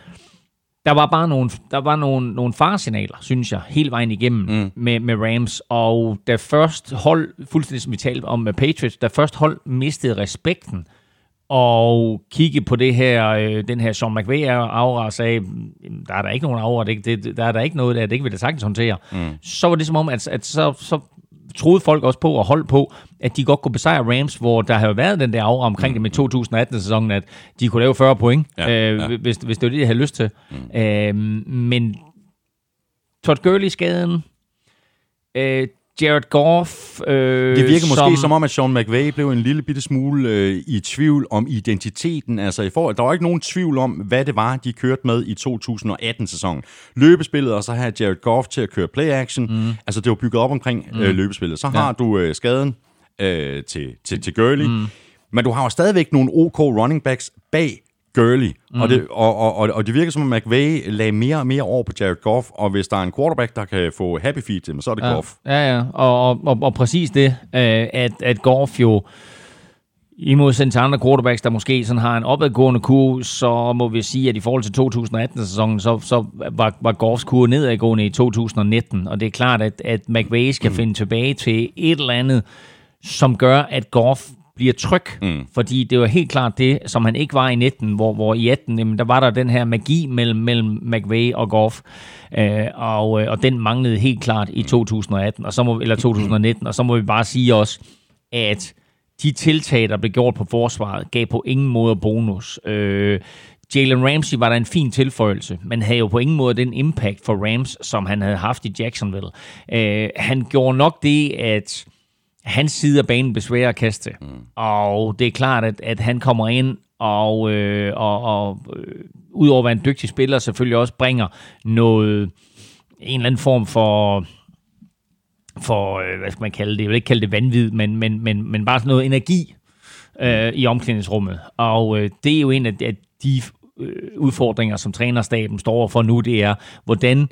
der var bare nogle, der var nogle, nogle faresignaler, synes jeg, hele vejen igennem mm. med, med Rams. Og da først hold, fuldstændig som vi talte om med Patriots, da først hold mistede respekten og kigge på det her, øh, den her Sean McVay aura og sagde, der er der ikke nogen aura, det, det, der er der ikke noget der, det ikke vil det sagtens håndtere. Mm. Så var det som om, at, at så, så troede folk også på og holdt på, at de godt kunne besejre Rams, hvor der har været den der aura omkring mm. det med 2018-sæsonen, at de kunne lave 40 point, ja, øh, ja. Hvis, hvis det var det, de havde lyst til. Mm. Øh, men Todd Gurley-skaden, øh, Jared Goff... Øh, det virker måske som, om, at Sean McVay blev en lille bitte smule øh, i tvivl om identiteten. Altså, i forhold, der var ikke nogen tvivl om, hvad det var, de kørte med i 2018-sæsonen. Løbespillet, og så havde Jared Goff til at køre play-action. Mm. Altså, det var bygget op omkring øh, mm. øh, løbespillet. Så har ja. du øh, skaden øh, til, til, til Gurley. Mm. Men du har jo stadigvæk nogle OK running backs bag Gurley. Mm. Og, det, og, og, og, og det virker som om McVay lagde mere og mere over på Jared Goff, og hvis der er en quarterback, der kan få happy feet, så er det ja. Goff. Ja, ja, og, og, og, og præcis det, øh, at, at Goff jo i modsætning til andre quarterbacks, der måske sådan har en opadgående kurve, så må vi sige, at i forhold til 2018-sæsonen, så, så var, var Goffs kurve nedadgående i 2019. Og det er klart, at, at McVay skal mm. finde tilbage til et eller andet, som gør, at Goff bliver tryg, mm. fordi det var helt klart det, som han ikke var i 19, hvor, hvor i 18, jamen, der var der den her magi mellem, mellem McVay og Goff, øh, og, øh, og den manglede helt klart i 2018, og så må, eller 2019, og så må vi bare sige også, at de tiltag, der blev gjort på forsvaret, gav på ingen måde bonus. Øh, Jalen Ramsey var der en fin tilføjelse, men havde jo på ingen måde den impact for Rams, som han havde haft i Jacksonville. Øh, han gjorde nok det, at hans side af banen besværer at kaste. Mm. Og det er klart, at, at han kommer ind og, øh, og, og øh, udover at være en dygtig spiller, selvfølgelig også bringer noget, en eller anden form for for, øh, hvad skal man kalde det, jeg vil ikke kalde det vanvid, men, men, men, men bare sådan noget energi øh, i omklædningsrummet. Og øh, det er jo en af de øh, udfordringer, som trænerstaben står for nu, det er, hvordan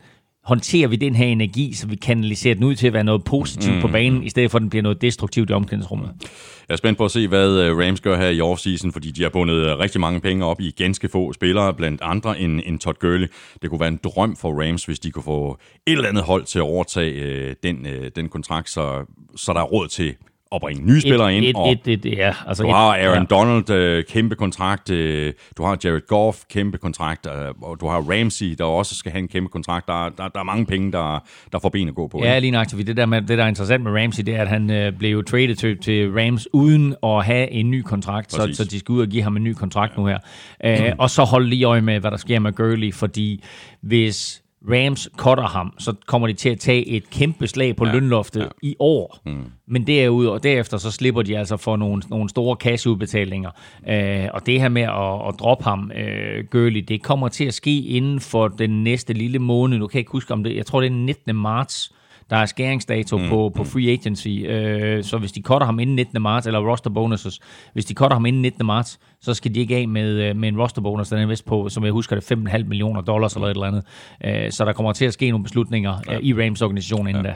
håndterer vi den her energi, så vi kanaliserer den ud til at være noget positivt mm. på banen, i stedet for at den bliver noget destruktivt i omklædningsrummet. Jeg er spændt på at se, hvad øh, Rams gør her i offseason, fordi de har bundet øh, rigtig mange penge op i ganske få spillere, blandt andre en, en Todd Gurley. Det kunne være en drøm for Rams, hvis de kunne få et eller andet hold til at overtage øh, den, øh, den kontrakt, så, så der er råd til at bringe nye spillere ind. Et, og et, et, ja, altså du et, har Aaron ja. Donald, øh, kæmpe kontrakt. Øh, du har Jared Goff, kæmpe kontrakt. Øh, og du har Ramsey, der også skal have en kæmpe kontrakt. Der, der, der er mange penge, der, der får ben at gå på. Ja, lige nøjagtigt. Det der, med, det, der er interessant med Ramsey, det er, at han øh, blev traded til, til Rams uden at have en ny kontrakt. Så, så de skal ud og give ham en ny kontrakt ja. nu her. Øh, mm. Og så hold lige øje med, hvad der sker med Gurley, fordi hvis Rams cutter ham, så kommer de til at tage et kæmpe slag på ja, lønloftet ja. i år. Mm. Men derudover, og derefter så slipper de altså for nogle, nogle store kasseudbetalinger. Øh, og det her med at, at droppe ham, øh, Gurley, det kommer til at ske inden for den næste lille måned. Nu kan jeg ikke huske om det. Jeg tror, det er den 19. marts der er skæringsdato mm. på, på mm. free agency. Øh, så hvis de cutter ham inden 19. marts, eller roster bonuses, hvis de cutter ham inden 19. marts, så skal de ikke af med, øh, med en roster bonus, den er vist på, som jeg husker det, 5,5 millioner dollars eller et eller andet. Øh, så der kommer til at ske nogle beslutninger ja. øh, i Rams organisation inden ja. da.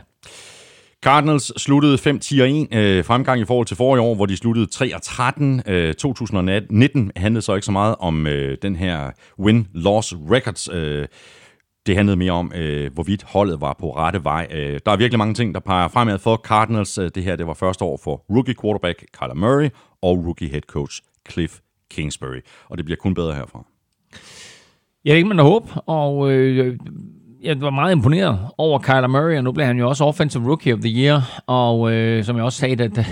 Cardinals sluttede 5-10-1 øh, fremgang i forhold til forrige år, hvor de sluttede 3-13. Øh, 2019 handlede så ikke så meget om øh, den her win-loss records. Øh, det handlede mere om, øh, hvorvidt holdet var på rette vej. Øh, der er virkelig mange ting, der peger fremad for Cardinals. Øh, det her det var første år for rookie quarterback Kyler Murray og rookie head coach Cliff Kingsbury. Og det bliver kun bedre herfra. Ja, det kan man da håbe, og øh, jeg var meget imponeret over Kyler Murray, og nu blev han jo også Offensive Rookie of the Year, og øh, som jeg også sagde, da, da,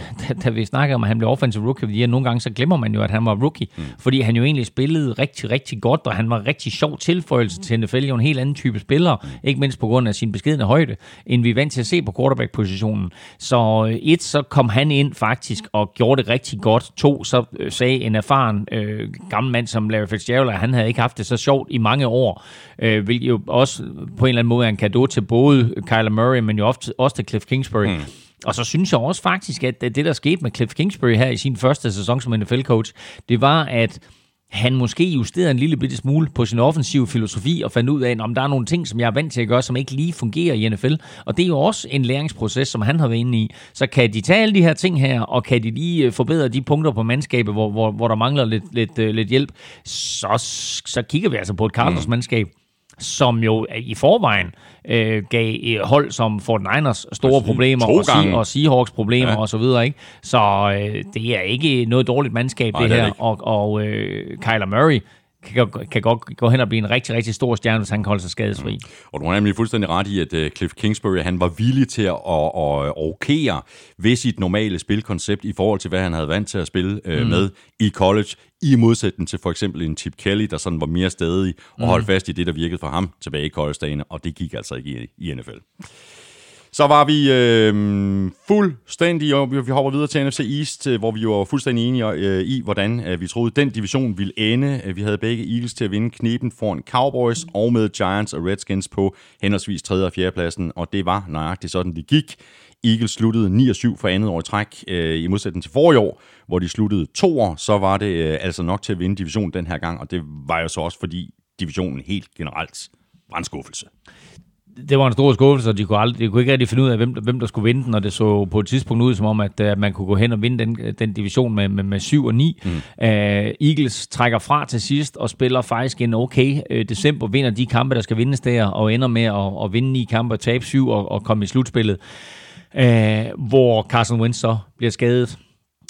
da vi snakkede om, at han blev Offensive Rookie of the Year, nogle gange så glemmer man jo, at han var rookie, mm. fordi han jo egentlig spillede rigtig, rigtig godt, og han var rigtig sjov tilføjelse til NFL, jo en helt anden type spiller, ikke mindst på grund af sin beskedende højde, end vi er vant til at se på quarterback-positionen. Så øh, et, så kom han ind faktisk og gjorde det rigtig godt. To, så øh, sagde en erfaren øh, gammel mand som Larry Fitzgerald, at han havde ikke haft det så sjovt i mange år, øh, hvilket jo også på en eller anden måde er en gave til både Kyler Murray, men jo ofte, også til Cliff Kingsbury. Mm. Og så synes jeg også faktisk, at det, der skete med Cliff Kingsbury her i sin første sæson som NFL-coach, det var, at han måske justerede en lille bitte smule på sin offensive filosofi og fandt ud af, om der er nogle ting, som jeg er vant til at gøre, som ikke lige fungerer i NFL. Og det er jo også en læringsproces, som han har været inde i. Så kan de tage alle de her ting her, og kan de lige øh, forbedre de punkter på mandskabet, hvor, hvor, hvor der mangler lidt, lidt, uh, lidt hjælp, så, så kigger vi altså på et Cardinals mm. mandskab, som jo i forvejen øh, gav hold som Fort Niners store problemer, og, Se- og Seahawks problemer ja. og så videre. Ikke? Så øh, det er ikke noget dårligt mandskab, Nej, det, det her. Og, og øh, Kyler Murray kan, kan godt gå hen og blive en rigtig, rigtig stor stjerne, hvis han kan holde sig skadesfri. Mm. Og du har nemlig fuldstændig ret i, at uh, Cliff Kingsbury han var villig til at, at, at rokere ved sit normale spilkoncept i forhold til, hvad han havde vant til at spille uh, mm. med i college, i modsætning til for eksempel en Chip Kelly, der sådan var mere stadig og holdt mm. fast i det, der virkede for ham tilbage i college-dagene, og det gik altså ikke i, i NFL. Så var vi øh, fuldstændig, og vi hopper videre til NFC East, øh, hvor vi var fuldstændig enige øh, i, hvordan øh, vi troede, den division ville ende. Øh, vi havde begge Eagles til at vinde kneben foran Cowboys, og med Giants og Redskins på henholdsvis 3. og 4. pladsen, og det var nøjagtigt sådan, det gik. Eagles sluttede 9 7 for andet år i træk, øh, i modsætning til forrige år, hvor de sluttede to år, så var det øh, altså nok til at vinde divisionen den her gang, og det var jo så også fordi divisionen helt generelt var en skuffelse det var en stor skuffelse, og de kunne, aldrig, de kunne ikke rigtig finde ud af, hvem, hvem der skulle vinde den, og det så på et tidspunkt ud som om, at, at man kunne gå hen og vinde den, den division med, med, med 7 og 9. Mm. Uh, Eagles trækker fra til sidst og spiller faktisk en okay uh, december, vinder de kampe, der skal vindes der, og ender med at, at vinde ni kampe og tabe syv og, og komme i slutspillet, uh, hvor Carson Wentz så bliver skadet.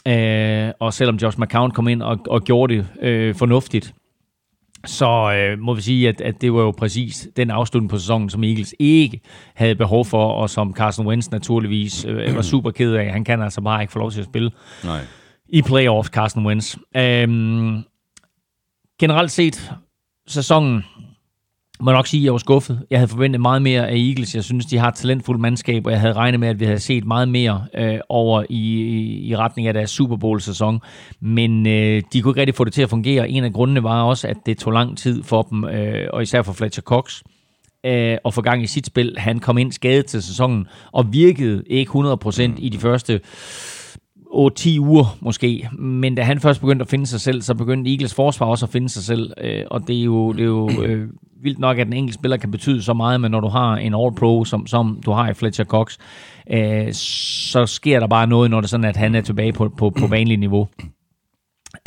Uh, og selvom Josh McCown kom ind og, og gjorde det uh, fornuftigt, så øh, må vi sige, at, at det var jo præcis den afslutning på sæsonen, som Eagles ikke havde behov for, og som Carson Wentz naturligvis øh, var super ked af. Han kan altså bare ikke få lov til at spille Nej. i playoffs, Carson Wentz. Øhm, generelt set, sæsonen må nok sige, at jeg var skuffet. Jeg havde forventet meget mere af Eagles. Jeg synes, de har et talentfuldt mandskab, og jeg havde regnet med, at vi havde set meget mere øh, over i, i retning af deres Super Bowl-sæson. Men øh, de kunne ikke rigtig få det til at fungere. En af grundene var også, at det tog lang tid for dem, øh, og især for Fletcher Cox, øh, at få gang i sit spil. Han kom ind skadet til sæsonen, og virkede ikke 100% i de første 8-10 uger måske. Men da han først begyndte at finde sig selv, så begyndte Eagles forsvar også at finde sig selv. Øh, og det er jo, det er jo øh, vildt nok, at en enkelt spiller kan betyde så meget, men når du har en All-Pro, som, som du har i Fletcher Cox, øh, så sker der bare noget, når det er sådan, at han er tilbage på, på, på vanlig niveau.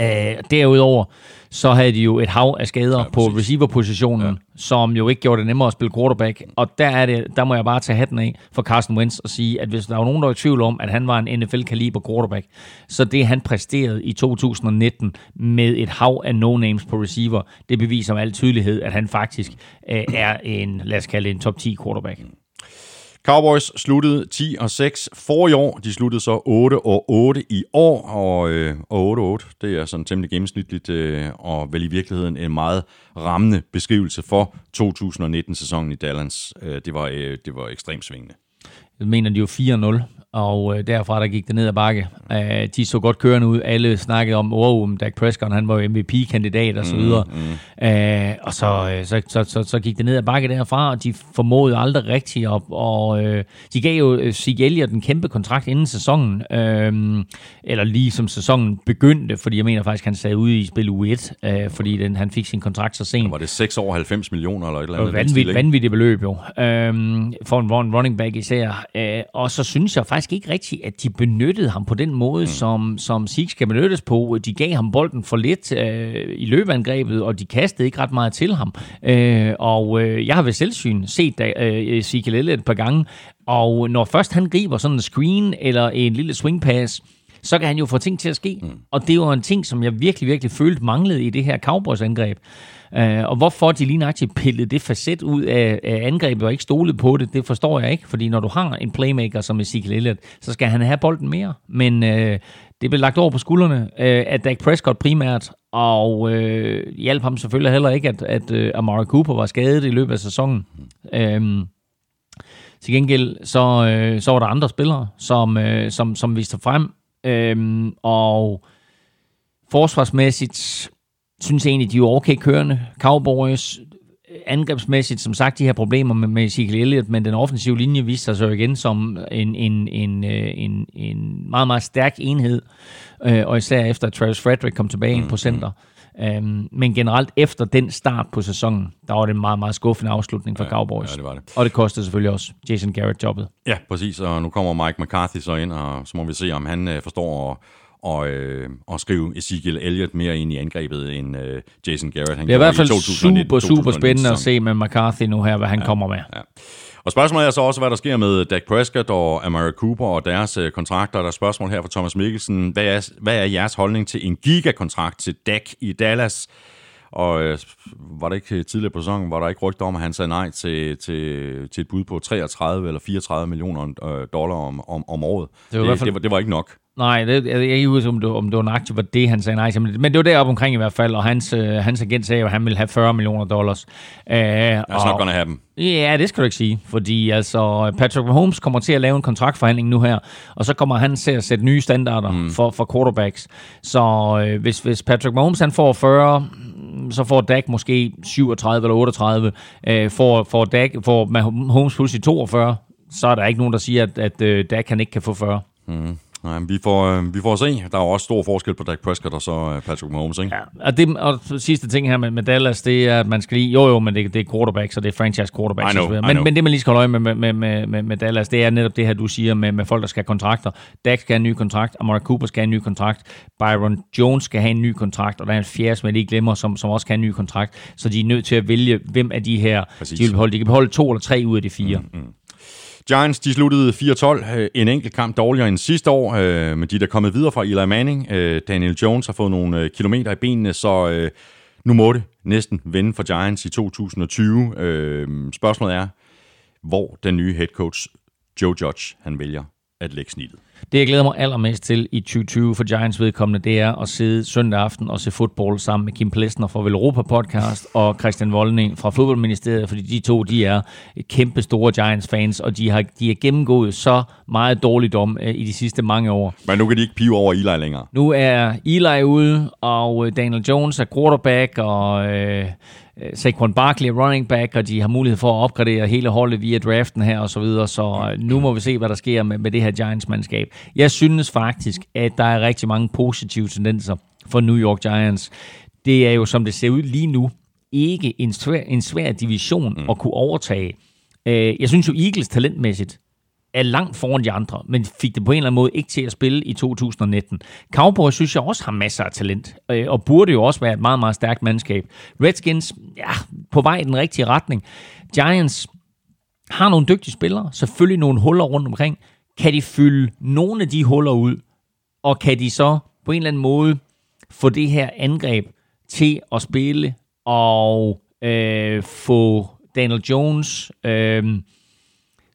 Øh, derudover, så havde de jo et hav af skader ja, på receiver-positionen, ja. som jo ikke gjorde det nemmere at spille quarterback. Og der, er det, der må jeg bare tage hatten af for Carson Wentz og sige, at hvis der var nogen, der var i tvivl om, at han var en NFL-kaliber quarterback, så det han præsterede i 2019 med et hav af no-names på receiver, det beviser med al tydelighed, at han faktisk øh, er en, lad os kalde det en top 10 quarterback. Cowboys sluttede 10 og 6 for i år. De sluttede så 8 og 8 i år, og, øh, og 8 og 8, det er sådan temmelig gennemsnitligt, øh, og vel i virkeligheden en meget rammende beskrivelse for 2019-sæsonen i Dallas. Øh, det, var, øh, det var ekstremt svingende. Jeg mener, de jo 4-0 og øh, derfra der gik det ned ad bakke. Uh, de så godt kørende ud. Alle snakkede om, wow, Dak Prescott, han var jo MVP-kandidat og så mm, videre. Mm, mm. Uh, og så, øh, så, så, så, så gik det ned ad bakke derfra, og de formåede aldrig rigtigt op. Og uh, de gav jo Sig Elliott en kæmpe kontrakt inden sæsonen, uh, eller lige som sæsonen begyndte, fordi jeg mener faktisk, han sad ude i spil U1, uh, fordi den, han fik sin kontrakt så sent. Var det 6 år 90 millioner eller et eller andet? Vanvittigt, vanvittigt beløb jo, uh, for en running back især. Uh, og så synes jeg faktisk, faktisk ikke rigtigt, at de benyttede ham på den måde, mm. som, som Zeke skal benyttes på. De gav ham bolden for lidt øh, i løbeangrebet, og de kastede ikke ret meget til ham. Øh, og øh, jeg har ved selvsyn set øh, Ezekiel Elliott et par gange, og når først han griber sådan en screen eller en lille swing pass, så kan han jo få ting til at ske. Mm. Og det var en ting, som jeg virkelig, virkelig følte manglede i det her Cowboys-angreb. Øh, og hvorfor de lige nøjagtigt pillede det facet ud af, af angrebet og ikke stolede på det, det forstår jeg ikke. Fordi når du har en playmaker som Ezekiel Elliott, så skal han have bolden mere. Men øh, det blev lagt over på skuldrene øh, af Dak Prescott primært, og øh, hjalp ham selvfølgelig heller ikke, at, at øh, Amari Cooper var skadet i løbet af sæsonen. Øh, til gengæld så, øh, så var der andre spillere, som, øh, som, som viste frem, øh, og forsvarsmæssigt synes egentlig, de er okay kørende. Cowboys angrebsmæssigt, som sagt, de her problemer med, med Ezekiel Elliott, men den offensive linje viste sig så igen som en, en, en, øh, en, en meget, meget stærk enhed, øh, og især efter at Travis Frederick kom tilbage ind på center. Mm-hmm Um, men generelt efter den start på sæsonen, der var det en meget, meget skuffende afslutning for ja, Cowboys. Ja, det var det. Og det kostede selvfølgelig også Jason Garrett jobbet. Ja, præcis. Og nu kommer Mike McCarthy så ind, og så må vi se, om han uh, forstår at og, øh, og skrive Ezekiel Elliott mere ind i angrebet end øh, Jason Garrett. Han det er i hvert fald 2019, super, super spændende at se med McCarthy nu her, hvad han ja, kommer med. Ja. Og spørgsmålet er så også, hvad der sker med Dak Prescott og Amari Cooper og deres øh, kontrakter. Der er spørgsmål her fra Thomas Mikkelsen. Hvad er, hvad er jeres holdning til en gigakontrakt til Dak i Dallas? Og øh, var det ikke tidligere på sæsonen, var der ikke rygter om, at han sagde nej til, til, til et bud på 33 eller 34 millioner øh, dollar om, om, om året. Det var, det, fald... det, var, det var ikke nok. Nej, det, jeg, jeg ikke huske, om det, om det var nøjagtigt, var det, han sagde nej til. Men det var deroppe omkring i hvert fald, og hans, øh, hans agent sagde, at han ville have 40 millioner dollars. Uh, That's og, not gonna happen. Ja, det skal du ikke sige, fordi altså, Patrick Mahomes kommer til at lave en kontraktforhandling nu her, og så kommer han til at sætte nye standarder mm. for, for quarterbacks. Så øh, hvis, hvis Patrick Mahomes han får 40, så får Dak måske 37 eller 38, øh, får, får, Dak, får Mahomes pludselig 42, så er der ikke nogen, der siger, at, at uh, Dak han ikke kan få 40. Mm. Nej, vi får, øh, vi får se. Der er jo også stor forskel på Dak Prescott og så øh, Patrick Mahomes, ikke? Ja, og, det, og sidste ting her med, med Dallas, det er, at man skal lige... Jo, jo, men det, det er quarterback, så det er franchise quarterback. I know, men, I men det, man lige skal holde øje med, med, med, med, med Dallas, det er netop det her, du siger med, med folk, der skal have kontrakter. Dak skal have en ny kontrakt, Amari Cooper skal have en ny kontrakt, Byron Jones skal have en ny kontrakt, og der er en fjerde, som jeg lige glemmer, som, som også skal have en ny kontrakt. Så de er nødt til at vælge, hvem af de her, Præcis. de vil beholde. De kan beholde to eller tre ud af de fire. Mm, mm. Giants de sluttede 4-12, øh, en enkelt kamp dårligere end sidste år, øh, men de er der kommet videre fra Eli Manning. Øh, Daniel Jones har fået nogle øh, kilometer i benene, så øh, nu må det næsten vende for Giants i 2020. Spørgsmålet er, hvor den nye head coach Joe Judge han vælger at lægge snittet. Det, jeg glæder mig allermest til i 2020 for Giants vedkommende, det er at sidde søndag aften og se fodbold sammen med Kim Plesner fra Velropa Podcast og Christian Voldning fra Fodboldministeriet, fordi de to, de er kæmpe store Giants-fans, og de har, de har gennemgået så meget dårligdom uh, i de sidste mange år. Men nu kan de ikke pive over Eli længere. Nu er Eli ude, og øh, Daniel Jones er quarterback, og... Øh, Saquon Barkley running back, og de har mulighed for at opgradere hele holdet via draften her og så videre, så øh, nu må vi se, hvad der sker med, med det her Giants-mandskab. Jeg synes faktisk, at der er rigtig mange positive tendenser for New York Giants. Det er jo, som det ser ud lige nu, ikke en svær, en svær division mm. at kunne overtage. Øh, jeg synes jo, Eagles talentmæssigt er langt foran de andre, men fik det på en eller anden måde ikke til at spille i 2019. Cowboys synes jeg også har masser af talent, øh, og burde jo også være et meget, meget stærkt mandskab. Redskins, ja, på vej i den rigtige retning. Giants har nogle dygtige spillere, selvfølgelig nogle huller rundt omkring. Kan de fylde nogle af de huller ud, og kan de så på en eller anden måde få det her angreb til at spille, og øh, få Daniel Jones... Øh,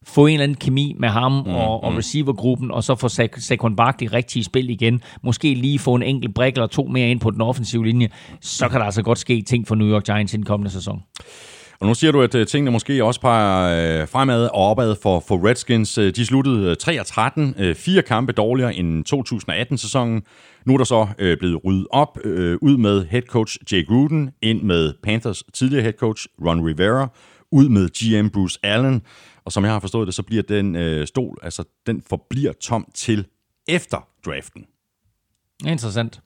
få en eller anden kemi med ham mm, og, og mm. receivergruppen, og så få Sa- Saquon Barkley rigtig i spil igen. Måske lige få en enkelt brik eller to mere ind på den offensive linje. Så kan der altså godt ske ting for New York Giants i den kommende sæson. Og nu siger du, at uh, tingene måske også peger uh, fremad og opad for, for Redskins. Uh, de sluttede uh, 3-13, uh, fire kampe dårligere end 2018-sæsonen. Nu er der så blevet ryddet op ud med head coach Jay Gruden, ind med Panthers tidligere head coach Ron Rivera, ud med GM Bruce Allen, og som jeg har forstået det, så bliver den øh, stol, altså den forbliver tom til efter draften. Interessant.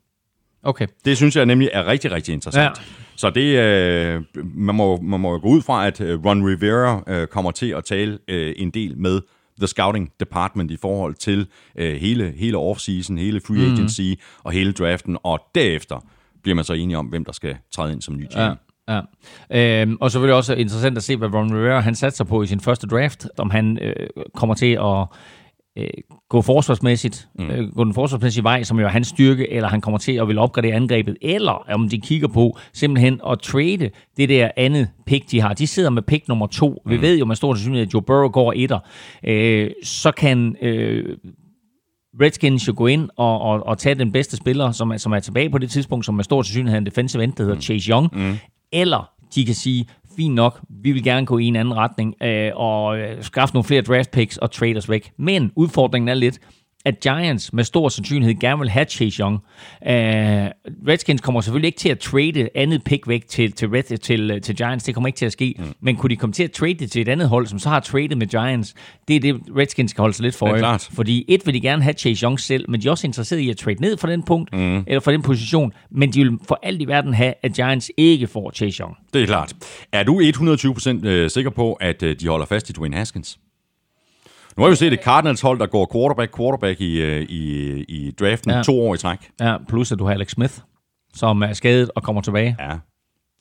Okay. Det synes jeg nemlig er rigtig, rigtig interessant. Ja. Så det, øh, man, må, man må gå ud fra, at øh, Ron Rivera øh, kommer til at tale øh, en del med the scouting department i forhold til øh, hele, hele offseason, hele free agency mm. og hele draften, og derefter bliver man så enige om, hvem der skal træde ind som ny GM. Ja. Ja. Øhm, og selvfølgelig også interessant at se, hvad Ron Rivera han satser på i sin første draft, om han øh, kommer til at øh, gå forsvarsmæssigt, mm. øh, gå den forsvarsmæssige vej, som jo er hans styrke, eller han kommer til at vil opgradere angrebet, eller om de kigger på simpelthen at trade det der andet pick, de har. De sidder med pick nummer to. Mm. Vi ved jo med stor sandsynlighed, at Joe Burrow går etter. Øh, så kan øh, Redskins jo gå ind og, og, og tage den bedste spiller, som er, som er tilbage på det tidspunkt, som med stor sandsynlighed er en defensive end, der hedder mm. Chase Young. Mm. Eller de kan sige, fint nok, vi vil gerne gå i en anden retning øh, og øh, skaffe nogle flere draft picks og trade os væk. Men udfordringen er lidt, at Giants med stor sandsynlighed gerne vil have Chase Young. Uh, Redskins kommer selvfølgelig ikke til at trade andet pick væk til, til, Red, til, til Giants. Det kommer ikke til at ske. Mm. Men kunne de komme til at trade det til et andet hold, som så har traded med Giants? Det er det, Redskins skal holde sig lidt for øje. Fordi et vil de gerne have Chase Young selv, men de er også interesseret i at trade ned fra den punkt, mm. eller fra den position. Men de vil for alt i verden have, at Giants ikke får Chase Young. Det er klart. Er du 120% øh, sikker på, at øh, de holder fast i Dwayne Haskins? Nu har vi jo set et Cardinals hold, der går quarterback-quarterback i, øh, i, i draften ja. to år i træk. Ja, plus at du har Alex Smith, som er skadet og kommer tilbage. Ja.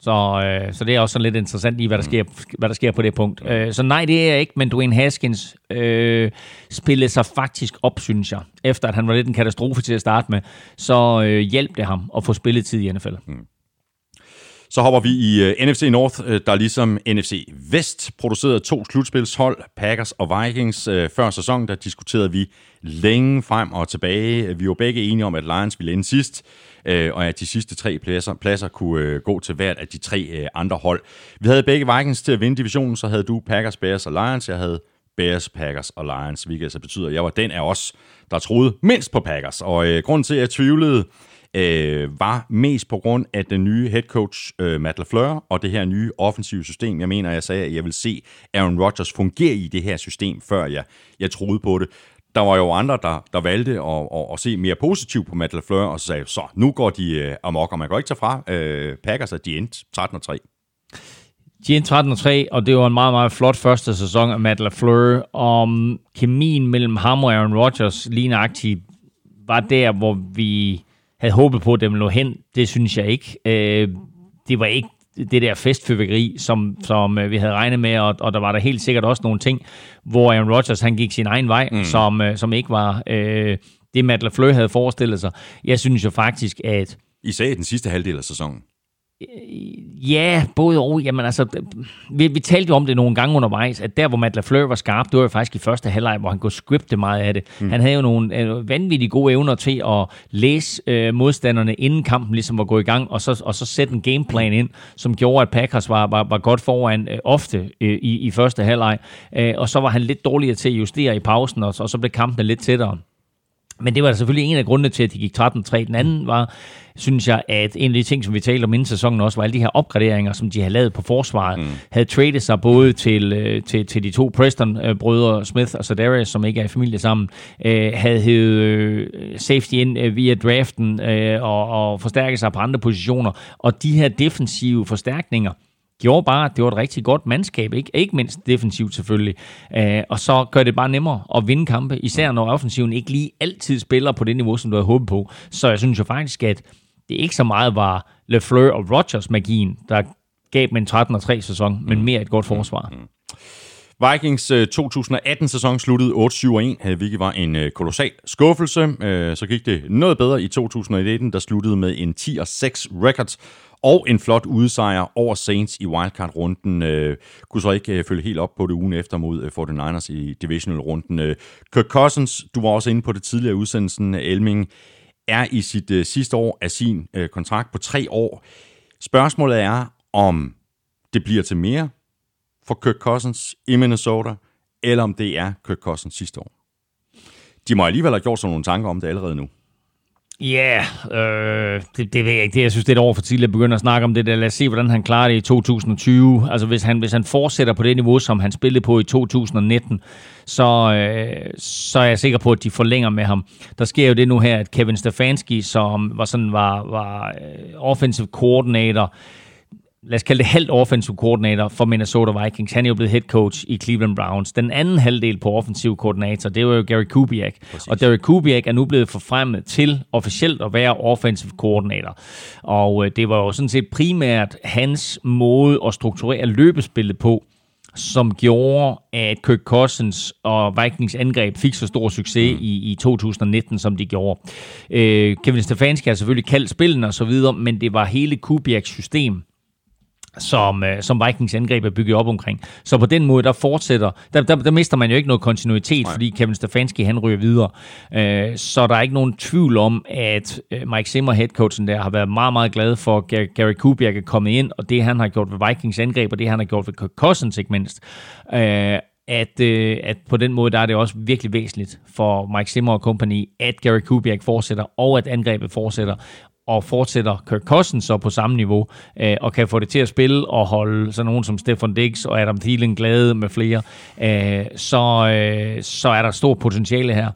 Så, øh, så det er også sådan lidt interessant i, hvad der, sker, hvad der sker på det punkt. Øh, så nej, det er jeg ikke, men Dwayne Haskins øh, spillede sig faktisk op, synes jeg. Efter at han var lidt en katastrofe til at starte med, så øh, hjalp det ham at få spilletid i NFL. Mm. Så hopper vi i øh, uh, NFC North, uh, der ligesom NFC Vest producerede to slutspilshold, Packers og Vikings. Uh, før sæsonen, der diskuterede vi længe frem og tilbage. Vi var begge enige om, at Lions ville ende sidst, uh, og at de sidste tre pladser, pladser kunne uh, gå til hvert af de tre uh, andre hold. Vi havde begge Vikings til at vinde divisionen, så havde du Packers, Bears og Lions. Jeg havde Bears, Packers og Lions, hvilket altså betyder, at jeg var den af os, der troede mindst på Packers. Og uh, grunden til, at jeg tvivlede, øh, Øh, var mest på grund af den nye head coach øh, Matt LaFleur og det her nye offensive system. Jeg mener, jeg sagde, at jeg vil se Aaron Rodgers fungere i det her system, før jeg, jeg troede på det. Der var jo andre, der, der valgte at, at, at se mere positivt på Matt LaFleur, og så sagde, så nu går de øh, amok, og man går ikke tage fra øh, Packers, at de endte 13-3. De endte 13-3, og det var en meget, meget flot første sæson af Matt LaFleur. Om kemien mellem ham og Aaron Rodgers lige nøjagtigt var der, hvor vi havde håbet på, at dem lå hen. Det synes jeg ikke. Øh, det var ikke det der festfyrværkeri, som, som øh, vi havde regnet med, og, og der var der helt sikkert også nogle ting, hvor Aaron Rodgers han gik sin egen vej, mm. som, øh, som ikke var øh, det, Matt LaFleur havde forestillet sig. Jeg synes jo faktisk, at... Især i den sidste halvdel af sæsonen. Ja, både og. Jamen altså, vi, vi talte jo om det nogle gange undervejs, at der, hvor Matt LaFleur var skarp, det var jo faktisk i første halvleg, hvor han kunne scripte meget af det. Mm. Han havde jo nogle øh, vanvittigt gode evner til at læse øh, modstanderne, inden kampen ligesom var gået i gang, og så, og så sætte en gameplan ind, som gjorde, at Packers var, var, var godt foran øh, ofte øh, i, i første halvleg. Øh, og så var han lidt dårligere til at justere i pausen, og, og så blev kampen lidt tættere. Men det var selvfølgelig en af grundene til, at de gik 13-3. Den anden var, synes jeg, at en af de ting, som vi talte om inden sæsonen også, var alle de her opgraderinger, som de havde lavet på forsvaret, mm. havde traded sig både til, øh, til, til de to Preston-brødre, Smith og Sadarius, som ikke er i familie sammen, øh, havde hævet øh, safety ind øh, via draften øh, og, og forstærket sig på andre positioner. Og de her defensive forstærkninger, gjorde bare, at det var et rigtig godt mandskab, ikke, ikke mindst defensivt selvfølgelig. Uh, og så gør det bare nemmere at vinde kampe, især når offensiven ikke lige altid spiller på det niveau, som du havde håbet på. Så jeg synes jo faktisk, at det ikke så meget var LeFleur og Rodgers magien, der gav dem en 13-3 sæson, men mm. mere et godt forsvar. Mm. Vikings 2018-sæson øh, sluttede 8-7-1, hvilket var en øh, kolossal skuffelse. Så gik det noget bedre i 2019, der sluttede med en 10-6 record, og en flot udsejr over Saints i wildcard-runden. Øh, kunne så ikke øh, følge helt op på det ugen efter mod øh, 49ers i divisional-runden. Øh, Kirk Cousins, du var også inde på det tidligere udsendelsen, Elming, er i sit øh, sidste år af sin øh, kontrakt på tre år. Spørgsmålet er, om det bliver til mere for Kirk Cousins i Minnesota, eller om det er Kirk Cousins sidste år. De må alligevel have gjort sig nogle tanker om det allerede nu. Ja, yeah, øh, det, det ved jeg ikke. Det, jeg synes, det er et år for tidligt at begynde at snakke om det der. Lad os se, hvordan han klarer det i 2020. Altså, hvis han, hvis han fortsætter på det niveau, som han spillede på i 2019, så, øh, så er jeg sikker på, at de forlænger med ham. Der sker jo det nu her, at Kevin Stefanski, som var, sådan, var, var øh, offensive coordinator, lad os kalde det halvt offensiv koordinator for Minnesota Vikings. Han er jo blevet head coach i Cleveland Browns. Den anden halvdel på offensiv koordinator, det var jo Gary Kubiak. Præcis. Og Gary Kubiak er nu blevet forfremmet til officielt at være offensiv koordinator. Og øh, det var jo sådan set primært hans måde at strukturere løbespillet på, som gjorde, at Kirk Cousins og Vikings angreb fik så stor succes mm. i, i 2019, som de gjorde. Øh, Kevin Stefanski har selvfølgelig kaldt spillene og så videre, men det var hele Kubiaks system, som, øh, som Vikings angreb er bygget op omkring. Så på den måde, der fortsætter, der, der, der mister man jo ikke noget kontinuitet, Nej. fordi Kevin Stefanski, han ryger videre. Øh, så der er ikke nogen tvivl om, at øh, Mike Zimmer, headcoachen der, har været meget, meget glad for, at Gary Kubiak er kommet ind, og det han har gjort ved Vikings angreb, og det han har gjort ved Kirk Cousins, ikke mindst. Øh, at, øh, at på den måde, der er det også virkelig væsentligt for Mike Zimmer og company, at Gary Kubiak fortsætter, og at angrebet fortsætter og fortsætter Kirk Cousins så på samme niveau, øh, og kan få det til at spille og holde sådan nogen som Stefan Diggs og Adam Thielen glade med flere, øh, så, øh, så er der stort potentiale her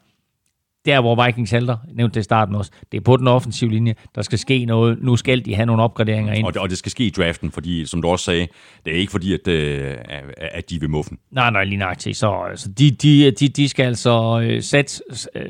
der hvor Vikings halter, nævnte det i starten også, det er på den offensive linje, der skal ske noget. Nu skal de have nogle opgraderinger ind. Og det, og det skal ske i draften, fordi som du også sagde, det er ikke fordi, at, øh, at de vil muffen. Nej, nej, lige nøjagtigt. Så altså, de, de, de, de skal altså øh, sætte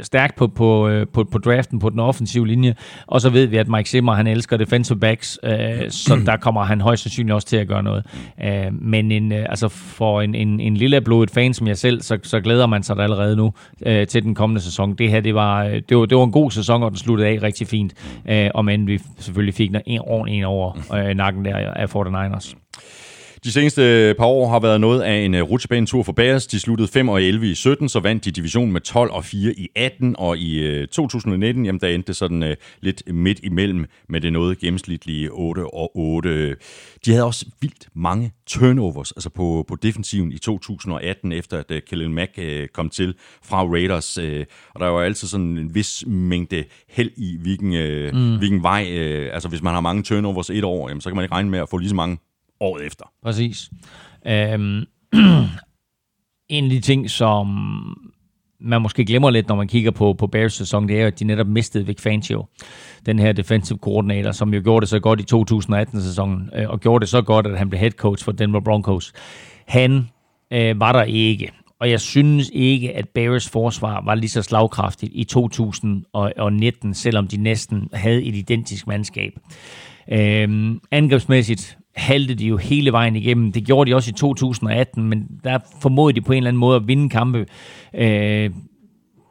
stærkt på, på, øh, på, på draften på den offensive linje, og så ved vi, at Mike Zimmer, han elsker defensive backs, øh, så der kommer han højst sandsynligt også til at gøre noget. Øh, men en, øh, altså for en, en, en lille blodet fan som jeg selv, så, så glæder man sig da allerede nu øh, til den kommende sæson. Det her det var, det var, det var en god sæson, og den sluttede af rigtig fint. Øh, og men vi selvfølgelig fik en ordentlig en over øh, nakken der af 49ers. De seneste par år har været noget af en øh, rutsjebanetur for Bears. De sluttede 5 og 11 i 17, så vandt de divisionen med 12 og 4 i 18, og i 2019, jamen der endte det sådan lidt midt imellem med det noget gennemsnitlige 8 og 8. De havde også vildt mange turnovers, altså på, på defensiven i 2018, efter at Kellen Mack kom til fra Raiders. Og der var altid sådan en vis mængde held i, hvilken, mm. hvilken vej. Altså hvis man har mange turnovers et år, jamen, så kan man ikke regne med at få lige så mange året efter. Præcis. Øhm, en af de ting, som man måske glemmer lidt, når man kigger på, på Bears sæson, det er at de netop mistede Vic Fangio, den her defensive coordinator, som jo gjorde det så godt i 2018-sæsonen, øh, og gjorde det så godt, at han blev head coach for Denver Broncos. Han øh, var der ikke, og jeg synes ikke, at Bears forsvar var lige så slagkraftigt i 2019, selvom de næsten havde et identisk mandskab. Øhm, angrebsmæssigt halte de jo hele vejen igennem. Det gjorde de også i 2018, men der formodede de på en eller anden måde at vinde kampe øh,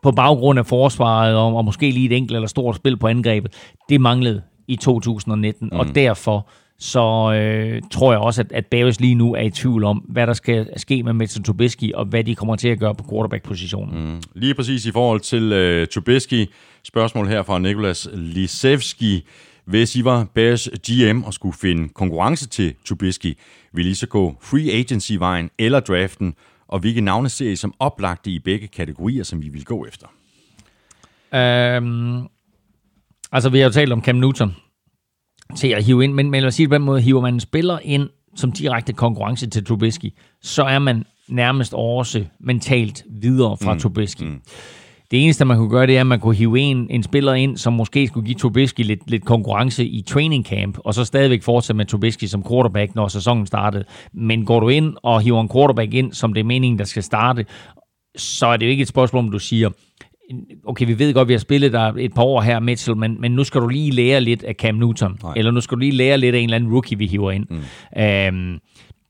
på baggrund af forsvaret, og, og måske lige et enkelt eller stort spil på angrebet. Det manglede i 2019, mm. og derfor så øh, tror jeg også, at, at Bears lige nu er i tvivl om, hvad der skal ske med Mitchell Trubisky, og hvad de kommer til at gøre på quarterback-positionen. Mm. Lige præcis i forhold til øh, Trubisky, spørgsmål her fra Nikolas Lisevski. Hvis I var Bears GM og skulle finde konkurrence til Trubisky, ville I så gå free agency-vejen eller draften, og hvilke navne ser I som oplagte i begge kategorier, som I vil gå efter? Um, altså, vi har jo talt om Cam Newton til at hive ind, men, men lad os sige på den måde, hiver man en spiller ind som direkte konkurrence til Trubisky, så er man nærmest også mentalt videre fra mm, Trubisky. Mm. Det eneste, man kunne gøre, det er, at man kunne hive en, en spiller ind, som måske skulle give Trubisky lidt, lidt konkurrence i training camp, og så stadigvæk fortsætte med Trubisky som quarterback, når sæsonen startede. Men går du ind og hiver en quarterback ind, som det er meningen, der skal starte, så er det jo ikke et spørgsmål, om du siger, okay, vi ved godt, vi har spillet der et par år her, Mitchell, men, men nu skal du lige lære lidt af Cam Newton, Nej. eller nu skal du lige lære lidt af en eller anden rookie, vi hiver ind. Mm. Øhm,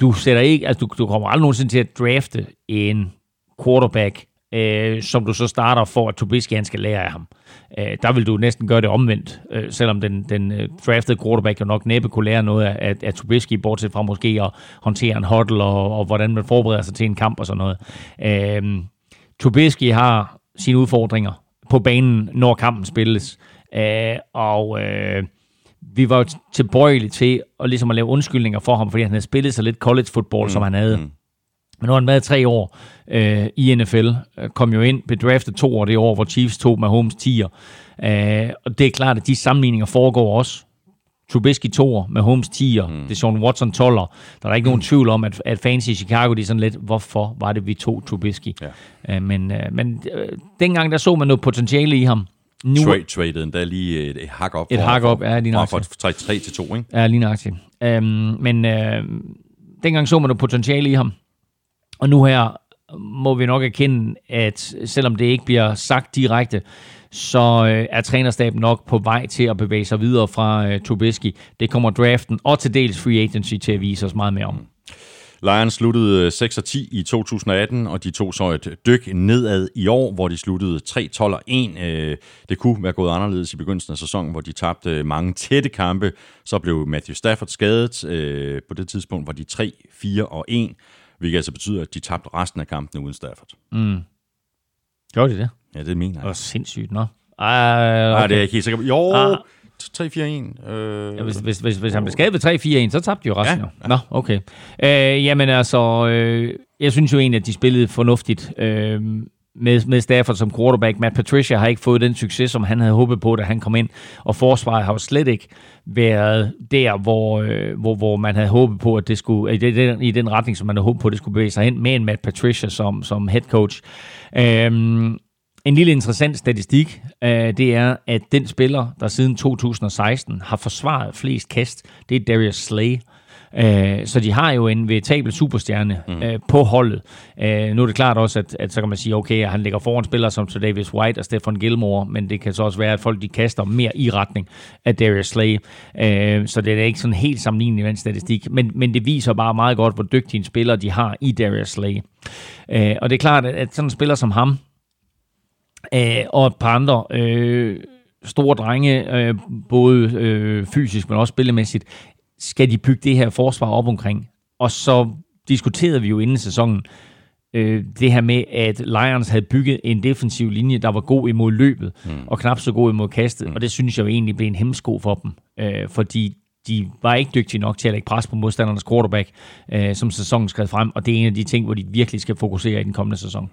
du sætter ikke, altså du, du kommer aldrig nogensinde til at drafte en quarterback, øh, som du så starter for, at Trubisky han skal lære af ham. Øh, der vil du næsten gøre det omvendt, øh, selvom den, den øh, draftede quarterback jo nok næppe kunne lære noget af, af Trubisky, bortset fra måske at håndtere en huddle, og, og hvordan man forbereder sig til en kamp og sådan noget. Øh, Trubisky har sine udfordringer på banen, når kampen spilles. Øh, og øh, vi var jo tilbøjelige til at, ligesom at lave undskyldninger for ham, fordi han havde spillet så lidt college football, mm. som han havde. Mm. Men nu har han været tre år øh, i NFL. Kom jo ind, blev draftet to år det år, hvor Chiefs tog med Holmes 10'er. Øh, og det er klart, at de sammenligninger foregår også. Trubisky 2'er med Holmes 10'er. Mm. Det er Sean Watson 12'er. Der er ikke nogen tvivl om, at, at fans i Chicago, de er sådan lidt, hvorfor var det, vi tog Trubisky? Ja. Øh, men øh, men øh, dengang, der så man noget potentiale i ham. Nu, Trade, traded endda lige et, et hak op. Et hak op, ja, lige nok. Fra 3 til 2, ikke? Ja, lige nøjagtigt. Øhm, men øh, dengang så man jo potentiale i ham. Og nu her må vi nok erkende, at selvom det ikke bliver sagt direkte, så øh, er trænerstaben nok på vej til at bevæge sig videre fra øh, Tobiski. Det kommer draften og til dels free agency til at vise os meget mere om. Lions sluttede øh, 6 og 10 i 2018, og de tog så et dyk nedad i år, hvor de sluttede 3, 12 og 1. Øh, det kunne være gået anderledes i begyndelsen af sæsonen, hvor de tabte øh, mange tætte kampe. Så blev Matthew Stafford skadet. På det tidspunkt var de 3, 4 og 1, hvilket altså betyder, at de tabte resten af kampene uden Stafford. Gjorde de det? Ja, det mener Det jeg. var sindssygt, nå. Ej, okay. det er jeg ikke helt sikker på. Jo, Ah. 3, 4, 1. Øh, Ja, hvis, hvis, hvis, hvis han blev skadet ved 3-4-1, så tabte de jo resten. Ja, Ja, Nå, okay. Øh, jamen altså, øh, jeg synes jo egentlig, at de spillede fornuftigt øh, med, med Stafford som quarterback. Matt Patricia har ikke fået den succes, som han havde håbet på, da han kom ind. Og forsvaret har jo slet ikke været der, hvor, øh, hvor, hvor man havde håbet på, at det skulle, i den, i den retning, som man havde håbet på, at det skulle bevæge sig hen, med en Matt Patricia som, som head coach. Øhm, en lille interessant statistik, øh, det er, at den spiller, der siden 2016 har forsvaret flest kast, det er Darius Slay. Øh, så de har jo en veritabel superstjerne mm. øh, på holdet. Øh, nu er det klart også, at, at så kan man sige, okay, at han ligger foran spillere som Davis White og Stefan Gilmore, men det kan så også være, at folk de kaster mere i retning af Darius Slay. Øh, så det er ikke sådan helt sammenlignelig med den statistik, men, men det viser bare meget godt, hvor dygtige en spiller de har i Darius Slay. Øh, og det er klart, at, at sådan en spiller som ham, øh, og et par andre øh, store drenge, øh, både øh, fysisk, men også spillemæssigt, skal de bygge det her forsvar op omkring. Og så diskuterede vi jo inden sæsonen, øh, det her med, at Lions havde bygget en defensiv linje, der var god imod løbet, mm. og knap så god imod kastet, mm. og det synes jeg jo egentlig blev en hemsko for dem, øh, fordi de var ikke dygtige nok til at lægge pres på modstandernes quarterback, øh, som sæsonen skred frem, og det er en af de ting, hvor de virkelig skal fokusere i den kommende sæson.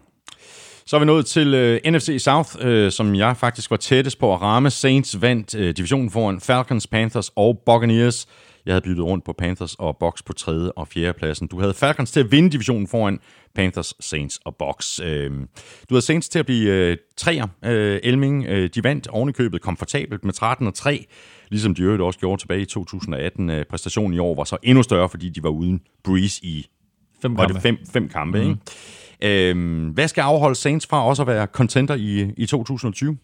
Så er vi nået til øh, NFC South, øh, som jeg faktisk var tættest på at ramme. Saints vandt øh, divisionen foran Falcons, Panthers og Buccaneers. Jeg havde byttet rundt på Panthers og Bucks på tredje og fjerde pladsen. Du havde Falcons til at vinde divisionen foran Panthers, Saints og Bucks. Øh, du havde Saints til at blive øh, treer. Øh, Elming, øh, de vandt ovenikøbet komfortabelt med 13 og 3, ligesom de øvrigt også gjorde tilbage i 2018. Øh, præstationen i år var så endnu større, fordi de var uden Breeze i Fem kampe. det fem, fem kampe, mm. ikke? Øhm, hvad skal afholde Saints fra også at være contender i, i 2020?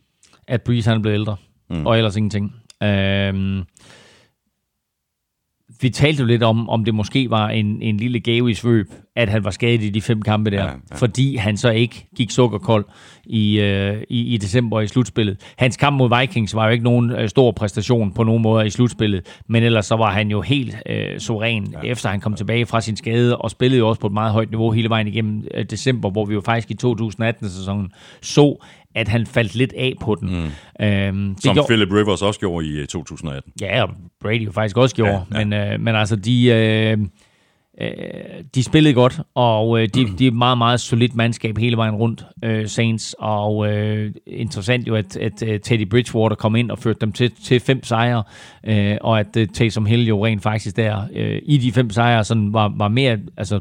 at Breeze han blev ældre, mm. og ellers ingenting. Øhm, vi talte jo lidt om, om det måske var en, en lille gave i svøb, at han var skadet i de fem kampe der, Ja, ja, ja. ja. fordi han så ikke gik sukkerkold i, øh, i, i december i slutspillet. Hans kamp mod Vikings var jo ikke nogen øh, stor præstation på nogen måde i slutspillet, men ellers så var han jo helt øh, suveræn, ja. efter han kom tilbage fra sin skade, og spillede jo også på et meget højt niveau hele vejen igennem øh, december, hvor vi jo faktisk i 2018-sæsonen så, at han faldt lidt af på den. Mm. Øhm, det Som gjorde- Philip Rivers også gjorde i øh, 2018. Ja, og Brady jo faktisk også gjorde. Ja, Ja. Men, øh, men altså, de, øh, øh, de spillede godt, og øh, de, de er et meget, meget solidt mandskab hele vejen rundt, øh, Saints. Og øh, interessant jo, at, at øh, Teddy Bridgewater kom ind og førte dem til, til fem sejre, øh, og at øh, Taysom Hill jo rent faktisk der øh, i de fem sejre sådan var, var mere... Altså,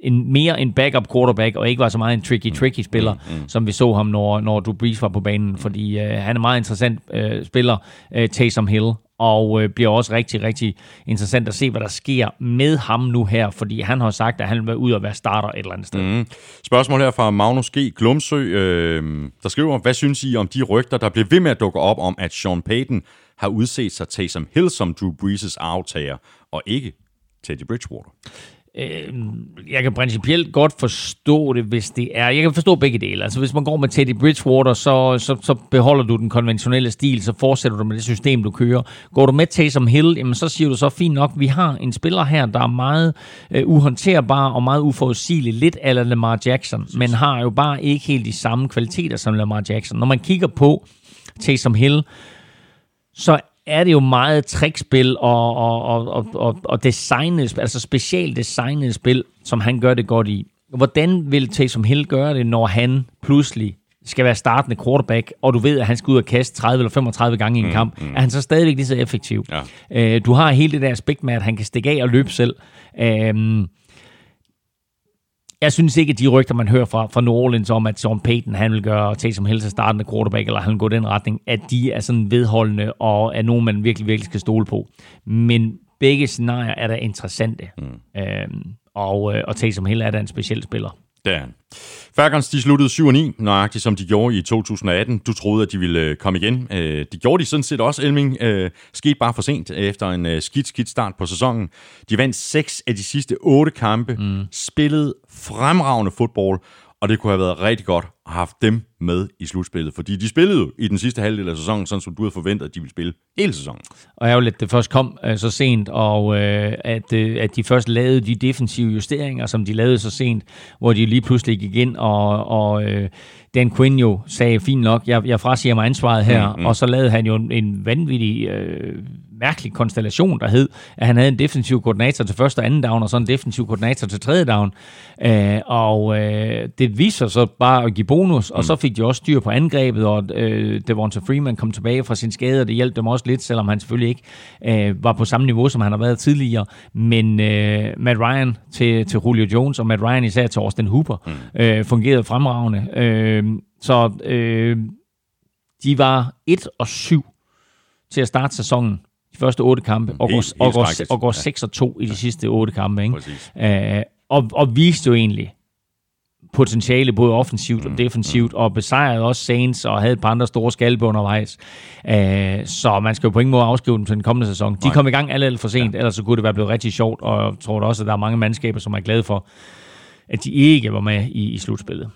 en, mere en backup quarterback, og ikke var så meget en tricky-tricky spiller, mm, mm. som vi så ham, når, når du Breeze var på banen, fordi øh, han er en meget interessant øh, spiller, øh, Taysom Hill, og øh, bliver også rigtig, rigtig interessant at se, hvad der sker med ham nu her, fordi han har sagt, at han vil ud og være starter et eller andet sted. Mm. Spørgsmål her fra Magnus G. Glumsø, øh, der skriver, hvad synes I om de rygter, der bliver ved med at dukke op om, at Sean Payton har udset sig Taysom Hill som Drew Brees' aftager, og ikke Teddy Bridgewater? Øh, jeg kan principielt godt forstå det, hvis det er... Jeg kan forstå begge dele. Altså, hvis man går med Teddy Bridgewater, så, så, så beholder du den konventionelle stil, så fortsætter du med det system, du kører. Går du med Taysom Hill, jamen, så siger du så, fint nok, vi har en spiller her, der er meget øh, uhåndterbar og meget uforudsigelig, lidt ala Lamar Jackson, men har jo bare ikke helt de samme kvaliteter som Lamar Jackson. Når man kigger på Taysom Hill, så er det jo meget trickspil og, og, og, og, og, designet, altså specielt designet spil, som han gør det godt i. Hvordan vil Taysom Hill gøre det, når han pludselig skal være startende quarterback, og du ved, at han skal ud og kaste 30 eller 35 gange i en kamp, er han så stadigvæk lige så effektiv? Ja. Øh, du har hele det der aspekt med, at han kan stikke af og løbe selv. Øh, jeg synes ikke, at de rygter, man hører fra, fra New Orleans om, at Sean Payton, han vil gøre Taysom Hill til startende quarterback, eller han vil gå den retning, at de er sådan vedholdende, og er nogen, man virkelig, virkelig skal stole på. Men begge scenarier er da interessante. Mm. Øhm, og, øh, og Taysom Hill er da en speciel spiller. Det er han. Falcons, de sluttede 7 9, nøjagtigt som de gjorde i 2018. Du troede, at de ville øh, komme igen. Øh, de gjorde de sådan set også, Elming. Øh, skete bare for sent efter en skidt, skidt start på sæsonen. De vandt 6 af de sidste 8 kampe, mm. spillede fremragende fodbold, og det kunne have været rigtig godt have haft dem med i slutspillet, fordi de spillede jo i den sidste halvdel af sæsonen, sådan som du havde forventet, at de ville spille hele sæsonen. Og ærgerligt, at det først kom uh, så sent, og uh, at, uh, at de først lavede de defensive justeringer, som de lavede så sent, hvor de lige pludselig gik ind, og, og uh, Dan Quinn jo sagde, fint nok, jeg, jeg frasiger mig ansvaret her, mm, mm. og så lavede han jo en, vanvittig uh, mærkelig konstellation, der hed, at han havde en defensiv koordinator til første og anden down, og så en defensiv koordinator til tredje down. Øh, og øh, det viser så bare at give bonus, og mm. så fik de også styr på angrebet, og øh, Devonta Freeman kom tilbage fra sin skade, og det hjalp dem også lidt, selvom han selvfølgelig ikke øh, var på samme niveau, som han har været tidligere. Men øh, Matt Ryan til, til Julio Jones, og Matt Ryan især til Austin Hooper, mm. øh, fungerede fremragende. Øh, så øh, de var 1 og 7 til at starte sæsonen de første otte kampe, og går, helt og går, og går 6 og 2 i de sidste otte kampe. Ikke? Æh, og, og viste jo egentlig potentiale både offensivt og mm, defensivt, mm. og besejrede også Saints og havde et par andre store skalpe undervejs. Æh, så man skal jo på ingen måde afskrive dem til den kommende sæson. De Nej. kom i gang alt, alt for sent, ja. ellers så kunne det være blevet rigtig sjovt, og jeg tror da også, at der er mange mandskaber, som er glade for, at de ikke var med i, i slutspillet.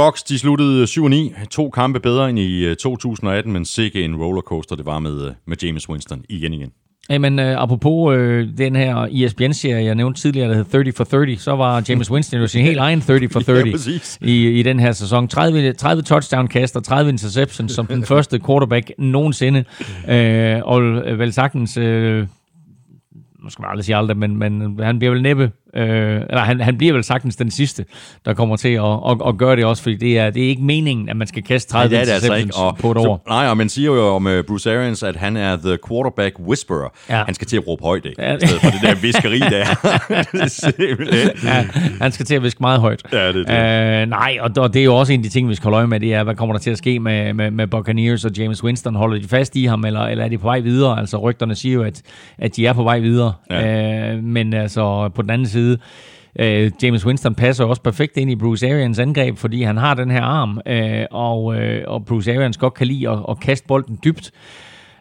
Box, de sluttede 7-9. To kampe bedre end i 2018, øh, men sikke en rollercoaster det var med, øh, med James Winston igen igen. Jamen, uh, apropos uh, den her ESPN-serie, jeg nævnte tidligere, der hed 30 for 30, så var James Winston jo sin helt egen 30 for 30 ja, i, i den her sæson. 30, 30 touchdown-kast og 30 interceptions som den første quarterback nogensinde. Uh, og vel sagtens... Uh, nu skal man aldrig sige aldrig, men, men han bliver vel næppe Øh, eller han, han bliver vel sagtens den sidste, der kommer til at, at, at gøre det også, fordi det er, det er ikke meningen, at man skal kaste 30 ja, det er det altså ikke. Og, på et år. Så, nej, og man siger jo om uh, Bruce Arians, at han er the quarterback whisperer. Ja. Han skal til at råbe højt, ikke? Ja. I stedet for det der viskeri der. ja, han skal til at viske meget højt. Ja, det er det. Øh, nej, og, og det er jo også en af de ting, vi skal holde øje med, det er, hvad kommer der til at ske med, med, med Buccaneers og James Winston? Holder de fast i ham, eller, eller er de på vej videre? Altså rygterne siger jo, at, at de er på vej videre. Ja. Øh, men altså på den anden side, Øh, James Winston passer også perfekt ind i Bruce Arians angreb, fordi han har den her arm, øh, og, øh, og Bruce Arians godt kan lide at, at kaste bolden dybt.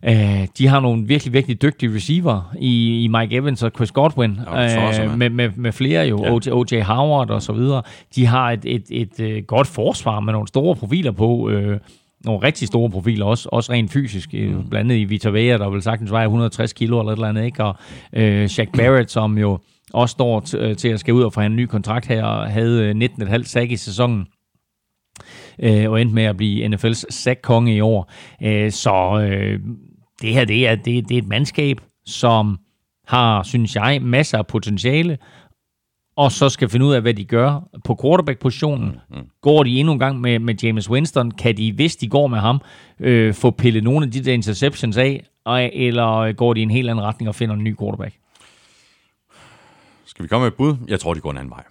Øh, de har nogle virkelig, virkelig dygtige receiver i, i Mike Evans og Chris Godwin, ja, øh, med, med, med flere jo, ja. OJ, Howard og så videre. De har et, et, et, et godt forsvar med nogle store profiler på, øh, nogle rigtig store profiler, også, også rent fysisk, mm. blandt andet i Vita Vea, der vil sagtens veje 160 kilo eller et eller andet, ikke? og øh, Shaq Barrett, som jo også står t- til at skal ud og få en ny kontrakt her, og havde 19,5 øh, sack i sæsonen øh, og endte med at blive NFL's sack-konge i år. Øh, så øh, det her, det er, det, det er et mandskab, som har, synes jeg, masser af potentiale, og så skal finde ud af, hvad de gør på quarterback-positionen. Mm, mm. Går de endnu en gang med, med James Winston? Kan de, hvis de går med ham, øh, få pillet nogle af de der interceptions af? Og, eller går de i en helt anden retning og finder en ny quarterback? Skal vi komme med et bud? Jeg tror, de går en anden vej.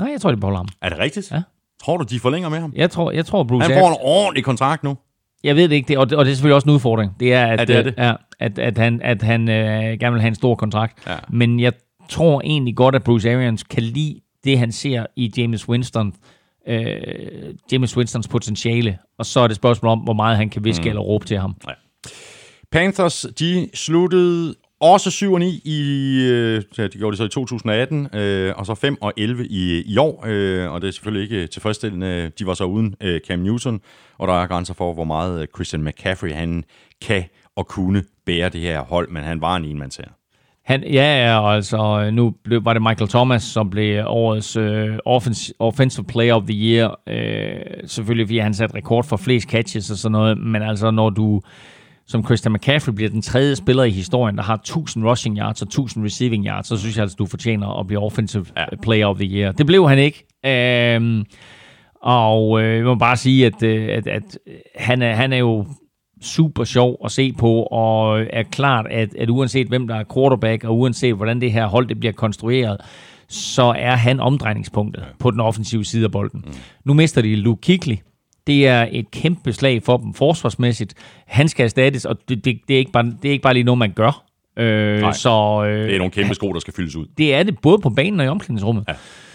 Nej, jeg tror, de beholder ham. Er det rigtigt? Ja. Tror du, de forlænger med ham? Jeg tror, jeg tror Bruce Han får en ordentlig kontrakt nu. Jeg ved det ikke, det, og, det, og det er selvfølgelig også en udfordring. Det er, at, ja, det er det. Ja, at, at han, at han øh, gerne vil have en stor kontrakt. Ja. Men jeg tror egentlig godt, at Bruce Arians kan lide det, han ser i James Winston. Øh, James Winstons potentiale. Og så er det spørgsmål om, hvor meget han kan viske mm. eller råbe til ham. Ja. Panthers, de sluttede også 7 og 9 i, øh, ja, de gjorde det så i 2018, øh, og så 5 og 11 i, i år, øh, og det er selvfølgelig ikke tilfredsstillende. De var så uden øh, Cam Newton, og der er grænser for, hvor meget øh, Christian McCaffrey han kan og kunne bære det her hold, men han var en enmandsherre. Han, ja, ja, altså øh, nu blev, var det Michael Thomas, som blev årets øh, offensive, offensive player of the year. Øh, selvfølgelig fordi han satte rekord for flest catches og sådan noget, men altså når du som Christian McCaffrey bliver den tredje spiller i historien, der har 1000 rushing yards og 1000 receiving yards, så synes jeg altså, du fortjener at blive offensive ja. player of the year. Det blev han ikke. Øhm, og øh, jeg må bare sige, at, øh, at, at han, er, han er jo super sjov at se på, og er klart, at, at uanset hvem der er quarterback, og uanset hvordan det her hold det bliver konstrueret, så er han omdrejningspunktet ja. på den offensive side af bolden. Mm. Nu mister de Luke Kigley. Det er et kæmpe slag for dem forsvarsmæssigt. Han skal erstattes, og det, det, det, er, ikke bare, det er ikke bare lige noget, man gør. Øh, Nej, så, øh, det er nogle kæmpe sko, der skal fyldes ud. Det er det, både på banen og i omklædningsrummet. Ja.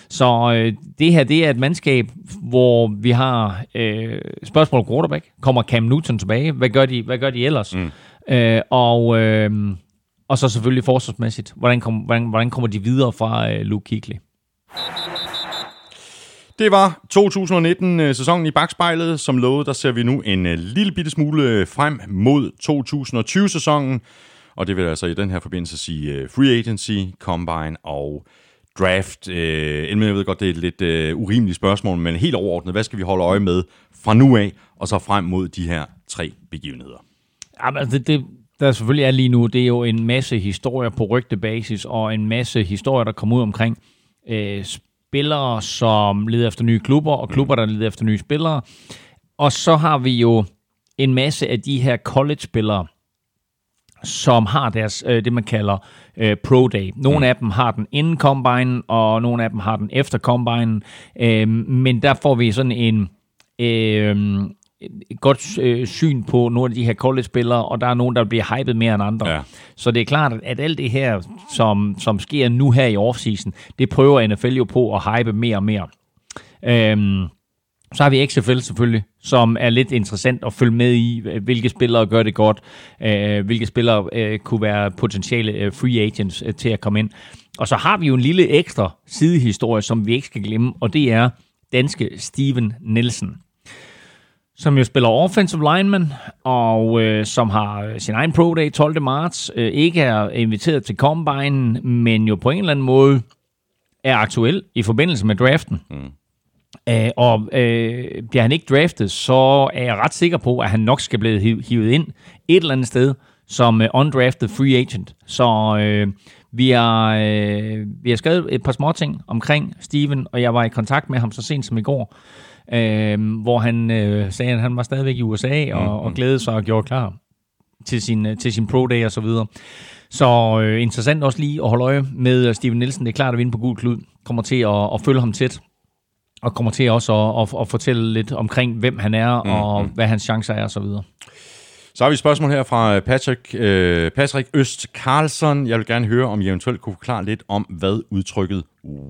Så øh, det her, det er et mandskab, hvor vi har øh, spørgsmål quarterback. Kommer Cam Newton tilbage? Hvad gør de, hvad gør de ellers? Mm. Øh, og, øh, og så selvfølgelig forsvarsmæssigt. Hvordan, kom, hvordan, hvordan kommer de videre fra øh, Luke Kuechly? Det var 2019-sæsonen øh, i bagspejlet. Som lovet, der ser vi nu en øh, lille bitte smule øh, frem mod 2020-sæsonen. Og det vil altså i den her forbindelse sige free agency, combine og draft. Øh, jeg ved godt, det er et lidt øh, urimeligt spørgsmål, men helt overordnet, hvad skal vi holde øje med fra nu af, og så frem mod de her tre begivenheder? Jamen, altså, det, det, der selvfølgelig er lige nu, det er jo en masse historier på rygtebasis, og en masse historier, der kommer ud omkring øh, spillere, som leder efter nye klubber, og klubber, der leder efter nye spillere. Og så har vi jo en masse af de her college-spillere, som har deres, øh, det man kalder øh, Pro Day. Nogle mm. af dem har den inden Combine, og nogle af dem har den efter Combine. Øh, men der får vi sådan en... Øh, et godt øh, syn på nogle af de her college-spillere, og der er nogen, der bliver hypet mere end andre. Ja. Så det er klart, at alt det her, som, som sker nu her i offseason, det prøver NFL jo på at hype mere og mere. Øhm, så har vi XFL selvfølgelig, som er lidt interessant at følge med i, hvilke spillere gør det godt, øh, hvilke spillere øh, kunne være potentielle øh, free agents øh, til at komme ind. Og så har vi jo en lille ekstra sidehistorie, som vi ikke skal glemme, og det er danske Steven Nielsen som jo spiller offensive lineman, og øh, som har sin egen pro day 12. marts, øh, ikke er inviteret til Combine, men jo på en eller anden måde er aktuel i forbindelse med draften. Mm. Øh, og øh, bliver han ikke draftet, så er jeg ret sikker på, at han nok skal blive hivet ind et eller andet sted som øh, undrafted free agent. Så øh, vi, har, øh, vi har skrevet et par små ting omkring Steven, og jeg var i kontakt med ham så sent som i går, øh, hvor han øh, sagde, at han var stadigvæk i USA og, mm-hmm. og glædede sig og gjorde klar til sin, øh, til sin pro day og så videre. Så øh, interessant også lige at holde øje med Steven Nielsen. Det er klart, at vi inde på gul klud kommer til at, at følge ham tæt og kommer til også at, at, at fortælle lidt omkring, hvem han er, mm, og mm. hvad hans chancer er, og så videre. Så har vi et spørgsmål her fra Patrick, øh, Patrick Øst Carlson. Jeg vil gerne høre, om I eventuelt kunne forklare lidt om, hvad udtrykket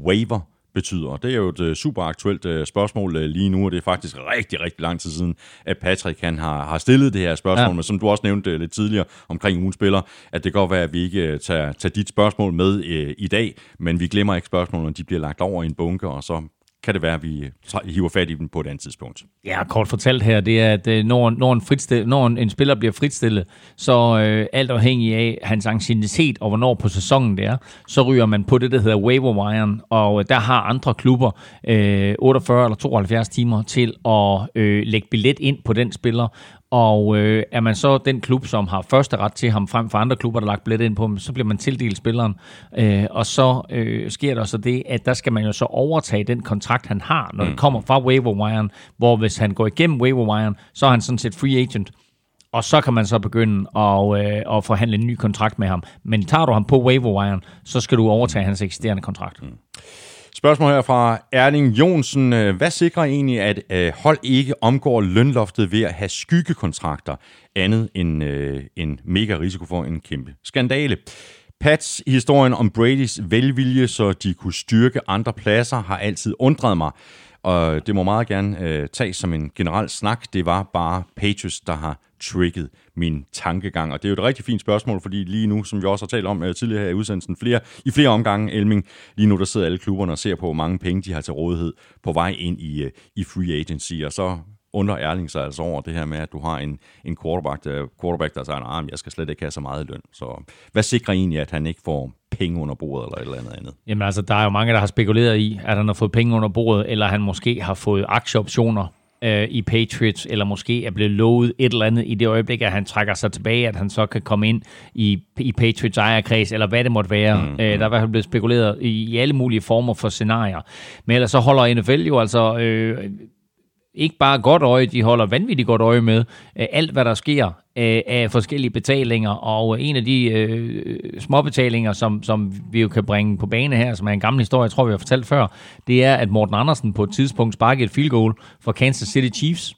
waiver betyder. Det er jo et uh, super aktuelt uh, spørgsmål uh, lige nu, og det er faktisk rigtig, rigtig lang tid siden, at Patrick han har, har stillet det her spørgsmål, ja. men som du også nævnte lidt tidligere omkring ugen spiller, at det kan godt være, at vi ikke tager, tager dit spørgsmål med uh, i dag, men vi glemmer ikke spørgsmålene, de bliver lagt over i en bunke, og så kan det være, at øh, vi hiver fat i dem på et andet tidspunkt. Ja, kort fortalt her, det er, at øh, når, når, en, fritstil, når en, en spiller bliver fritstillet, så øh, alt afhængig af hans anciennitet og hvornår på sæsonen det er, så ryger man på det, der hedder waiver wire, og øh, der har andre klubber øh, 48 eller 72 timer til at øh, lægge billet ind på den spiller, og øh, er man så den klub, som har første ret til ham frem for andre klubber, der lagt billet ind på ham, så bliver man tildelt spilleren. Øh, og så øh, sker der så det, at der skal man jo så overtage den kontrakt, han har, når mm. det kommer fra waiver wire, hvor hvis han går igennem waiver wire, så er han sådan set free agent. Og så kan man så begynde at, øh, at forhandle en ny kontrakt med ham. Men tager du ham på waiver wire, så skal du overtage hans eksisterende kontrakt. Mm. Spørgsmål her fra Erling Jonsen. Øh, hvad sikrer egentlig, at øh, hold ikke omgår lønloftet ved at have skyggekontrakter, andet end øh, en mega risiko for en kæmpe skandale? Pats historien om Bradys velvilje, så de kunne styrke andre pladser, har altid undret mig. Og det må meget gerne øh, tages som en generel snak. Det var bare Patriots, der har trigget min tankegang? Og det er jo et rigtig fint spørgsmål, fordi lige nu, som vi også har talt om øh, tidligere her i udsendelsen, flere, i flere omgange, Elming, lige nu der sidder alle klubberne og ser på, hvor mange penge de har til rådighed på vej ind i, øh, i free agency, og så under Erling sig altså over det her med, at du har en, en quarterback, der, quarterback, der siger, at jeg skal slet ikke have så meget løn. Så hvad sikrer egentlig, at han ikke får penge under bordet eller et eller andet andet? Jamen altså, der er jo mange, der har spekuleret i, at han har fået penge under bordet, eller han måske har fået aktieoptioner øh, i Patriots, eller måske er blevet lovet et eller andet i det øjeblik, at han trækker sig tilbage, at han så kan komme ind i, i Patriots ejerkreds, eller hvad det måtte være. Mm, øh, der er i hvert fald blevet spekuleret i, i alle mulige former for scenarier. Men ellers så holder NFL jo altså... Øh, ikke bare godt øje, de holder vanvittigt godt øje med øh, alt, hvad der sker af, af forskellige betalinger, og øh, en af de øh, småbetalinger, som, som vi jo kan bringe på bane her, som er en gammel historie, jeg tror, vi har fortalt før, det er, at Morten Andersen på et tidspunkt sparkede et field goal for Kansas City Chiefs,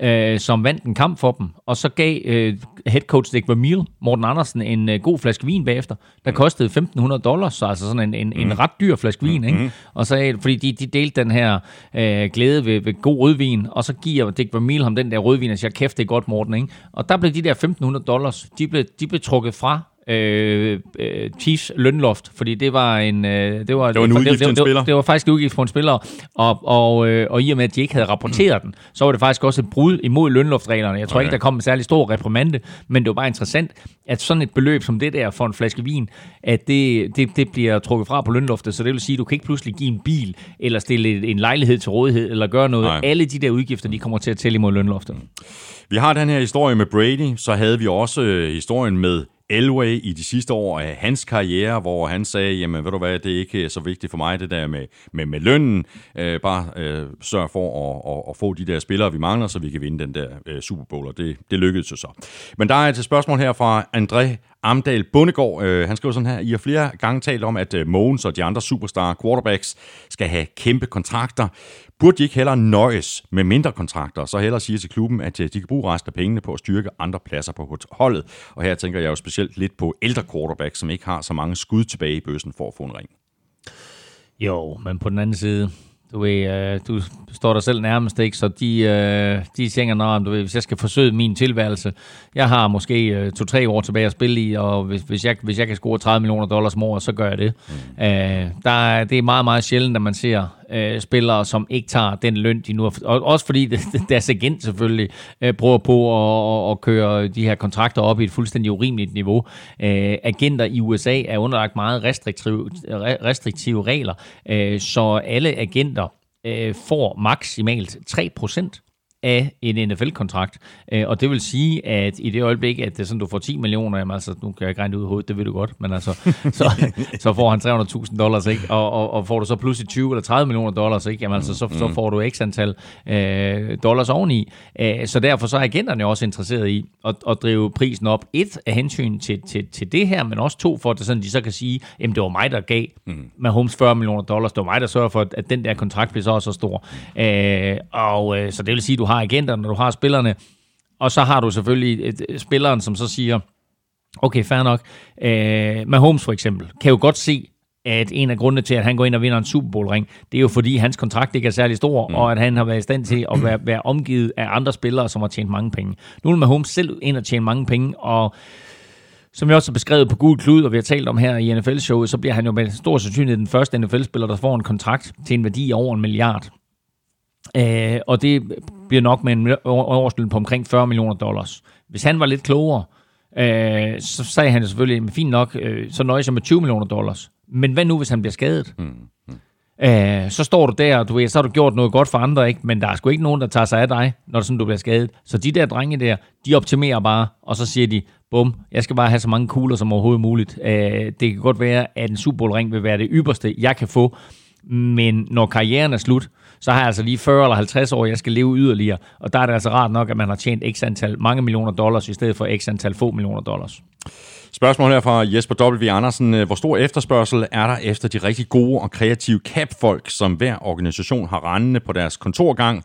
øh, som vandt en kamp for dem, og så gav øh, head coach Dick Vermeil, Morten Andersen, en øh, god flaske vin bagefter, der kostede 1.500 dollars, så altså sådan en, en, mm. en ret dyr flaske vin, ikke? Mm. Og så, fordi de, de delte den her øh, glæde ved, ved god rødvin, og så giver Dick Vermeil ham den der rødvin, og siger, kæft, det er godt, Morten, ikke? Og der blev de der 1.500 dollars, de blev, de blev trukket fra øh, øh, Chiefs lønloft, fordi det var en øh, det var, det var en udgift det, det, det, det var faktisk en udgift for en spiller, og, og, øh, og i og med, at de ikke havde rapporteret den, så var det faktisk også et brud imod lønloftreglerne. Jeg tror okay. ikke, der kom en særlig stor reprimande, men det var bare interessant, at sådan et beløb som det der for en flaske vin, at det, det, det bliver trukket fra på lønloftet, så det vil sige, at du kan ikke pludselig give en bil, eller stille en lejlighed til rådighed, eller gøre noget. Nej. Alle de der udgifter, de kommer til at tælle imod lønloftet. Vi har den her historie med Brady, så havde vi også øh, historien med Elway i de sidste år af hans karriere, hvor han sagde, jamen ved du hvad, det er ikke øh, så vigtigt for mig, det der med, med, med lønnen. Øh, bare øh, sørg for at, at, at få de der spillere, vi mangler, så vi kan vinde den der øh, Super Bowl, og det, det lykkedes jo så. Men der er altså et spørgsmål her fra André Amdal Bundegård. Øh, han skriver sådan her, I har flere gange talt om, at øh, Mogens og de andre superstar quarterbacks skal have kæmpe kontrakter. Burde de ikke hellere nøjes med mindre kontrakter, og så hellere sige til klubben, at øh, de kan bruge resten af pengene på at styrke andre pladser på holdet? Og her tænker jeg jo specielt lidt på ældre quarterbacks, som ikke har så mange skud tilbage i bøssen for at få en ring. Jo, men på den anden side, du ved, øh, du står der selv nærmest, ikke? Så de, øh, de tænker, Nå, du ved, hvis jeg skal forsøge min tilværelse, jeg har måske øh, to-tre år tilbage at spille i, og hvis, hvis, jeg, hvis jeg kan score 30 millioner dollars om året, så gør jeg det. Mm. Øh, der er, det er meget, meget sjældent, at man ser øh, spillere, som ikke tager den løn, de nu har og Også fordi det, deres agent selvfølgelig øh, prøver på at, at, at køre de her kontrakter op i et fuldstændig urimeligt niveau. Øh, agenter i USA er underlagt meget restriktive, restriktive regler, øh, så alle agenter øh, får maksimalt 3% af en NFL-kontrakt. Øh, og det vil sige, at i det øjeblik, at det sådan, du får 10 millioner, jamen altså, nu kan jeg ikke regne ud i hovedet, det ved du godt, men altså, så, så får han 300.000 dollars, ikke? Og, og, og, får du så pludselig 20 eller 30 millioner dollars, ikke? Jamen altså, så, så får du x antal øh, dollars oveni. Øh, så derfor så er agenterne også interesseret i at, at drive prisen op. Et af hensyn til, til, til det her, men også to for, at det sådan, de så kan sige, jamen det var mig, der gav mm. med Holmes 40 millioner dollars. Det var mig, der sørger for, at den der kontrakt bliver så så stor. Øh, og øh, så det vil sige, du har agenterne, du har spillerne, og så har du selvfølgelig et, et, spilleren, som så siger, okay, fair nok, øh, Mahomes for eksempel, kan jo godt se, at en af grundene til, at han går ind og vinder en Super Bowl-ring, det er jo fordi, hans kontrakt ikke er særlig stor, mm. og at han har været i stand til at være, være omgivet af andre spillere, som har tjent mange penge. Nu er Mahomes selv ind og tjene mange penge, og som jeg også har beskrevet på Gul Klud, og vi har talt om her i NFL-showet, så bliver han jo med stor sandsynlighed den første NFL-spiller, der får en kontrakt til en værdi af over en milliard. Øh, og det bliver nok med en årsløn på omkring 40 millioner dollars. Hvis han var lidt klogere, øh, så sagde han selvfølgelig, fint nok, øh, så nøjes jeg med 20 millioner dollars. Men hvad nu, hvis han bliver skadet? Mm. Mm. Øh, så står du der, og du ved, så har du gjort noget godt for andre, ikke? men der er sgu ikke nogen, der tager sig af dig, når sådan, du bliver skadet. Så de der drenge der, de optimerer bare, og så siger de, bum, jeg skal bare have så mange kugler som overhovedet muligt. Øh, det kan godt være, at en Super Bowl ring vil være det ypperste, jeg kan få, men når karrieren er slut, så har jeg altså lige 40 eller 50 år, jeg skal leve yderligere. Og der er det altså rart nok, at man har tjent x antal mange millioner dollars, i stedet for x antal få millioner dollars. Spørgsmål her fra Jesper W. Andersen. Hvor stor efterspørgsel er der efter de rigtig gode og kreative capfolk, som hver organisation har rendende på deres kontorgang?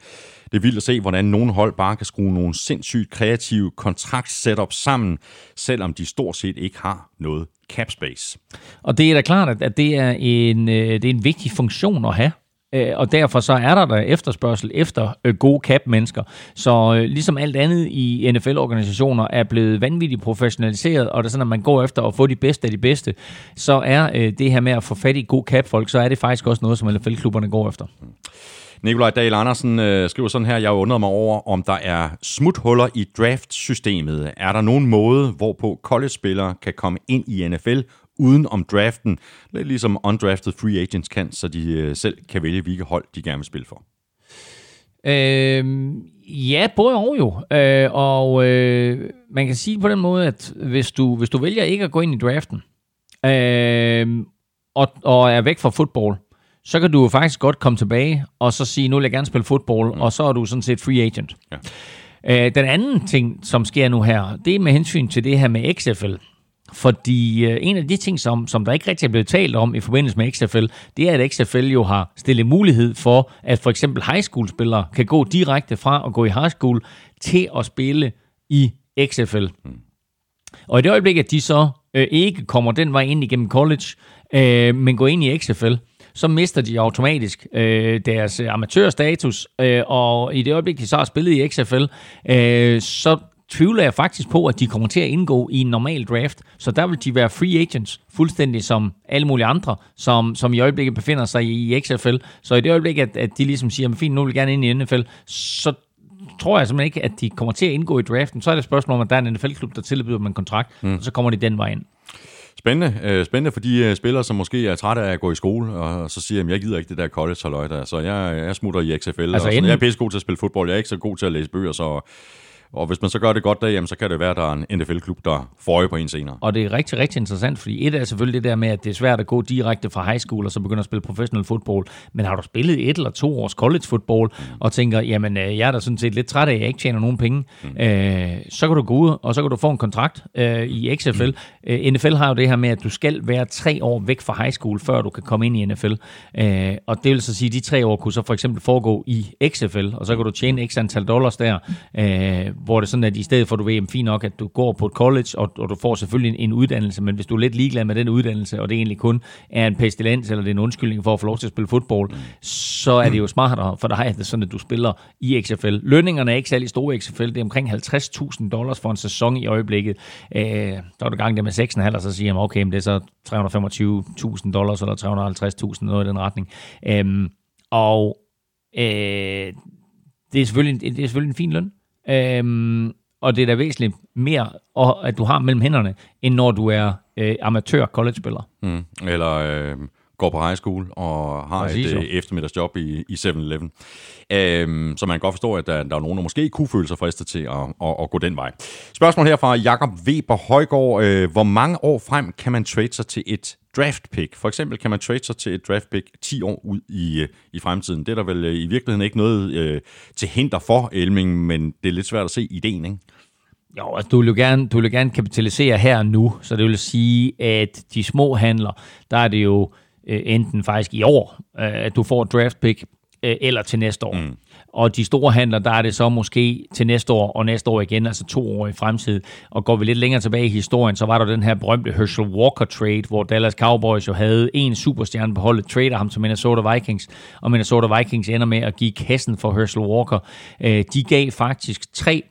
Det er vildt at se, hvordan nogle hold bare kan skrue nogle sindssygt kreative kontrakt-setup sammen, selvom de stort set ikke har noget cap space. Og det er da klart, at det er en, øh, det er en vigtig funktion at have. Øh, og derfor så er der der efterspørgsel efter øh, gode cap-mennesker. Så øh, ligesom alt andet i NFL-organisationer er blevet vanvittigt professionaliseret, og det er sådan, at man går efter at få de bedste af de bedste, så er øh, det her med at få fat i gode cap-folk, så er det faktisk også noget, som NFL-klubberne går efter. Nikolaj Dahl Andersen øh, skriver sådan her, jeg undrer mig over, om der er smuthuller i draft-systemet. Er der nogen måde, hvorpå college-spillere kan komme ind i NFL uden om draften, lidt ligesom undrafted free agents kan, så de øh, selv kan vælge, hvilke hold de gerne vil spille for? Øhm, ja, både og jo. Øh, og øh, man kan sige på den måde, at hvis du, hvis du vælger ikke at gå ind i draften, øh, og, og er væk fra fodbold, så kan du jo faktisk godt komme tilbage og så sige, nu vil jeg gerne spille fodbold, mm. og så er du sådan set free agent. Ja. Øh, den anden ting, som sker nu her, det er med hensyn til det her med XFL. Fordi øh, en af de ting, som, som der ikke rigtig er blevet talt om i forbindelse med XFL, det er, at XFL jo har stillet mulighed for, at for eksempel high school spillere kan gå direkte fra at gå i high school til at spille i XFL. Mm. Og i det øjeblik, at de så øh, ikke kommer den vej ind igennem college, øh, men går ind i XFL, så mister de automatisk øh, deres amatørstatus, øh, og i det øjeblik, de så har spillet i XFL, øh, så tvivler jeg faktisk på, at de kommer til at indgå i en normal draft. Så der vil de være free agents, fuldstændig som alle mulige andre, som, som i øjeblikket befinder sig i, i XFL. Så i det øjeblik, at, at de ligesom siger, fint, nu vil jeg gerne ind i NFL, så tror jeg simpelthen ikke, at de kommer til at indgå i draften. Så er det et spørgsmål om, at der er en NFL-klub, der tilbyder dem en kontrakt, mm. og så kommer de den vej ind. Spændende. Øh, spændende for de øh, spillere, som måske er trætte af at gå i skole, og så siger, at jeg gider ikke det der college der, så jeg, jeg smutter i XFL. Altså og sådan. Jeg er pisse god til at spille fodbold, jeg er ikke så god til at læse bøger, så og hvis man så gør det godt der, jamen, så kan det være, at der er en NFL-klub, der får øje på en senere. Og det er rigtig, rigtig interessant, fordi et er selvfølgelig det der med, at det er svært at gå direkte fra high school og så begynde at spille professional football. Men har du spillet et eller to års college football mm. og tænker, jamen øh, jeg er da sådan set lidt træt af, at jeg ikke tjener nogen penge, mm. øh, så kan du gå ud, og så kan du få en kontrakt øh, i XFL. Mm. Øh, NFL har jo det her med, at du skal være tre år væk fra high school, før du kan komme ind i NFL. Øh, og det vil så sige, at de tre år kunne så for eksempel foregå i XFL, og så kan du tjene x antal dollars der, øh, hvor det sådan, at i stedet for, at du ved, fint nok, at du går på et college, og, og du får selvfølgelig en, en uddannelse, men hvis du er lidt ligeglad med den uddannelse, og det egentlig kun er en pestilens, eller det er en undskyldning for at få lov til at spille fodbold, så er det jo smartere for dig, at det sådan, at du spiller i XFL. Lønningerne er ikke særlig store i XFL, det er omkring 50.000 dollars for en sæson i øjeblikket. Øh, der er du gang det med 6,5, og så siger man, okay, men det er så 325.000 dollars, eller 350.000, noget i den retning. Øh, og øh, det er, selvfølgelig, det er selvfølgelig en fin løn. Øhm, og det er da væsentligt mere, at du har mellem hænderne, end når du er øh, amatør college-spiller. Mm. Eller øh, går på high school og har Præcis, et øh, eftermiddagsjob i, i 7-Eleven. Øhm, så man kan godt forstå, at der, der er nogen, der måske kunne føle sig fristet til at, at, at gå den vej. Spørgsmål her fra Jakob Weber Højgaard. Øh, hvor mange år frem kan man trade sig til et draft pick? For eksempel kan man trade sig til et draft pick 10 år ud i, øh, i fremtiden. Det er der vel øh, i virkeligheden ikke noget øh, til hinder for, Elming, men det er lidt svært at se ideen, ikke? Jo, altså du vil jo gerne, du vil gerne kapitalisere her og nu, så det vil sige, at de små handler, der er det jo øh, enten faktisk i år, øh, at du får et draft pick, øh, eller til næste år. Mm. Og de store handler, der er det så måske til næste år og næste år igen, altså to år i fremtid. Og går vi lidt længere tilbage i historien, så var der den her berømte Herschel Walker trade, hvor Dallas Cowboys jo havde en superstjerne på holdet, trader ham til Minnesota Vikings, og Minnesota Vikings ender med at give kassen for Herschel Walker. De gav faktisk tre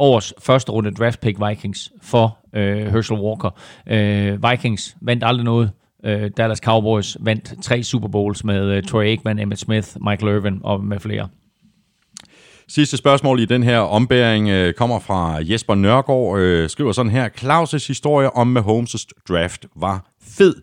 års første runde draft pick Vikings for øh, Herschel Walker. Øh, Vikings vandt aldrig noget. Øh, Dallas Cowboys vandt tre Super Bowls med øh, Troy Aikman, Emmett Smith, Michael Irvin og med flere. Sidste spørgsmål i den her ombæring øh, kommer fra Jesper Nørgaard. Øh, skriver sådan her. Claus' historie om Mahomes' draft var fed.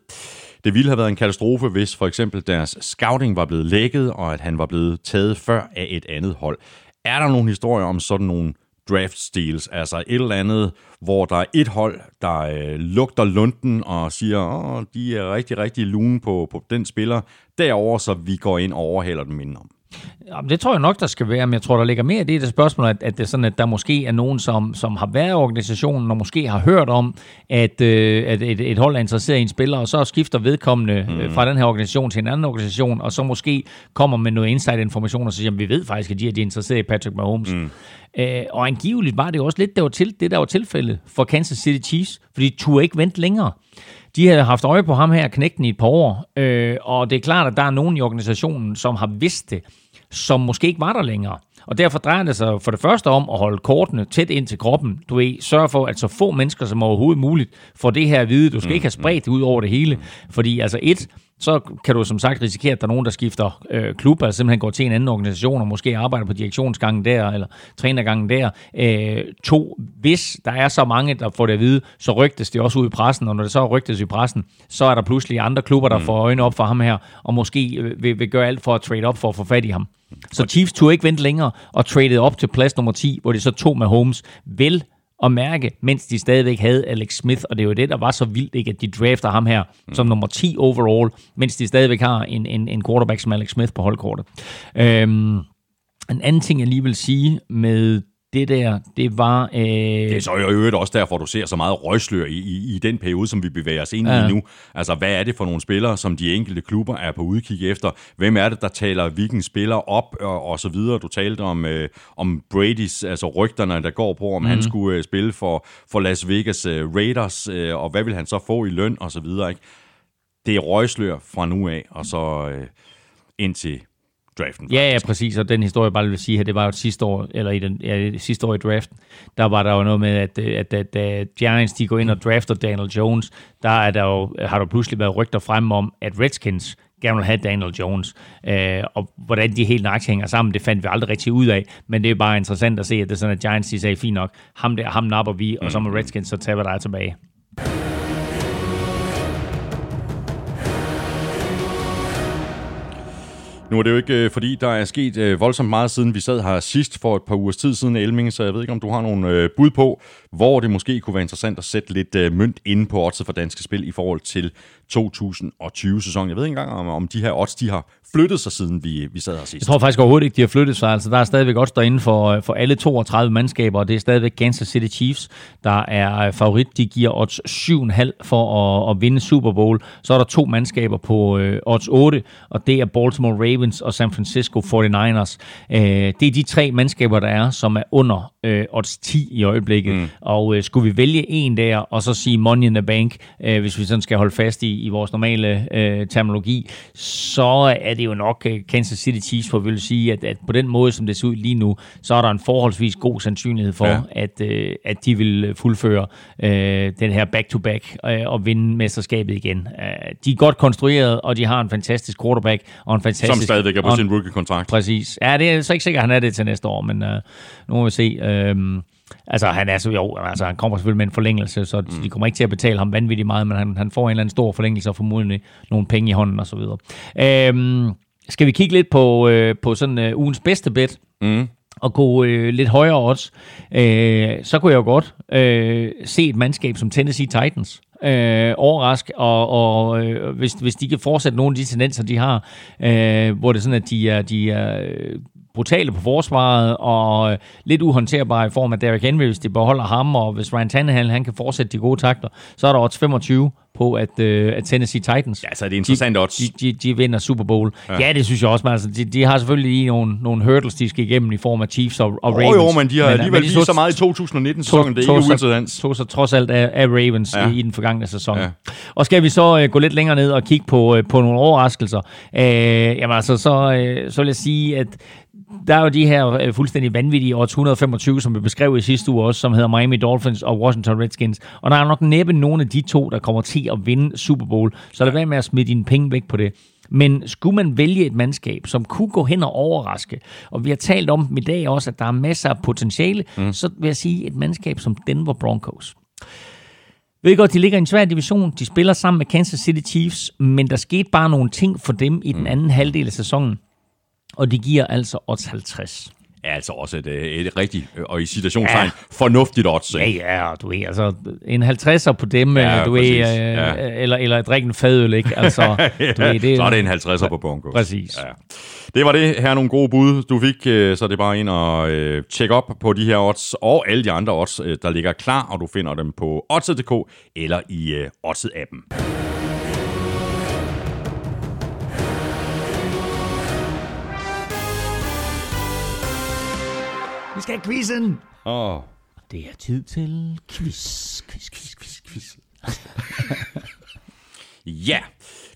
Det ville have været en katastrofe, hvis for eksempel deres scouting var blevet lækket, og at han var blevet taget før af et andet hold. Er der nogle historier om sådan nogle draft steals, altså et eller andet, hvor der er et hold, der øh, lugter lunden og siger, åh, de er rigtig, rigtig lune på, på den spiller, derover så vi går ind og overhaler dem indenom. Jamen, det tror jeg nok, der skal være, men jeg tror, der ligger mere i det, det spørgsmål, at, at det er sådan, at der måske er nogen, som, som har været i organisationen, og måske har hørt om, at, øh, at et, et hold er interesseret i en spiller, og så skifter vedkommende mm. øh, fra den her organisation til en anden organisation, og så måske kommer med noget inside-information, og siger, at vi ved faktisk, at de er, de er interesseret i Patrick Mahomes. Mm. Øh, og angiveligt var det også lidt, der var til, det der var tilfældet for Kansas City Chiefs, fordi de turde ikke vente længere. De havde haft øje på ham her, knægten i et par år, øh, og det er klart, at der er nogen i organisationen, som har vidst det, som måske ikke var der længere. Og derfor drejer det sig for det første om at holde kortene tæt ind til kroppen. Du ved, sørge for, at så få mennesker som overhovedet muligt får det her at vide. Du skal mm, ikke have spredt det ud over det hele. Fordi altså et, så kan du som sagt risikere, at der er nogen, der skifter øh, klub, altså simpelthen går til en anden organisation, og måske arbejder på direktionsgangen der, eller trænergangen der. Øh, to, hvis der er så mange, der får det at vide, så rygtes det også ud i pressen, og når det så rygtes i pressen, så er der pludselig andre klubber, der mm. får øjnene op for ham her, og måske øh, vil, vil gøre alt for at trade op for at få fat i ham. Så Chiefs turde ikke vente længere, og traded op til plads nummer 10, hvor de så tog med Holmes vel at mærke, mens de stadigvæk havde Alex Smith, og det er jo det, der var så vildt, ikke, at de drafter ham her mm. som nummer 10 overall, mens de stadigvæk har en, en, en quarterback som Alex Smith på holdkortet. Øhm, en anden ting, jeg lige vil sige med det der, det var... Øh... Det er så i øvrigt også derfor, du ser så meget røgslør i, i, i den periode, som vi bevæger os ind Ja. i nu. Altså, hvad er det for nogle spillere, som de enkelte klubber er på udkig efter? Hvem er det, der taler hvilken spiller op og, og så videre? Du talte om, øh, om Brady's, altså rygterne, der går på, om mm. han skulle øh, spille for, for Las Vegas øh, Raiders, øh, og hvad vil han så få i løn og så videre, ikke? Det er røgslør fra nu af, og så øh, ind draften. Ja, ja, præcis. Og den historie, jeg bare vil sige her, det var jo sidste år, eller i den, ja, sidste år i draften, der var der jo noget med, at, øh, at, at, at Giants, de går ind og drafter Daniel Jones, der er der jo, har der pludselig været rygter frem om, at Redskins gerne vil have Daniel Jones. Øh, og hvordan de helt nøjagtigt hænger sammen, det fandt vi aldrig rigtig ud af. Men det er bare interessant at se, at det er sådan, at Giants de sagde, fint nok, ham der, ham napper vi, og så må Redskins så tage, hvad der er tilbage. Nu er det jo ikke, øh, fordi der er sket øh, voldsomt meget, siden vi sad her sidst for et par ugers tid siden, Elming, så jeg ved ikke, om du har nogle øh, bud på, hvor det måske kunne være interessant at sætte lidt mønt inde på oddset for danske spil i forhold til 2020-sæsonen. Jeg ved ikke engang, om, om de her odds, de har flyttet sig, siden vi, vi sad her sidst. Jeg tror faktisk overhovedet ikke, de har flyttet sig. Altså, der er stadigvæk odds derinde for, øh, for alle 32 mandskaber, og det er stadigvæk Kansas City Chiefs, der er øh, favorit. De giver odds 7,5 for at, at vinde Super Bowl. Så er der to mandskaber på øh, odds 8, og det er Baltimore Ravens og San Francisco 49ers. Øh, det er de tre mandskaber, der er, som er under øh, odds 10 i øjeblikket. Mm. Og øh, skulle vi vælge en der, og så sige Money in the Bank, øh, hvis vi sådan skal holde fast i, i vores normale øh, terminologi, så er det jo nok øh, Kansas City Chiefs, for vi vil sige, at, at på den måde, som det ser ud lige nu, så er der en forholdsvis god sandsynlighed for, Ja. at, øh, at de vil øh, fuldføre øh, den her back-to-back øh, og vinde mesterskabet igen. Øh, de er godt konstrueret, og de har en fantastisk quarterback og en fantastisk... Som stadigvæk er på sin rookie-kontrakt. Præcis. Ja, det er så ikke sikkert, han er det til næste år, men øh, nu må vi se. Øhm, altså, han er så, jo, altså, han kommer selvfølgelig med en forlængelse, så mm. de kommer ikke til at betale ham vanvittigt meget, men han, han får en eller anden stor forlængelse og formodentlig nogle penge i hånden og så videre. Øhm, skal vi kigge lidt på, øh, på sådan øh, ugens bedste bet? Mm. og gå øh, lidt højere odds, øh, så kunne jeg jo godt øh, se et mandskab som Tennessee Titans øh, overraske, og, og øh, hvis, hvis de kan fortsætte nogle af de tendenser, de har, øh, hvor det er sådan, at de er, de er brutale på forsvaret, og øh, lidt uhåndterbare i form af Derrick Henry, hvis de beholder ham, og hvis Ryan Tannehill han kan fortsætte de gode takter, så er der odds 25 på, at, øh, at Tennessee Titans Ja, så er det interessant odds. de, de, de vinder Super Bowl. Ja, ja det synes jeg også, men altså, de, de har selvfølgelig lige nogle, nogle hurdles, de skal igennem i form af Chiefs og, og Ravens. jo, men de har alligevel de vist tog- så meget i 2019-sæsonen, det er ikke uinteressant. tog sig trods alt af, af Ravens Ja. i, i den forgangne sæson. Ja. Og skal vi så øh, gå lidt længere ned og kigge på, øh, på nogle overraskelser, øh, jamen altså, så, øh, så vil jeg sige, at der er jo de her øh, fuldstændig vanvittige odds 125, som vi beskrev i sidste uge også, som hedder Miami Dolphins og Washington Redskins. Og der er nok næppe nogen af de to, der kommer til at vinde Super Bowl. Så lad være med at smide dine penge væk på det. Men skulle man vælge et mandskab, som kunne gå hen og overraske, og vi har talt om dem i dag også, at der er masser af potentiale, mm. så vil jeg sige et mandskab som Denver Broncos. Ved godt, de ligger i en svær division. De spiller sammen med Kansas City Chiefs, men der skete bare nogle ting for dem i den anden halvdel af sæsonen. Og de giver altså odds 50. er altså også et, øh, et rigtigt, øh, og i citationstegn, ja. fornuftigt odds. Ja, ja, du er altså en 50'er på dem, Ja, ja, du præcis. er, øh, Ja. eller, eller drikke en fadøl, ikke? Altså, du Ja, ved, det, så er det en 50'er på Broncos. Præcis. Ja. Det var det. Her er nogle gode bud, du fik. øh, Så er det bare ind og øh, tjekke op på de her odds og alle de andre odds, øh, der ligger klar, og du finder dem på odds.dk eller i øh, Odds-appen. Vi skal have quizzen! Oh. Det er tid til quiz, quiz, quiz, quiz, quiz. Ja.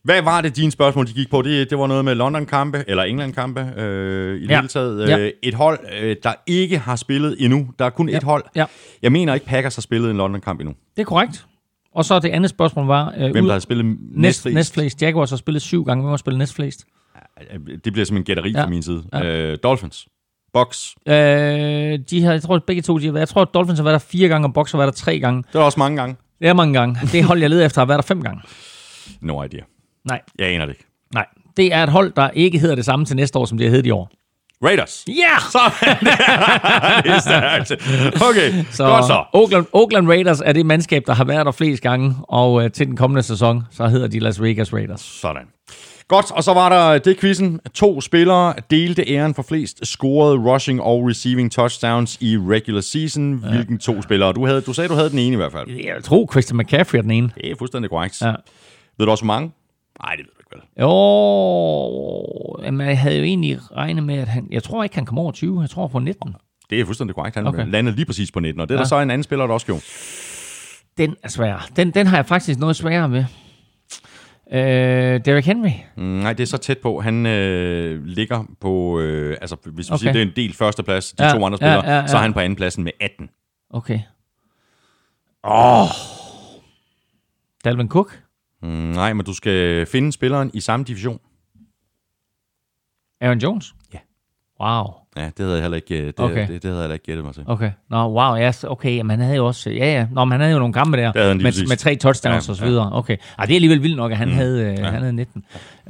Hvad var det, dine spørgsmål de gik på? Det, det var noget med London-kampe, eller England-kampe øh, i det Ja. hele taget. Ja. Øh, et hold, øh, der ikke har spillet endnu. Der er kun Ja. et hold. Ja. Jeg mener ikke, Packers har spillet en London-kamp endnu. Det er korrekt. Og så det andet spørgsmål var... Øh, Hvem der har spillet næst, næstflest? næstflest. Jaguars har spillet syv gange. Hvem har spillet næstflest? Det bliver som en gætteri Ja. fra min side. Ja. Øh, Dolphins. Bucks. Øh, de har, jeg tror begge to, de har været, jeg tror, at Dolphins har været der fire gange, og Bucks har været der tre gange. Det er også mange gange. Det er mange gange. Det hold, jeg leder efter, har været der fem gange. No idea. Nej, Jeg aner det ikke. nej. Det er et hold, der ikke hedder det samme til næste år, som det har heddet i år. Raiders. Ja! Yeah! Så, det er stærkt. Okay, så. godt så. Oakland, Oakland Raiders er det mandskab, der har været der flest gange, og øh, til den kommende sæson, så hedder de Las Vegas Raiders. Sådan. Godt, og så var der det quizzen. To spillere delte æren for flest scorede rushing og receiving touchdowns i regular season. Hvilken to spillere? Du, havde, du sagde, du havde den ene i hvert fald. Jeg tror, Christian McCaffrey er den ene. Det er fuldstændig korrekt. Ja. Ved du også, hvor mange? Nej, det ved du ikke vel. Jo, jamen, jeg havde jo egentlig regnet med, at han... Jeg tror ikke, han kom over 20. Jeg tror på 19. Det er fuldstændig korrekt. Han Okay. landede lige præcis på 19, og det er ja. Ja. der så en anden spiller, der også gjorde. Den er svær. Den, den har jeg faktisk noget sværere med. Øh, Derrick Henry. Mm, nej, det er så tæt på. Han øh, ligger på, øh, altså hvis vi okay. Siger, det er en del førsteplads, de Ja, ja, to andre ja, spillere, ja, ja. så er han på andenpladsen med 18. Okay. Åh. Oh. Dalvin Cook. Mm, nej, men du skal finde spilleren i samme division. Aaron Jones. Ja. Wow. Ja, det havde jeg heller ikke, øh, det, Okay. okay. det, det havde jeg heller ikke gættet mig til. Okay. Nå, wow, ja, så- okay, jamen han havde jo også, ja, ja, Nå, men han havde jo nogle kampe der, med, præcis. med tre touchdowns Ja, og så videre. Okay. Ej, det er alligevel vildt nok, at han, mm. havde, øh, Ja. han havde 19.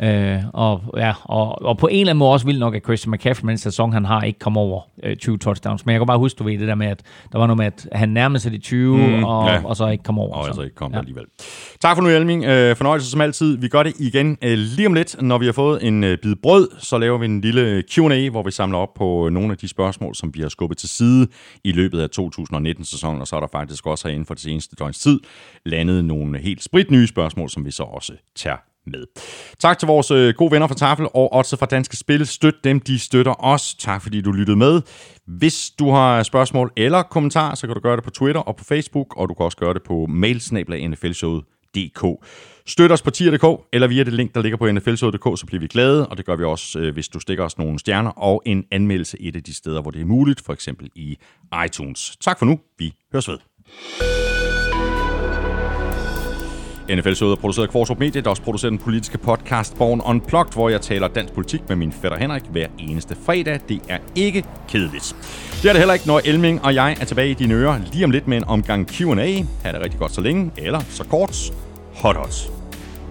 Øh, og, ja, og, og, på en eller anden måde også vildt nok, at Christian McCaffrey med den sæson, han har ikke kommet over øh, 20 touchdowns. Men jeg kan bare huske, du ved, det der med, at der var noget med, at han nærmede sig de 20, mm, og, ja. og så ikke kom over. Og så. altså ikke kom Ja. ja. alligevel. Tak for nu, Elming. Øh, fornøjelse som altid. Vi gør det igen øh, lige om lidt, når vi har fået en øh, bid brød. Så laver vi en lille Q&A, hvor vi samler op på nogle af de spørgsmål, som vi har skubbet til side i løbet af 2019-sæsonen. Og så er der faktisk også herinde for det seneste døgns tid landet nogle helt spritnye spørgsmål, som vi så også tager med. Tak til vores øh, gode venner fra Tafel og også fra Danske Spil. Støt dem, de støtter os. Tak fordi du lyttede med. Hvis du har spørgsmål eller kommentarer, så kan du gøre det på Twitter og på Facebook, og du kan også gøre det på mailsnabla.nflshowet.dk. Støt os på tier.dk eller via det link, der ligger på nflsod.dk, så bliver vi glade, og det gør vi også, øh, hvis du stikker os nogle stjerner og en anmeldelse et af de steder, hvor det er muligt, for eksempel i iTunes. Tak for nu. Vi høres ved. NFL Søde er produceret af Kvartrup Media, der også producerer den politiske podcast Born Unplugged, hvor jeg taler dansk politik med min fætter Henrik hver eneste fredag. Det er ikke kedeligt. Det er det heller ikke, når Elming og jeg er tilbage i dine ører lige om lidt med en omgang Q&A. Ha' det rigtig godt så længe, eller så kort. Hot hot.